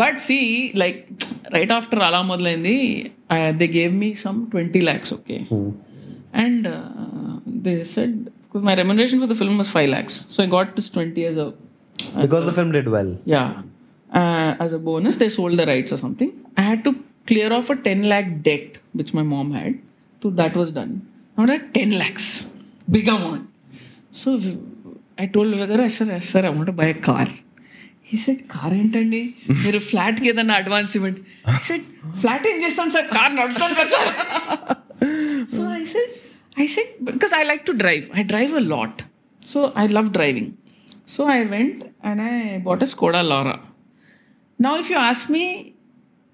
[SPEAKER 3] but see like right after అలా మొదలైంది they gave me some twenty lakhs okay and they said my remuneration for the film was five lakhs so I got this twenty years
[SPEAKER 1] Because the film did well.
[SPEAKER 3] Yeah. Uh, as a bonus, they sold the rights or something. I had to clear off a 10 lakh debt, which my mom had. So that was done. Now that 10 lakhs, big amount. So I told Vivekar, I said, sir, I want to buy a car. He said, car ఏంటండి మీరు ఫ్లాట్కి ఏదన్నా advance ఇవ్వండి I said, flat ఏం చేస్తాను sir car నడుస్తాను కదా sir so I said I said, because I like to drive. I drive a lot. So I love driving. So I went and I bought a Skoda Laura. Now, if you ask me,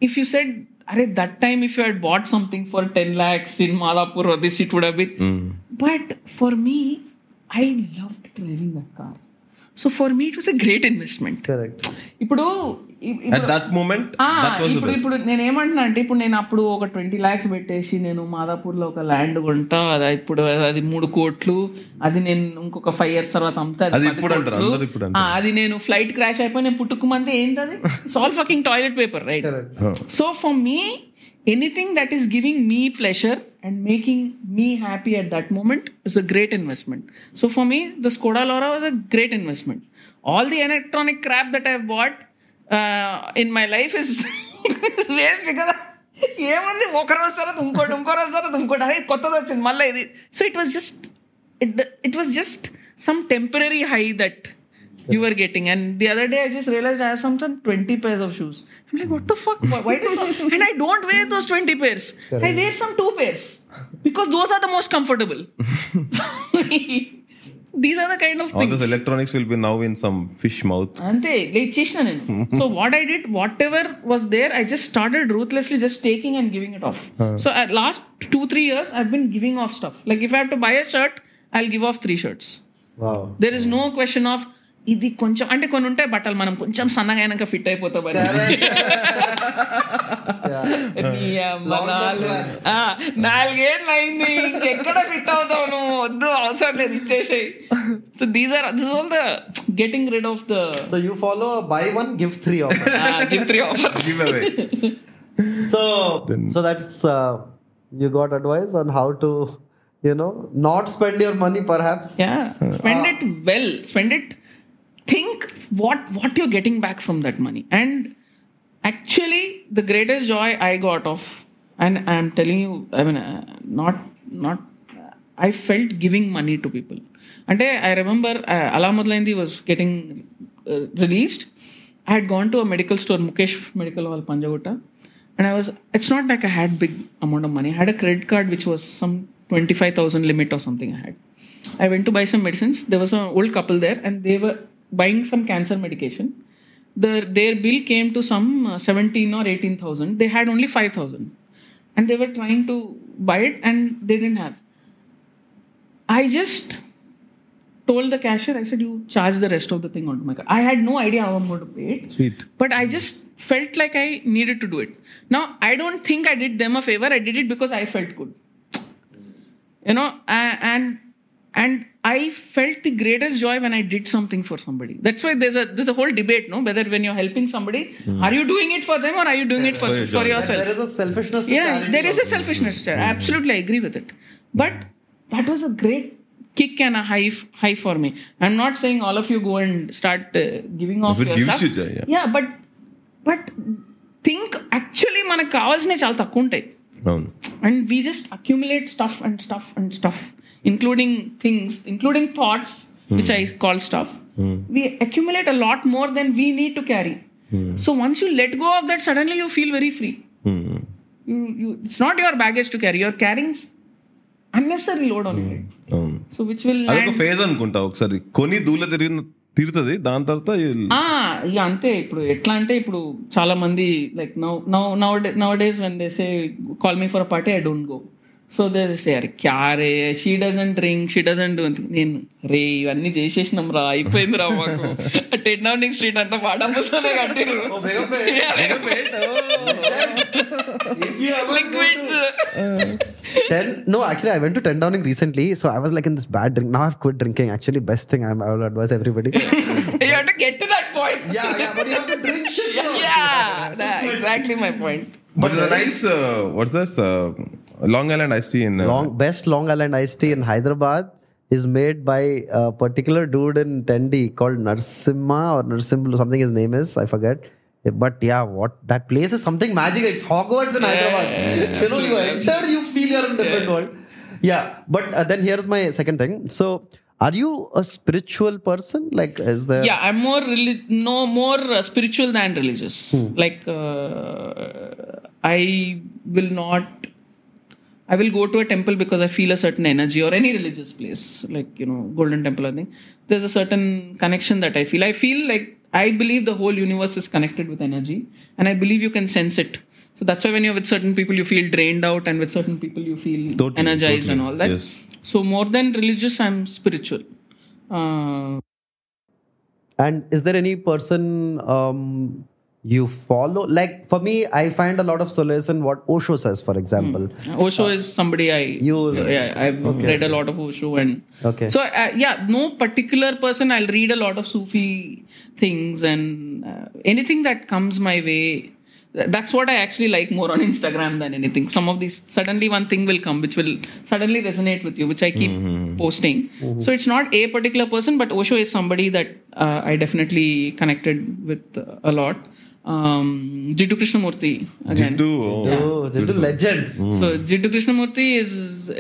[SPEAKER 3] if you said, Are, that time if you had bought something for 10 lakhs in Madhapur or this, it would have been. Mm. But for me, I loved driving that car. So for me it was a great investment
[SPEAKER 1] Correct.
[SPEAKER 3] ఇప్పుడు ఇ-
[SPEAKER 2] At that moment,
[SPEAKER 3] ఆ,
[SPEAKER 2] that was the
[SPEAKER 3] ఇప్పుడు. ఇప్పుడు నేను ఏమంటున్నా అంటే ఇప్పుడు నేను అప్పుడు ఒక ట్వంటీ ల్యాక్స్ పెట్టేసి నేను మాదాపూర్లో ఒక ల్యాండ్ కొంటా అది ఇప్పుడు అది మూడు కోట్లు అది నేను ఇంకొక ఫైవ్ ఇయర్స్ తర్వాత అమ్ముతా
[SPEAKER 2] అది
[SPEAKER 3] అది నేను ఫ్లైట్ క్రాష్ అయిపోయి నేను పుట్టుకుమంది ఏంటది సాల్ fucking toilet paper right so for me anything that is giving me pleasure and making me happy at that moment is a great investment so for me the Skoda LoRa was a great investment all the electronic crop that I bought in my life is waste because ఏముంది ఒక రోజు తర్వాత ఇంకోటి ఇంకో రోజు తర్వాత ఇంకోటి అరే కొత్తది వచ్చింది మళ్ళీ ఇది so it was just it it was just some temporary high that you were getting. And the other day, I just realized I have something 20 pairs of shoes. I'm like, what the fuck? Why did. And I don't wear those 20 pairs. I wear some two pairs because those are the most comfortable. These are the kind of
[SPEAKER 2] All
[SPEAKER 3] things.
[SPEAKER 2] All those electronics will be now in some fish mouth.
[SPEAKER 3] Ante, so what I did, whatever was there, I just started ruthlessly just taking and giving it off. Uh-huh. So at last two three years, I've been giving off stuff. Like if I have to buy a shirt, I'll give off three shirts.
[SPEAKER 1] Wow.
[SPEAKER 3] There is no question of ఇది కొంచెం అంటే కొన్ని ఉంటాయి బట్టలు మనం కొంచెం సన్నగా అయినాక ఫిట్ అయిపోతాం నాలుగేళ్ళు అయింది ఇంకెక్కడ ఫిట్ అవుతాను వద్దు అవసరం లేదు ఇచ్చేసాయి. So these are this all the getting rid of the
[SPEAKER 1] so follow buy one gift three
[SPEAKER 3] off gift three
[SPEAKER 2] off
[SPEAKER 1] so so that's you got advice on how to you know not spend your money perhaps
[SPEAKER 3] spend it well spend it Think what what you're getting back from that money. And actually, the greatest joy I got of, and I'm telling you, I mean, uh, not not. I felt giving money to people. And I remember uh, Ala Modalaindi was getting uh, released. I had gone to a medical store, Mukesh Medical Hall, Panjagutta, and I was. It's not like I had big amount of money. I had a credit card which was some twenty five thousand limit or something. I had. I went to buy some medicines. There was an old couple there, and they were buying some cancer medication. Their their bill came to some uh, seventeen or eighteen thousand. They had only five thousand, and they were trying to buy it, and they didn't have. I just told the cashier, I said, you charge the rest of the thing onto my card. I had no idea how I'm going to pay it.
[SPEAKER 2] Sweet.
[SPEAKER 3] But I just felt like I needed to do it. Now, I don't think I did them a favor. I did it because I felt good. You know, a- and and I felt the greatest joy when I did something for somebody. That's why there's a there's a whole debate, no? Whether when you're helping somebody, are you doing it for them or are you doing it for,
[SPEAKER 2] For your
[SPEAKER 3] for
[SPEAKER 2] joy.
[SPEAKER 3] yourself?
[SPEAKER 1] There is a selfishness to
[SPEAKER 3] yeah
[SPEAKER 1] charity
[SPEAKER 3] there is a
[SPEAKER 1] also.
[SPEAKER 3] selfishness there absolutely i agree with it but that was a great kick and a high high for me i'm not saying all of you go and start uh, giving off
[SPEAKER 2] If it
[SPEAKER 3] your
[SPEAKER 2] gives
[SPEAKER 3] stuff
[SPEAKER 2] you joy, yeah.
[SPEAKER 3] but but think actually మనకు కావాల్సినవి చాలా తక్కువ ఉంటాయి
[SPEAKER 2] అవును
[SPEAKER 3] and we just accumulate stuff and stuff and stuff Including things including thoughts which I call stuff we accumulate a lot more then we need to carry so once you let go of that suddenly you feel very free it's not your baggage to carry your carrying unnecessary load on so which will
[SPEAKER 2] phase అనుకుంటా ఒకసారి. కొన్ని దూల తిరిగిన తీరుతుంది దాని తర్వాత
[SPEAKER 3] ఇక అంతే. ఇప్పుడు ఎట్లా అంటే ఇప్పుడు చాలా మంది like now now now now days when they say call me for a party I don't go so they say అరే క్యా రే she doesn't drink she doesn't do నేను రే ఇవన్నీ చేసేసినాం రా అయిపోయింది రా మాకు టెన్ డౌనింగ్ స్ట్రీట్ అంతా పాడమ్మతోనే కట్టిరు
[SPEAKER 1] Oh, Begum if you ever
[SPEAKER 3] liquids
[SPEAKER 1] ten no actually i went to 10 downing recently so i was like in this bad drink now i've quit drinking actually best thing I'm, i will advise everybody
[SPEAKER 3] you have to get to that point
[SPEAKER 1] yeah yeah but you have to drink shit bro.
[SPEAKER 3] Yeah exactly my point
[SPEAKER 2] But it's a nice, uh, what's this? Uh, Long Island iced tea in. Uh,
[SPEAKER 1] long best long island iced tea in hyderabad is made by a particular dude in tendi called narsimha or narsimha something his name is i forget. But yeah what that place is something magic. It's hogwarts in hyderabad. you know you enter you feel you're in a different world. Yeah but uh, then here's my second thing. So are you a spiritual person? Like is there
[SPEAKER 3] yeah i'm more reli- no more uh, spiritual than religious. Like uh, i will not i will go to a temple because i feel a certain energy or any religious place like you know golden temple i think there's a certain connection that i feel. I feel like i believe the whole universe is connected with energy and i believe you can sense it. So that's why when you're with certain people you feel drained out and with certain people you feel
[SPEAKER 2] Totally,
[SPEAKER 3] energized and all that.
[SPEAKER 2] Yes.
[SPEAKER 3] so more than religious i'm spiritual. Uh,
[SPEAKER 1] And is there any person um, you follow? Like for me, I find a lot of solace in what Osho says, for example.
[SPEAKER 3] Osho is somebody I
[SPEAKER 1] You-
[SPEAKER 3] yeah I've read a lot of Osho and
[SPEAKER 1] Okay.
[SPEAKER 3] so uh, yeah no particular person I'll read a lot of Sufi things and uh, anything that comes my way that's what I actually like more on Instagram than anything. Some of these suddenly one thing will come which will suddenly resonate with you which I keep posting. So it's not a particular person but Osho is somebody that uh, I definitely connected with uh, a lot um, Jiddu Krishnamurti again
[SPEAKER 2] Jiddu, oh.
[SPEAKER 1] Oh, Jiddu legend.
[SPEAKER 3] so Jiddu Krishnamurti is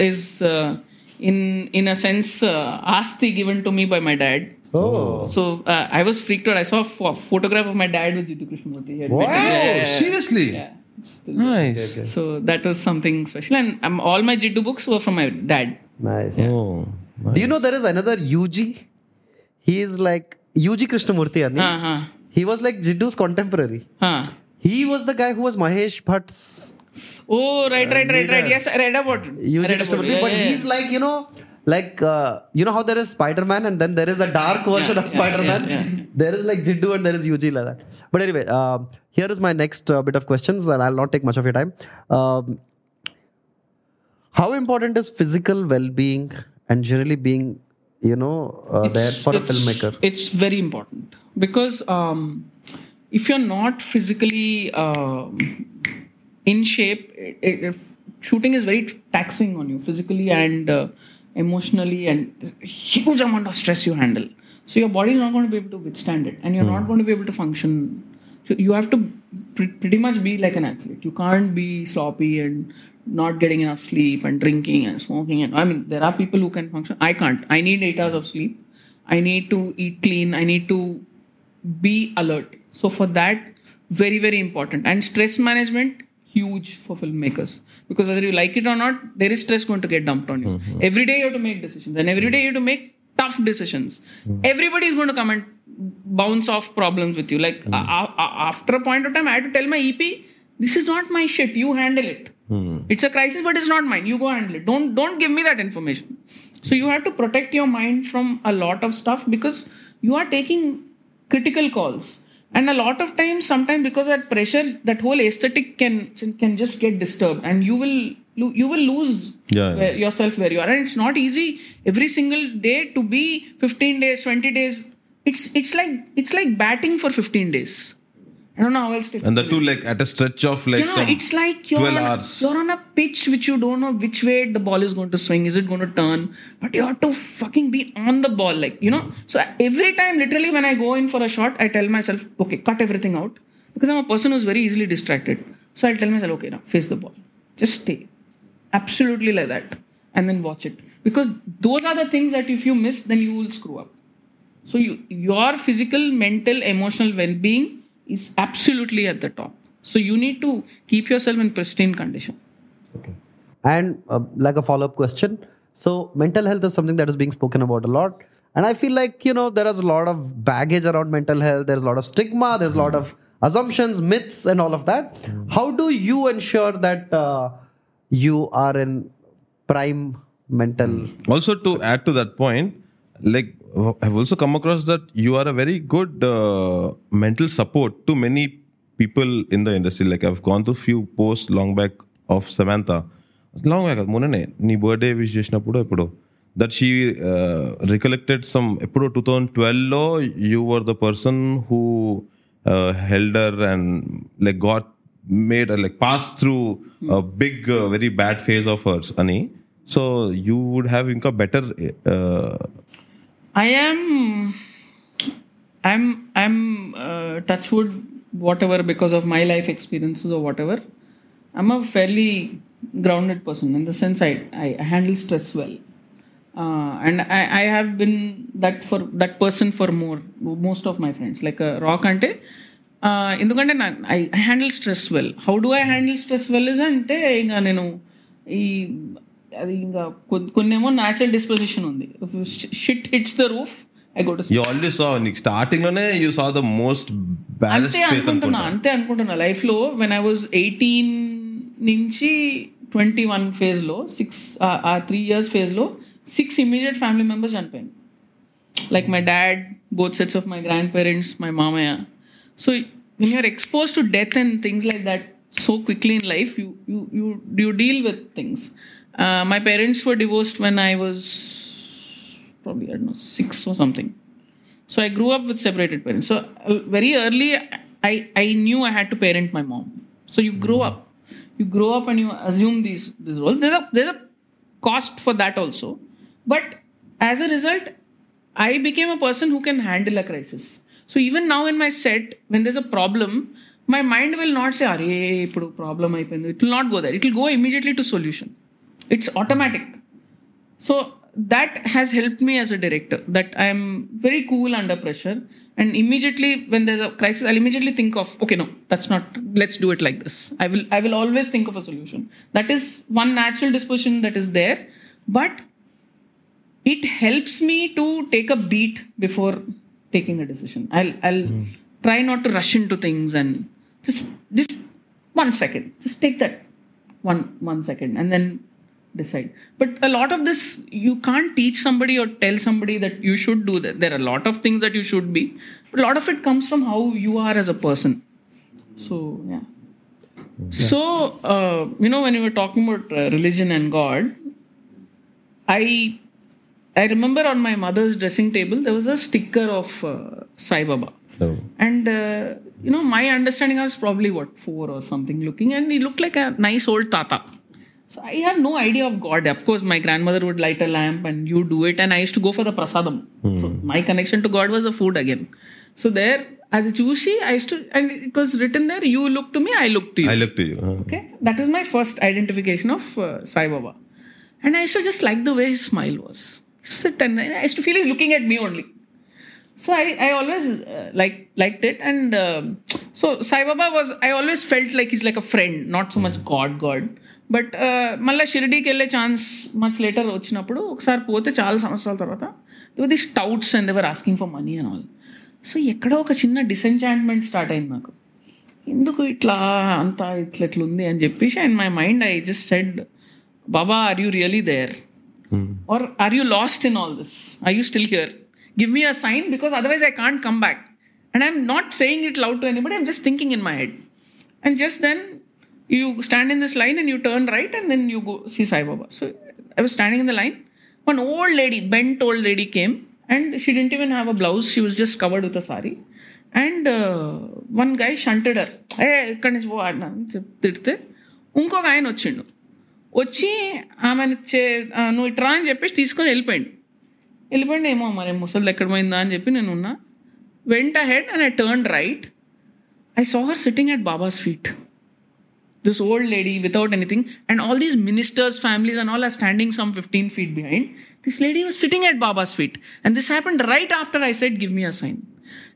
[SPEAKER 3] is uh, in in a sense uh, asti given to me by my dad.
[SPEAKER 1] Oh.
[SPEAKER 3] So uh, I was freaked out. I saw a pho- photograph of my dad with Jiddu Krishnamurti. He had met him.
[SPEAKER 1] Wow,
[SPEAKER 3] Yeah, yeah, yeah.
[SPEAKER 2] seriously?
[SPEAKER 3] Yeah. Still-
[SPEAKER 2] Nice.
[SPEAKER 3] So that was something special, and um, all my Jiddu books were from my dad.
[SPEAKER 1] Nice.
[SPEAKER 2] Oh.
[SPEAKER 1] Do you know there is another UG? He is like UG Krishnamurti. Ani.
[SPEAKER 3] Uh.
[SPEAKER 1] He was like Jiddu's contemporary.
[SPEAKER 3] Huh.
[SPEAKER 1] He was the guy who was Mahesh Bhatt's
[SPEAKER 3] Oh right, right, right, right. Yes, I read about it.
[SPEAKER 1] UG
[SPEAKER 3] read about it.
[SPEAKER 1] But he's like, you know, like, uh, you know how there is Spider Man and then there is a dark version of
[SPEAKER 3] yeah,
[SPEAKER 1] Spider Man?
[SPEAKER 3] yeah,
[SPEAKER 1] There is like Jiddu and there is UG like that. But anyway, um, here is my next uh, bit of questions and I'll not take much of your time. Um, how important is physical well being and generally being, you know, uh, there for a filmmaker?
[SPEAKER 3] It's very important because um, if you're not physically um in shape, it, it, if shooting is very taxing on you physically and uh, emotionally, and huge amount of stress you handle. So your body is not going to be able to withstand it, and you're not going to be able to function. So you have to pre- pretty much be like an athlete. You can't be sloppy and not getting enough sleep and drinking and smoking. And I mean, there are people who can function. I can't. I need eight hours of sleep. I need to eat clean. I need to be alert. So for that, very very important. And stress management huge for filmmakers because whether you like it or not, there is stress going to get dumped on you. Mm-hmm. Every day you have to make decisions, and every day you have to make tough decisions. Mm-hmm. Everybody is going to come and bounce off problems with you. Like mm-hmm. a- a- a- after a point of time, I had to tell my EP, "This is not my shit. You handle it. It's a crisis, but it's not mine. You go handle it. Don't don't give me that information." So you have to protect your mind from a lot of stuff because you are taking critical calls. And a lot of times sometimes because of that pressure that whole aesthetic can can just get disturbed. And you will you will lose
[SPEAKER 2] Yeah, yeah.
[SPEAKER 3] yourself where you are. And it's not easy every single day to be 15 days 20 days. It's it's like it's like batting for 15 days i don't know how else to
[SPEAKER 2] And the two like at a stretch of like
[SPEAKER 3] yeah, it's like you're
[SPEAKER 2] 12
[SPEAKER 3] on,
[SPEAKER 2] hours.
[SPEAKER 3] you're on a pitch which you don't know which way the ball is going to swing. Is it going to turn? But you have to fucking be on the ball, like you know. So every time, literally, when I go in for a shot, I tell myself, okay, cut everything out because I'm a person who's very easily distracted. So I'll tell myself, okay, now face the ball, just stay, absolutely like that, and then watch it because those are the things that if you miss, then you will screw up. So you, your physical, mental, emotional well-being is absolutely at the top. So you need to keep yourself in pristine condition. Okay.
[SPEAKER 1] And uh, like a follow up question. So, mental health is something that is being spoken about a lot. And I feel like, you know, there is a lot of baggage around mental health. There's a lot of stigma. There's a lot of assumptions, myths, and all of that. How do you ensure that uh, you are in prime mental?
[SPEAKER 2] also to add to that point like i've also come across that you are a very good uh, mental support to many people in the industry like i've gone through few posts long back of samantha long back మొన్ననే నీ birthday wish చేసినప్పుడు ఎప్పుడు that she recollected some ఎప్పుడు two thousand ట్వెల్వ్లో you were the person who హెల్డర్ and like got made like pass through big very bad phase of hurts అని so you would have ఇంకా better
[SPEAKER 3] I am, I'm, I'm uh, touchwood, whatever, because of my life experiences or whatever. I'm a fairly grounded person in the sense I, I handle stress well. Uh, and I, I have been that for that person for more most of my friends like a rock ante ఎందుకంటే నా I handle stress well how do I handle stress well is అంటే ఇంకా నేను ఈ అది ఇంకా కొన్ని ఏమో న్యాచురల్ డిస్పోజిషన్ ఉంది. Shit hits the roof I go
[SPEAKER 2] to always సా నీకు స్టార్టింగ్లోనే you saw the most
[SPEAKER 3] balance
[SPEAKER 2] phase
[SPEAKER 3] అనుకుంటున్నా అంతే అనుకుంటున్నా. లైఫ్లో వెన్ ఐ వాజ్ 18 నుంచి 21 ఫేజ్లో 6 ఆ 3 ఇయర్స్ ఫేజ్లో 6 ఇమిడియట్ ఫ్యామిలీ మెంబర్స్ చనిపోయింది like my dad both sets of my grandparents my మామయ్య so when you're expose to death and things like that so quickly in life you you you deal with things Uh, my parents were divorced when I was probably, I don't know, six or something. So I grew up with separated parents. So uh, very early, I, I knew I had to parent my mom. So you grow hmm. up. You grow up and you assume these, these roles. There's a, there's a cost for that also. But as a result, I became a person who can handle a crisis. So even now in my set, when there's a problem, my mind will not say, Are, problem. It will not go there. It will go immediately to solution. It's automatic. So that has helped me as a director. That I am very cool under pressure, and immediately when there's a crisis, I'll immediately think of, okay, no, that's not. Let's do it like this. I will. I will always think of a solution. That is one natural disposition that is there, but it helps me to take a beat before taking a decision. I'll I'll hmm. try not to rush into things and just just one second. Just take that one one second and then decide. But a lot of this you can't teach somebody or tell somebody that you should do that. There are a lot of things that you should be. But a lot of it comes from how you are as a person. So yeah. So uh, you know when you were talking about uh, religion and God, I I remember on my mother's dressing table there was a sticker of uh, Sai Baba.
[SPEAKER 2] Oh.
[SPEAKER 3] And uh, you know, my understanding I was probably what four or something looking, and he looked like a nice old tata. So I had no idea of God. Of course, my grandmother would light a lamp and you do it, and I used to go for the prasadam. So my connection to God was a food again. So there, as a chusi, I used to, and it was written there, you look to me, I look to you.
[SPEAKER 2] I look to you. huh?
[SPEAKER 3] Okay, that is my first identification of uh, Sai Baba. And I used to just like the way his smile was. Sit and I used to feel he's looking at me only. So I, I always uh, like liked it, and um so Sai Baba was I always but మళ్ళీ షిరిడీకి వెళ్ళే chance much later వచ్చినప్పుడు ఒకసారి పోతే చాలా సంవత్సరాల తర్వాత the స్టౌట్స్ and they were asking for money and all so ఎక్కడో ఒక చిన్న డిసెంచాంట్మెంట్ స్టార్ట్ అయింది నాకు. ఎందుకు ఇట్లా అంత ఇట్లా ఇట్లా ఉంది అని చెప్పేసి and my mind I just said Baba are you really there are are you lost in all this are you still here give me a sign because otherwise I can't come back and I'm not saying it loud to anybody I'm just thinking in my head and just then you stand in this line and you turn right and then you go see Saibaba so I was standing in the line one old lady bent old lady came and she didn't even have a blouse she was just covered with a sari and one guy shunted her ఏ ఇక్కడి నుంచి పోవాడన తిడితే ఇంకొక ఆయన వచ్చిండు. వచ్చి ఆమె చే నువ్వు ట్రా అని చెప్పేసి తీసుకొని వెళ్ళిపోయాడు. వెళ్ళిపోయింది ఏమో మరి ముసలు ఎక్కడ పోయిందా అని చెప్పి నేను ఉన్నా. Went ahead and I turn right I saw her sitting at Baba's feet this old lady without anything and all these ministers families and all are standing some 15 feet behind. This lady was sitting at baba's feet and this happened right after i said give me a sign.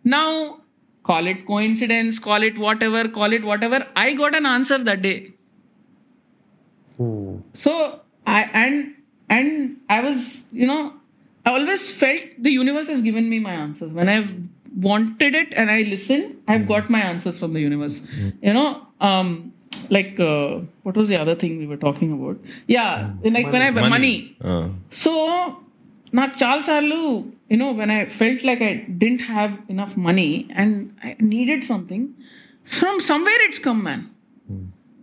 [SPEAKER 3] Now call it coincidence call it whatever call it whatever i got an answer that day. Hmm. So i and and i was you know i always felt the universe has given me my answers. When i've wanted it and i listen i've hmm. got my answers from the universe. Hmm. You know um like uh, what was the other thing we were talking about yeah like when i money
[SPEAKER 2] Uh,
[SPEAKER 3] so నాకు చాలాసార్లు you know when I felt like I didn't have enough money and I needed something from somewhere it's come man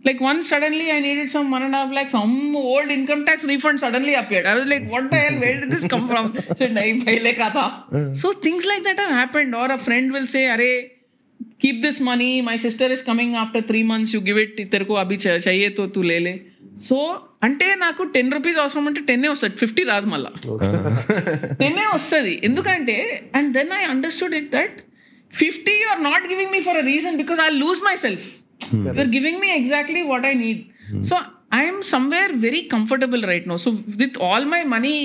[SPEAKER 3] like once suddenly I needed some one and a half lakh, some old income tax refund suddenly appeared. I was like, what the hell? Where did this come from? Said, "Nahi, pehle ka tha." So things like that have happened. Or a friend will say, Are keep this money. My sister is coming after three months. You give it. తెరకు అభి చా- chahiye to tu lele. So అంటే నాకు ten rupees అవసరం అంటే టెన్నే వస్తుంది fifty రాదు మళ్ళా టెన్నే వస్తుంది ఎందుకంటే and then I understood it that fifty you are not giving me for a reason because I lose myself you are giving me exactly what I need so I'm somewhere very comfortable right no so with all my money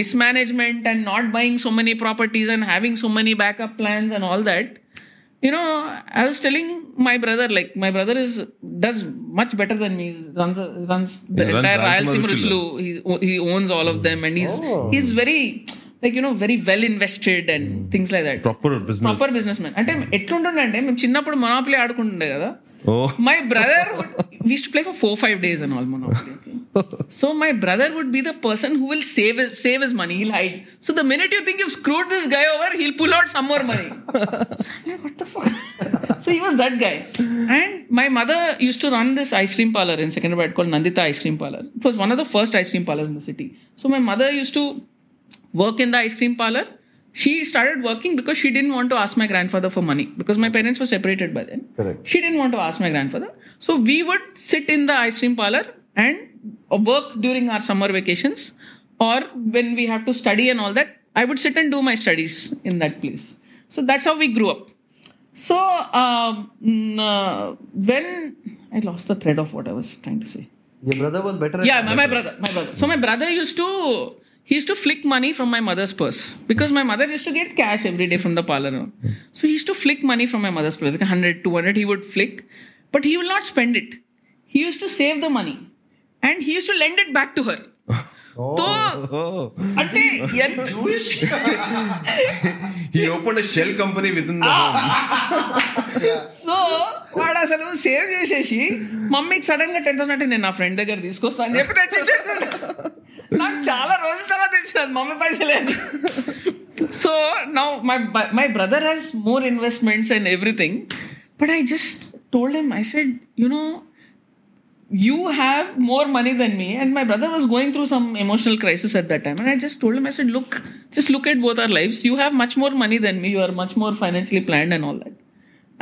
[SPEAKER 3] mismanagement and not buying so many properties and having so many backup plans and all that you know i was telling my brother like my brother is does much better than me He runs runs the
[SPEAKER 2] He runs
[SPEAKER 3] entire
[SPEAKER 2] Rayalaseema Ruchulu.
[SPEAKER 3] He, he owns all of them and he's he's very like you know very well invested and things like that
[SPEAKER 2] proper business.
[SPEAKER 3] Proper business man అంటే ఎట్లుంటుండే అంటే మేము చిన్నప్పుడు Monopoly ఆడుకుంటుండే కదా
[SPEAKER 2] Oh.
[SPEAKER 3] My brother used to play for four five days and all Monopoly so my brother would be the person who will save his, save his money. He'll hide. So the minute you think you've screwed this guy over, he'll pull out some more money. so I'm like, what the fuck? so he was that guy. And my mother used to run this ice cream parlor in Secunderabad called Nandita Ice Cream Parlor. It was one of the first ice cream parlors in the city. So my mother used to work in the ice cream parlor. She started working because she didn't want to ask my grandfather for money because my parents were separated by then.
[SPEAKER 1] Correct.
[SPEAKER 3] She didn't want to ask my grandfather. So we would sit in the ice cream parlor and work during our summer vacations or when we have to study and all that. I would sit and do my studies in that place. So that's how we grew up. So um, mm, uh, when I lost the thread of what I was trying to say.
[SPEAKER 1] Your brother was better at
[SPEAKER 3] Yeah, my, my brother, my brother. So my brother used to he used to flick money from my mother's purse because my mother used to get cash every day from the parlor. So he used to flick money from my mother's purse, like 100, 200, he would flick, but he will not spend it. He used to save the money and he used to lend it back to her. So, అంటే ఎంత-
[SPEAKER 2] he open shell company with in
[SPEAKER 3] so వాడు అసలు save చేసేసి మమ్మీకి సడన్గా ten thousand అంటే నేను నా ఫ్రెండ్ దగ్గర తీసుకొస్తా అని చెప్పి నాకు చాలా రోజుల తర్వాత మమ్మీ పైసలే so now my my brother has more investments and everything but I just told him I said you know you have more money than me and my brother was going through some emotional crisis at that time and i just told him i said look just look at both our lives. You have much more money than me. You are much more financially planned and all that.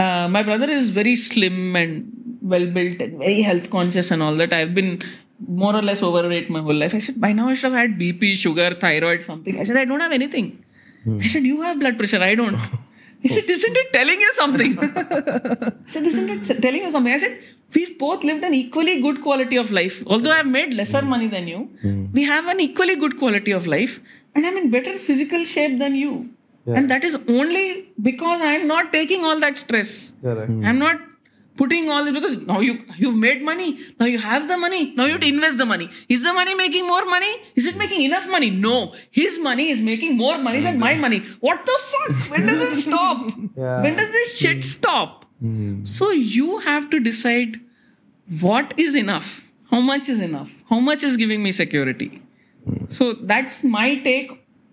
[SPEAKER 3] Uh, my brother is very slim and well built and very health conscious and all that. I've been more or less overweight my whole life. I said by now i should have had bp sugar thyroid something. I said i don't have anything. I said you have blood pressure. I don't he said isn't it telling you something I said, isn't it telling you something? I said, we've both lived an equally good quality of life. Although I've made lesser hmm. money than you, hmm. we have an equally good quality of life. And I'm in better physical shape than you. And that is only because I'm not taking all that stress.
[SPEAKER 1] Correct.
[SPEAKER 3] I'm not putting all this because now you you've made money. Now you have the money. Now you have to invest the money. Is the money making more money? Is it making enough money? No. His money is making more money than my money. What the fuck? When does it stop?
[SPEAKER 1] Yeah.
[SPEAKER 3] When does this shit stop? Hmm. So you have to decide what is enough, how much is enough, how much is giving me security. Hmm. So that's my take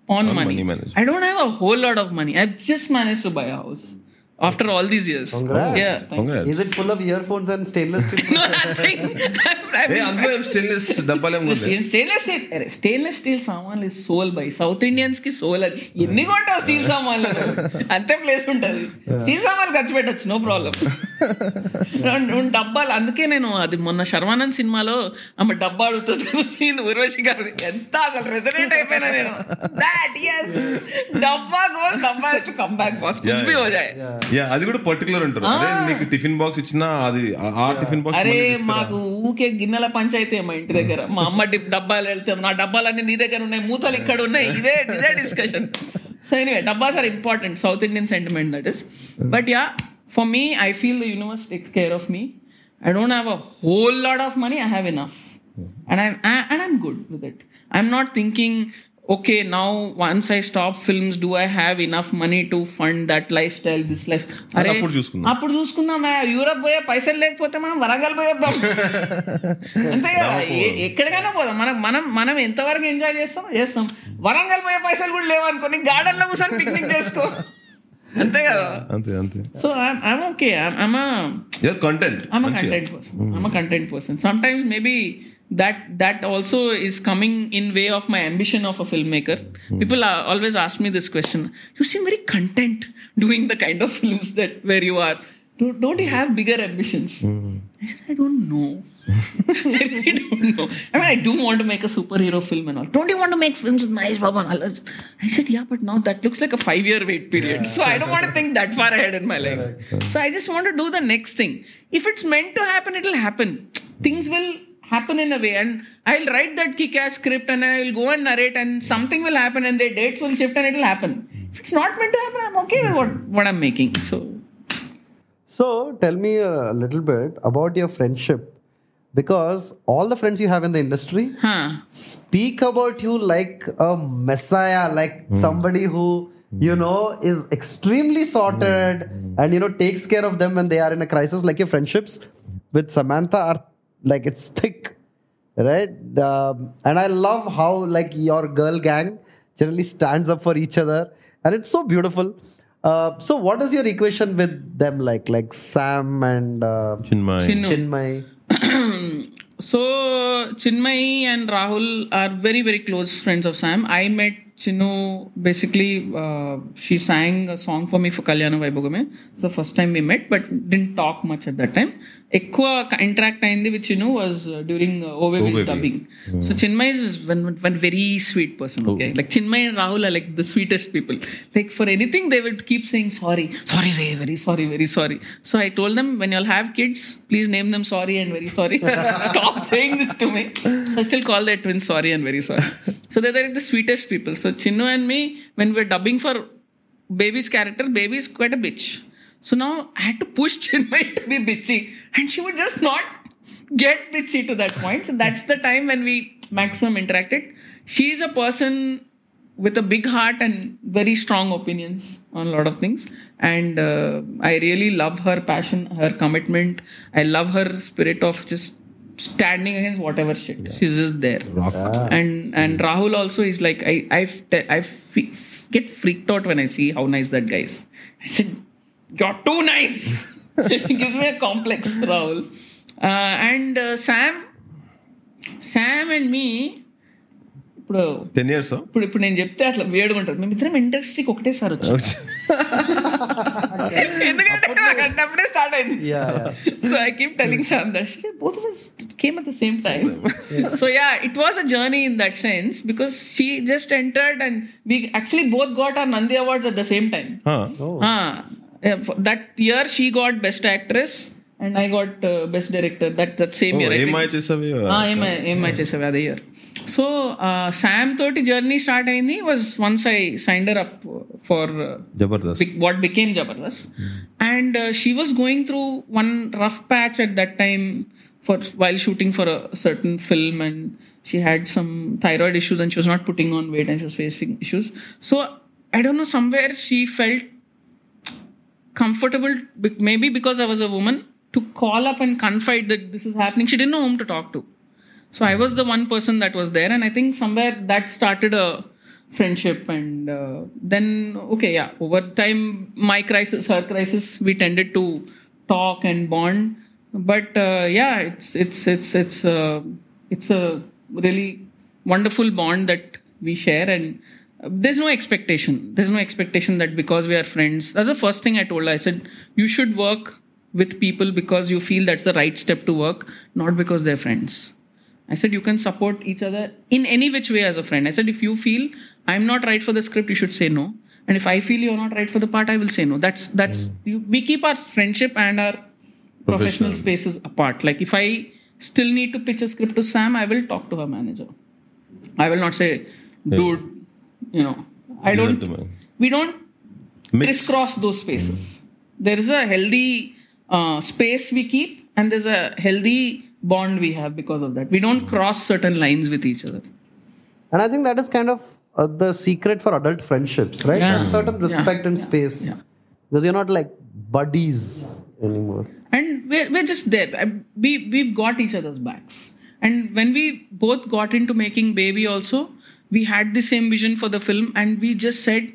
[SPEAKER 3] on,
[SPEAKER 2] On
[SPEAKER 3] money.
[SPEAKER 2] money.
[SPEAKER 3] I don't have a whole lot of money. I've just managed to buy a house after all these years.
[SPEAKER 1] Congrats.
[SPEAKER 3] Yeah. thank you.
[SPEAKER 1] Is it full of earphones and stainless steel?
[SPEAKER 3] No, nothing.
[SPEAKER 2] అందులో stainless
[SPEAKER 3] stainless steel అరే stainless steel సామాన్లు sold by. South ఇండియన్స్కి soul అది. ఎన్ని కొంటావు steel సామాన్లు? అంతే place ఉంటుంది. Steel సామాన్లు ఖర్చు పెట్టచ్చు నో ప్రాబ్లం డబ్బాలు. అందుకే నేను అది మొన్న శర్వానంద్ సినిమాలో ఆమె డబ్బా అడుగుతుంది సీన్ ఉర్వశి గారు. ఎంత అసలు రెజనేట్ అయిపోయినా నేను. దాట్ డబ్బా డబ్బా టు కమ్ బ్యాక్ బాస్ కుచ్
[SPEAKER 2] యా అది కూడా పర్టికులర్ ఉంటారు నీకు టిఫిన్ బాక్స్ ఇచ్చినా అది ఆ టిఫిన్ బాక్స్
[SPEAKER 3] అరే మాకు ఊకే గిన్నెల పంచాయితీ మా ఇంటి దగ్గర. మా అమ్మ డబ్బాలు వెళ్తాం నా డబ్బాలన్నీ నీ దగ్గర ఉన్నాయి మూతలు ఇక్కడ ఉన్నాయి. ఇదే ఇదే discussion so anyway డబ్బాస్ are important South Indian sentiment that is but yeah for me I feel the universe takes care of me I don't have a whole load of money I have enough and I'm and I'm good with it I'm not thinking okay, now once I stop films, do I have enough money to fund that lifestyle, this life?
[SPEAKER 2] అది అప్పుడు చూసుకుందాం.
[SPEAKER 3] అప్పుడు చూసుకుందాం ఆ, Europe పోయే పైసలు లేకపోతే మనం వరంగల్ పోయొద్దాం. అంతే కదా? ఎక్కడికైనా పోదాం. మనం మనం మనం ఎంతవరకు ఎంజాయ్ చేస్తాం? చేస్తాం. వరంగల్ పోయే పైసలు కూడా లేవనుకోని గార్డెన్లో కూర్చొని పిక్నిక్ చేసుకో. అంతే కదా?
[SPEAKER 2] అంతే అంతే.
[SPEAKER 3] So I'm
[SPEAKER 2] okay you're
[SPEAKER 3] content a content. Person. I'm a content person. Sometimes maybe that that also is coming in way of my ambition of a filmmaker. Hmm. People are, always ask me this question. You seem very content doing the kind of films that where you are. Don't, don't you have bigger ambitions? Hmm. I said, I don't know. I really don't know. I mean, I do want to make a superhero film and all. Don't you want to make films with Mahesh Babu and? I said, yeah, but now that looks like a five-year wait period. So I don't want to think that far ahead in my life. So I just want to do the next thing. If it's meant to happen, it'll happen. Things will happen in a way, and I'll write that kick-ass script and I will go and narrate, and something will happen, and their dates will shift, and it'll happen. If it's not meant to happen, I'm okay with what, what I'm making. So
[SPEAKER 1] So tell me a little bit about your friendship. Because all the friends you have in the industry
[SPEAKER 3] huh.
[SPEAKER 1] speak about you like a messiah, like hmm. somebody who, you hmm. know, is extremely sorted hmm. and, you know, takes care of them when they are in a crisis. Like your friendships with Samantha are like it's thick. right? Um, and I love how like your girl gang generally stands up for each other, and it's so beautiful. Uh, so, what is your equation with them like? Like Sam and uh,
[SPEAKER 2] Chinmay.
[SPEAKER 3] Chinnu.
[SPEAKER 1] Chinmay.
[SPEAKER 3] So Chinmay and Rahul are very very close friends of Sam. I met Chinnu basically. Uh, she sang a song for me for Kalyana Vaibhogame. It's the first time we met, but didn't talk much at that time. ఎక్కువ interact అయింది with Chinnu was during ఓవేబీ dubbing so Chinmayi is one one very sweet person okay like Chinmayi and Rahul are like the sweetest people like for anything they will keep saying sorry sorry ray very sorry very sorry so I told them when you'll have kids please name them sorry and very sorry stop saying this to me I still call that twin sorry and very sorry so they are the sweetest people so Chinnu and me when Veer dubbing for baby's character, baby is quite a bitch. so now I had to push Chinmay to be bitchy, and she would just not get bitchy to that point. So that's the time when we maximum interacted. She's a person with a big heart and very strong opinions on a lot of things, and uh, I really love her passion, her commitment. I love her spirit of just standing against whatever shit. She's just there
[SPEAKER 2] Rock.
[SPEAKER 3] and and Rahul also is like I I I get freaked out when I see how nice that guy is. I said, "You're too nice." he gives me a complex, Rahul. Uh, and uh, Sam, Sam and me. ఇప్పుడు
[SPEAKER 2] ten years
[SPEAKER 3] ఇప్పుడు ఇప్పుడు నేను చెప్తే అట్లా వేడిగా ఉంటుంది మేము ఇద్దరం ఇండస్ట్రీకి ఒకటేసారి వచ్చాం ఎందుకంటే నాకు అన్నప్పుడే స్టార్ట్ అయింది
[SPEAKER 1] Yeah, yeah.
[SPEAKER 3] so I keep telling Sam that "Shit, both of us came at the same time. So yeah, it was a journey in that sense because she just entered and we actually both got our Nandi awards at the same time. Ah, yeah, for uh, that year she got best actress and I got uh, best director that that same oh, year. MI Ah,
[SPEAKER 2] MI Chesavi
[SPEAKER 3] that year. So uh, Sam thirty journey started in me was once I signed her up for
[SPEAKER 2] uh,
[SPEAKER 3] what became Jabardasth, and uh, she was going through one rough patch at that time for while shooting for a certain film and she had some thyroid issues and she was not putting on weight and she was facing issues. So I don't know somewhere she felt comfortable, maybe because I was a woman, to call up and confide that this is happening. She didn't know whom to talk to. So I was the one person that was there, and I think somewhere that started a friendship. And uh, then, okay, yeah, over time, my crisis, her crisis, we tended to talk and bond. But uh, yeah, it's it's it's it's uh, it's a really wonderful bond that we share, and there's no expectation. There's no expectation that because we are friends. That's the first thing I told her. I said you should work with people because you feel that's the right step to work, not because they're friends. I said you can support each other in any which way as a friend. I said if you feel I'm not right for the script, you should say no. And if I feel you're not right for the part, I will say no. That's that's mm. you, we keep our friendship and our professional spaces apart. Like if I still need to pitch a script to Sam, I will talk to her manager. I will not say, dude, you know, I don't. We don't
[SPEAKER 2] Mix.
[SPEAKER 3] crisscross those spaces. There is a healthy uh, space we keep, and there's a healthy bond we have because of that. We don't cross certain lines with each other.
[SPEAKER 1] And I think that is kind of uh, the secret for adult friendships, right?
[SPEAKER 3] Yeah.
[SPEAKER 1] A certain respect and space.
[SPEAKER 3] Yeah.
[SPEAKER 1] Because you're not like buddies anymore.
[SPEAKER 3] and we're, we're just there we we've got each other's backs and when we both got into making baby also we had the same vision for the film and we just said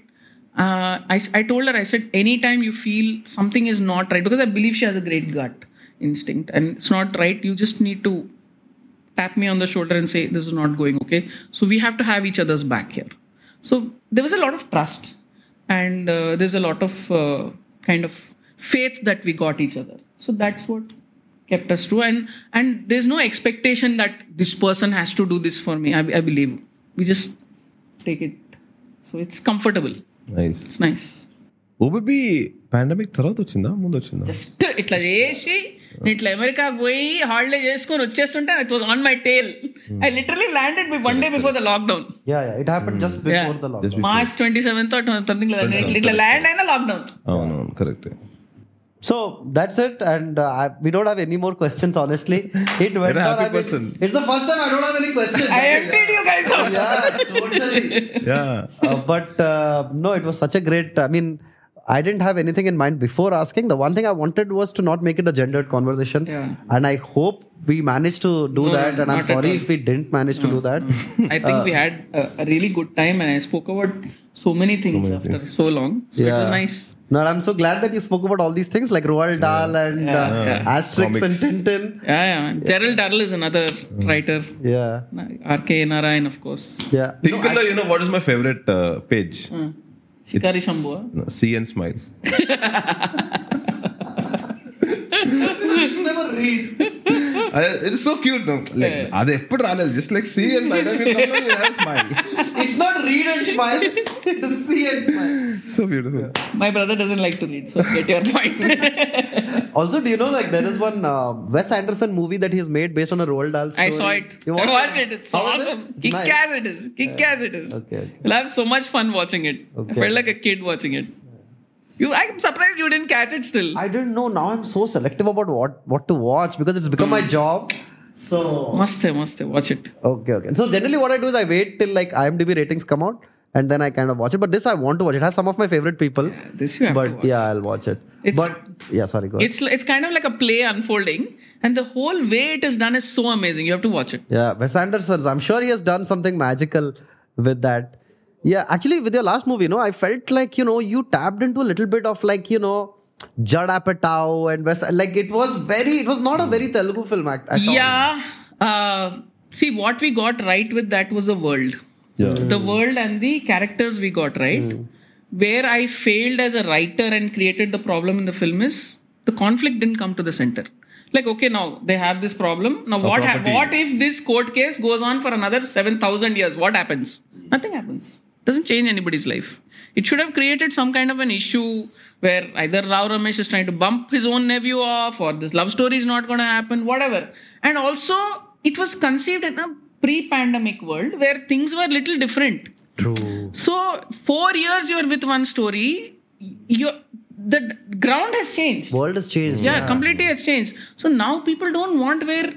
[SPEAKER 3] uh, I, I told her i said anytime you feel something is not right because i believe she has a great gut instinct and it's not right you just need to tap me on the shoulder and say this is not going okay. So we have to have each other's back here. So there was a lot of trust and uh, there's a lot of uh, kind of faith that we got each other. So that's what kept us true and and there's no expectation that this person has to do this for me. I, I believe we just take it. So it's comfortable.
[SPEAKER 2] Nice
[SPEAKER 3] it's nice.
[SPEAKER 2] OTT pandemic తర్వాత వచ్చిందా? ముందు వచ్చిందా?
[SPEAKER 3] Just ఇట్లా చేసి నేను ఇట్లా America పోయి holiday చేసుకొని వచ్చేస్తుంటే it was on my tail I literally landed be one day before the lockdown
[SPEAKER 1] Yeah, yeah. It happened just before the lockdown.
[SPEAKER 3] March twenty ఇట్లా ఇట్లా ల్యాండ్ అయినా లాక్డౌన్
[SPEAKER 2] అవునవును correct
[SPEAKER 1] So that's it, and uh, we don't have any more questions. Honestly, it went on. I mean, it's the first time I don't have any questions.
[SPEAKER 3] I emptied you guys out.
[SPEAKER 1] yeah, totally.
[SPEAKER 2] Yeah,
[SPEAKER 1] uh, but uh, no, it was such a great. I mean I didn't have anything in mind before asking. The one thing I wanted was to not make it a gendered conversation.
[SPEAKER 3] Yeah.
[SPEAKER 1] And I hope we managed to do
[SPEAKER 3] No,
[SPEAKER 1] that.
[SPEAKER 3] no,
[SPEAKER 1] and I'm sorry if we didn't manage to do that.
[SPEAKER 3] I think we had a, a really good time, and I spoke about so many things after so long. So it was nice.
[SPEAKER 1] No, I'm so glad that you spoke about all these things like Roald Dahl and
[SPEAKER 3] Yeah,
[SPEAKER 1] uh,
[SPEAKER 3] yeah.
[SPEAKER 1] Asterix and Tintin.
[SPEAKER 3] Yeah, yeah. man. Gerald Durrell is another writer.
[SPEAKER 1] Yeah.
[SPEAKER 3] R.K. Narayan, of course.
[SPEAKER 1] Yeah.
[SPEAKER 2] Tinkle, you know what is my favorite uh, page?
[SPEAKER 3] Shikari Shambhu.
[SPEAKER 2] No, See and smile.
[SPEAKER 1] just never read.
[SPEAKER 2] It's so cute. No? Like, அது on ராலஸ் just like see and I don't even know smile.
[SPEAKER 1] It's not read and smile. It is see and smile.
[SPEAKER 2] So beautiful.
[SPEAKER 3] My brother doesn't like to read, so get your point.
[SPEAKER 1] also, do you know like there is one uh, Wes Anderson movie that he has made based on a Roald Dahl story?
[SPEAKER 3] I saw it.
[SPEAKER 1] You watched
[SPEAKER 3] I watched it. It's
[SPEAKER 1] How
[SPEAKER 3] awesome.
[SPEAKER 1] He
[SPEAKER 3] Kick
[SPEAKER 1] nice.
[SPEAKER 3] ass it is. Kick yeah. ass it is.
[SPEAKER 1] Okay, okay.
[SPEAKER 3] We have so much fun watching it. I felt like a kid watching it. You, I'm surprised you didn't catch it still.
[SPEAKER 1] I didn't know. Now I'm so selective about what what to watch because it's become my hmm. job. So
[SPEAKER 3] Must hai, must hai. Watch it.
[SPEAKER 1] okay, okay. So generally, what I do is I wait till like IMDb ratings come out and then I kind of watch it. But this I want to watch. It has some of my favorite people.
[SPEAKER 3] This you have
[SPEAKER 1] but
[SPEAKER 3] to watch.
[SPEAKER 1] yeah, I'll watch it.
[SPEAKER 3] It's-
[SPEAKER 1] but yeah, sorry, go ahead.
[SPEAKER 3] It's it's kind of like a play unfolding, and the whole way it is done is so amazing. You have to watch it.
[SPEAKER 1] Yeah, Wes Anderson. I'm sure he has done something magical with that. Yeah, actually, with your last movie, you know, I felt like you know you tapped into a little bit of like you know Judd Apatow and Wes. Like it was very, it was not a very Telugu film act. At all.
[SPEAKER 3] Yeah. Uh, see, what we got right with that was the world. yeah. The world and the characters we got right. Where I failed as a writer and created the problem in the film is the conflict didn't come to the center. Like, okay, now they have this problem. Now, what ha- what if this court case goes on for another 7,000 years? What happens? Nothing happens. Doesn't change anybody's life. It should have created some kind of an issue where either Rao Ramesh is trying to bump his own nephew off or this love story is not going to happen, whatever. And also, it was conceived in a pre pandemic world where things were little different.
[SPEAKER 1] True.
[SPEAKER 3] So, four years you're with one story, you the ground has changed.
[SPEAKER 1] World has changed.
[SPEAKER 3] Yeah, completely has changed. So now people don't want where,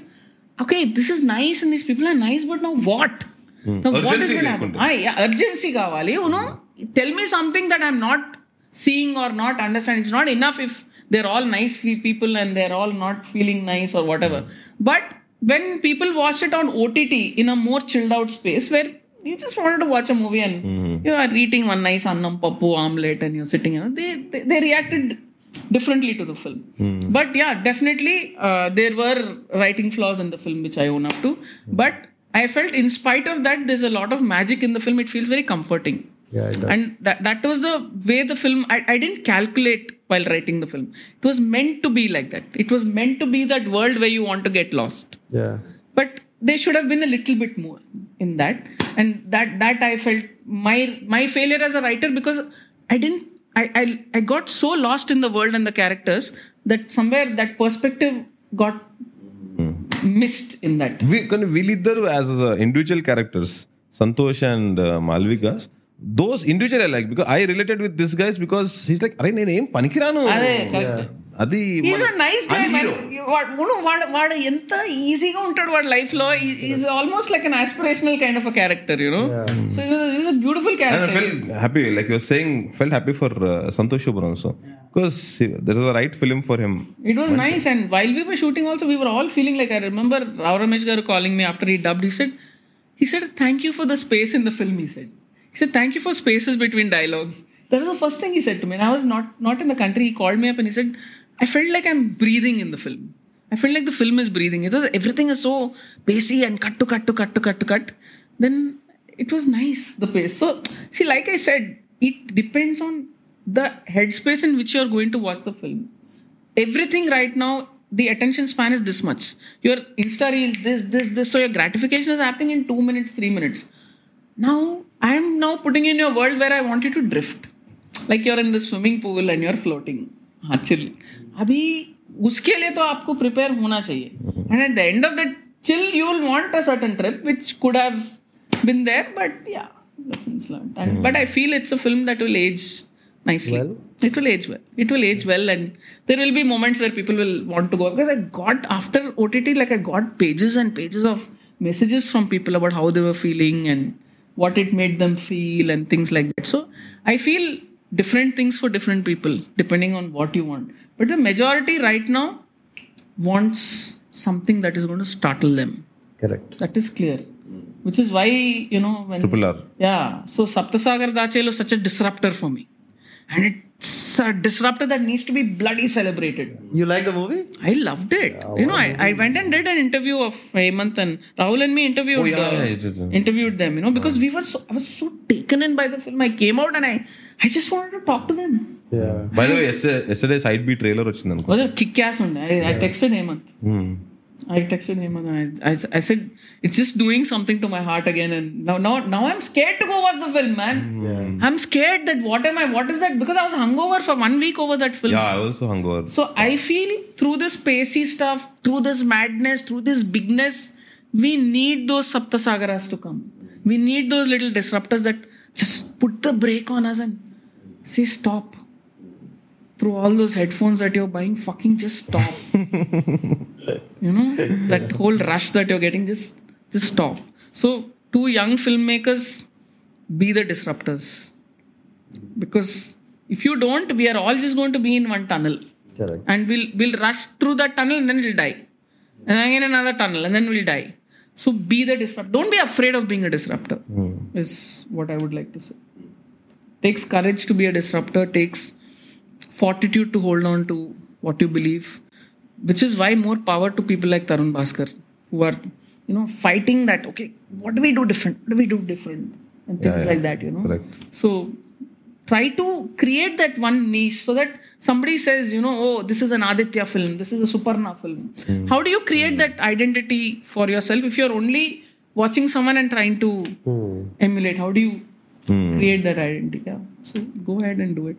[SPEAKER 3] okay, this is nice and these people are nice, but now what? Now what is
[SPEAKER 2] Urgency
[SPEAKER 3] going to happen?
[SPEAKER 2] లేకుండా.
[SPEAKER 3] Ah, yeah, urgency kavali. You know, tell me something that I'm not seeing or not understanding. It's not enough if they're all nice fe- people and they're all not feeling nice or whatever. But when people watch it on OTT in a more chilled out space where you just wanted to watch a movie and you are eating one nice annam pappu omelette and you're sitting, you know, they, they, they reacted differently to the film. But yeah, definitely uh, there were writing flaws in the film which I own up to. But I felt in spite of that, there's a lot of magic in the film. It feels very comforting.
[SPEAKER 1] Yeah.
[SPEAKER 3] And that, that was the way the film, I, I didn't calculate while writing the film. It was meant to be like that. It was meant to be that world where you want to get lost.
[SPEAKER 1] Yeah.
[SPEAKER 3] But there should have been a little bit more in that. And that that I felt my my failure as a writer because I didn't I, I I got so lost in the world and the characters that somewhere that perspective got missed in that.
[SPEAKER 2] కానీ వీళ్ళిద్దరు as individual characters Santosh and Malvika those individual I like because I related with this guys because he's like అరే నేను ఏం పనికిరాను
[SPEAKER 3] అదే, correct.
[SPEAKER 2] అది
[SPEAKER 3] is a nice guy
[SPEAKER 2] hero.
[SPEAKER 3] వాడు వాడు వాడు ఎంత ఈజీగా ఉంటాడు వాడు లైఫ్ లో is almost like an aspirational kind of a character you know so is a beautiful
[SPEAKER 2] And I
[SPEAKER 3] character
[SPEAKER 2] felt happy, like you were saying, felt happy for uh, Santosh Shubram also. because he- there is a right film for him.
[SPEAKER 3] It was nice, and while we were shooting, also we were all feeling like I remember Rao Ramesh garu calling me after he dubbed. He said, he said, "Thank you for the space in the film." He said, he said, "Thank you for spaces between dialogues." That was the first thing he said to me. And I was not not in the country. He called me up and he said, "I felt like I'm breathing in the film. I felt like the film is breathing. It was, everything is so pacey and cut to cut to cut to cut to cut." Then it was nice the pace. So see, like I said, it depends on the headspace in which you're going to watch the film everything right now the attention span is this much your insta reels this this this so your gratification is happening in two minutes three minutes now i'm now putting in your world where i want you to drift like you're in the swimming pool and you're floating हाँ chill अभी उसके लिए तो आपको prepare होना चाहिए and at the end of that chill you will want a certain trip which could have been there but yeah lessons learned and but i feel it's a film that will age nicely
[SPEAKER 1] Well.
[SPEAKER 3] it will age well it will age well and there will be moments where people will want to go because i got after ott like i got pages and pages of messages from people about how they were feeling and what it made them feel and things like that so i feel different things for different people depending on what you want. But the majority right now wants something that is going to startle them.
[SPEAKER 1] Correct.
[SPEAKER 3] That is clear. Which is why, you know, when.
[SPEAKER 2] Triple R.
[SPEAKER 3] Yeah. So Sapta Sagaradaache Ello was such a disruptor for me And it's a disruptor that needs to be bloody celebrated.
[SPEAKER 1] You like the movie?
[SPEAKER 3] I loved it. you know, I, I went and did an interview of Hemant and Rahul and me interviewed
[SPEAKER 2] Oh, yeah,
[SPEAKER 3] uh,
[SPEAKER 2] yeah, you did, yeah.
[SPEAKER 3] interviewed them, you know, because we were so I was so taken in by the film. I came out and I I just wanted to talk to them.
[SPEAKER 1] Yeah.
[SPEAKER 2] By the way yesterday side B trailer వచ్చింది అనుకో
[SPEAKER 3] Was a kick ass one. I, I texted Hemant. I texted him and I, I, I, said, it's just doing something to my heart again. And now, now, now I'm scared to go watch the film, man. Yeah. I'm scared that what am I, what is that? Because I was hungover for one week over that film.
[SPEAKER 2] Yeah, I was also hungover.
[SPEAKER 3] So yeah. I feel through this pacey stuff, through this madness, through this bigness, we need those Saptasagaras to come. We need those little disruptors that just put the brake on us and say, stop. Through all those headphones that you're buying, fucking just stop. you know, that whole rush that you're getting, just just stop. So two young filmmakers, be the disruptors. Because if you don't, we are all just going to be in one tunnel
[SPEAKER 1] Correct.
[SPEAKER 3] and we'll we'll rush through that tunnel and then we'll die and then again another tunnel and then we'll die so be the disruptor don't be afraid of being a disruptor hmm. is what i would like to say takes courage to be a disruptor takes fortitude to hold on to what you believe which is why more power to people like Tharun Bhascker who are you know fighting that okay what do we do different what do we do different and things
[SPEAKER 2] yeah.
[SPEAKER 3] like that you know
[SPEAKER 2] Correct.
[SPEAKER 3] so try to create that one niche so that somebody says, you know, oh, this is an Aditya film, this is a Suparna film. Hmm. How do you create hmm. that identity for yourself if you're only watching someone and trying to hmm. emulate? How do you create that identity? Yeah. So go ahead and do it.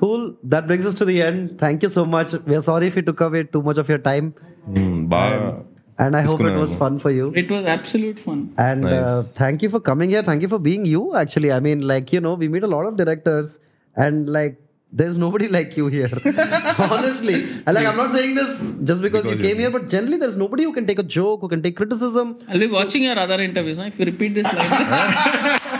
[SPEAKER 1] Cool. That brings us to the end. Thank you so much. We are sorry if we took away too much of your time.
[SPEAKER 2] బాగా
[SPEAKER 1] And I hope it was fun for you.
[SPEAKER 3] It was absolute fun.
[SPEAKER 1] And uh, thank you for coming here. Thank you for being you, actually. I mean, like, you know, we meet a lot of directors and like, there's nobody like you here. Honestly. And like, I'm not saying this just because, you came here, but generally, there's nobody who can take a joke, who can take criticism.
[SPEAKER 3] I'll be watching your other interviews. Huh? If you repeat this line,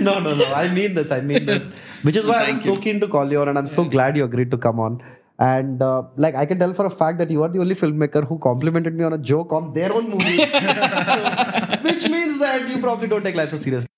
[SPEAKER 1] no, no, no. I mean this. I mean this. Which is why I was so keen to call you on, and I'm so glad you agreed to come on. And uh, like I can tell for a fact that you are the only filmmaker who complimented me on a joke on their own movie, So, which means that you probably don't take life so seriously.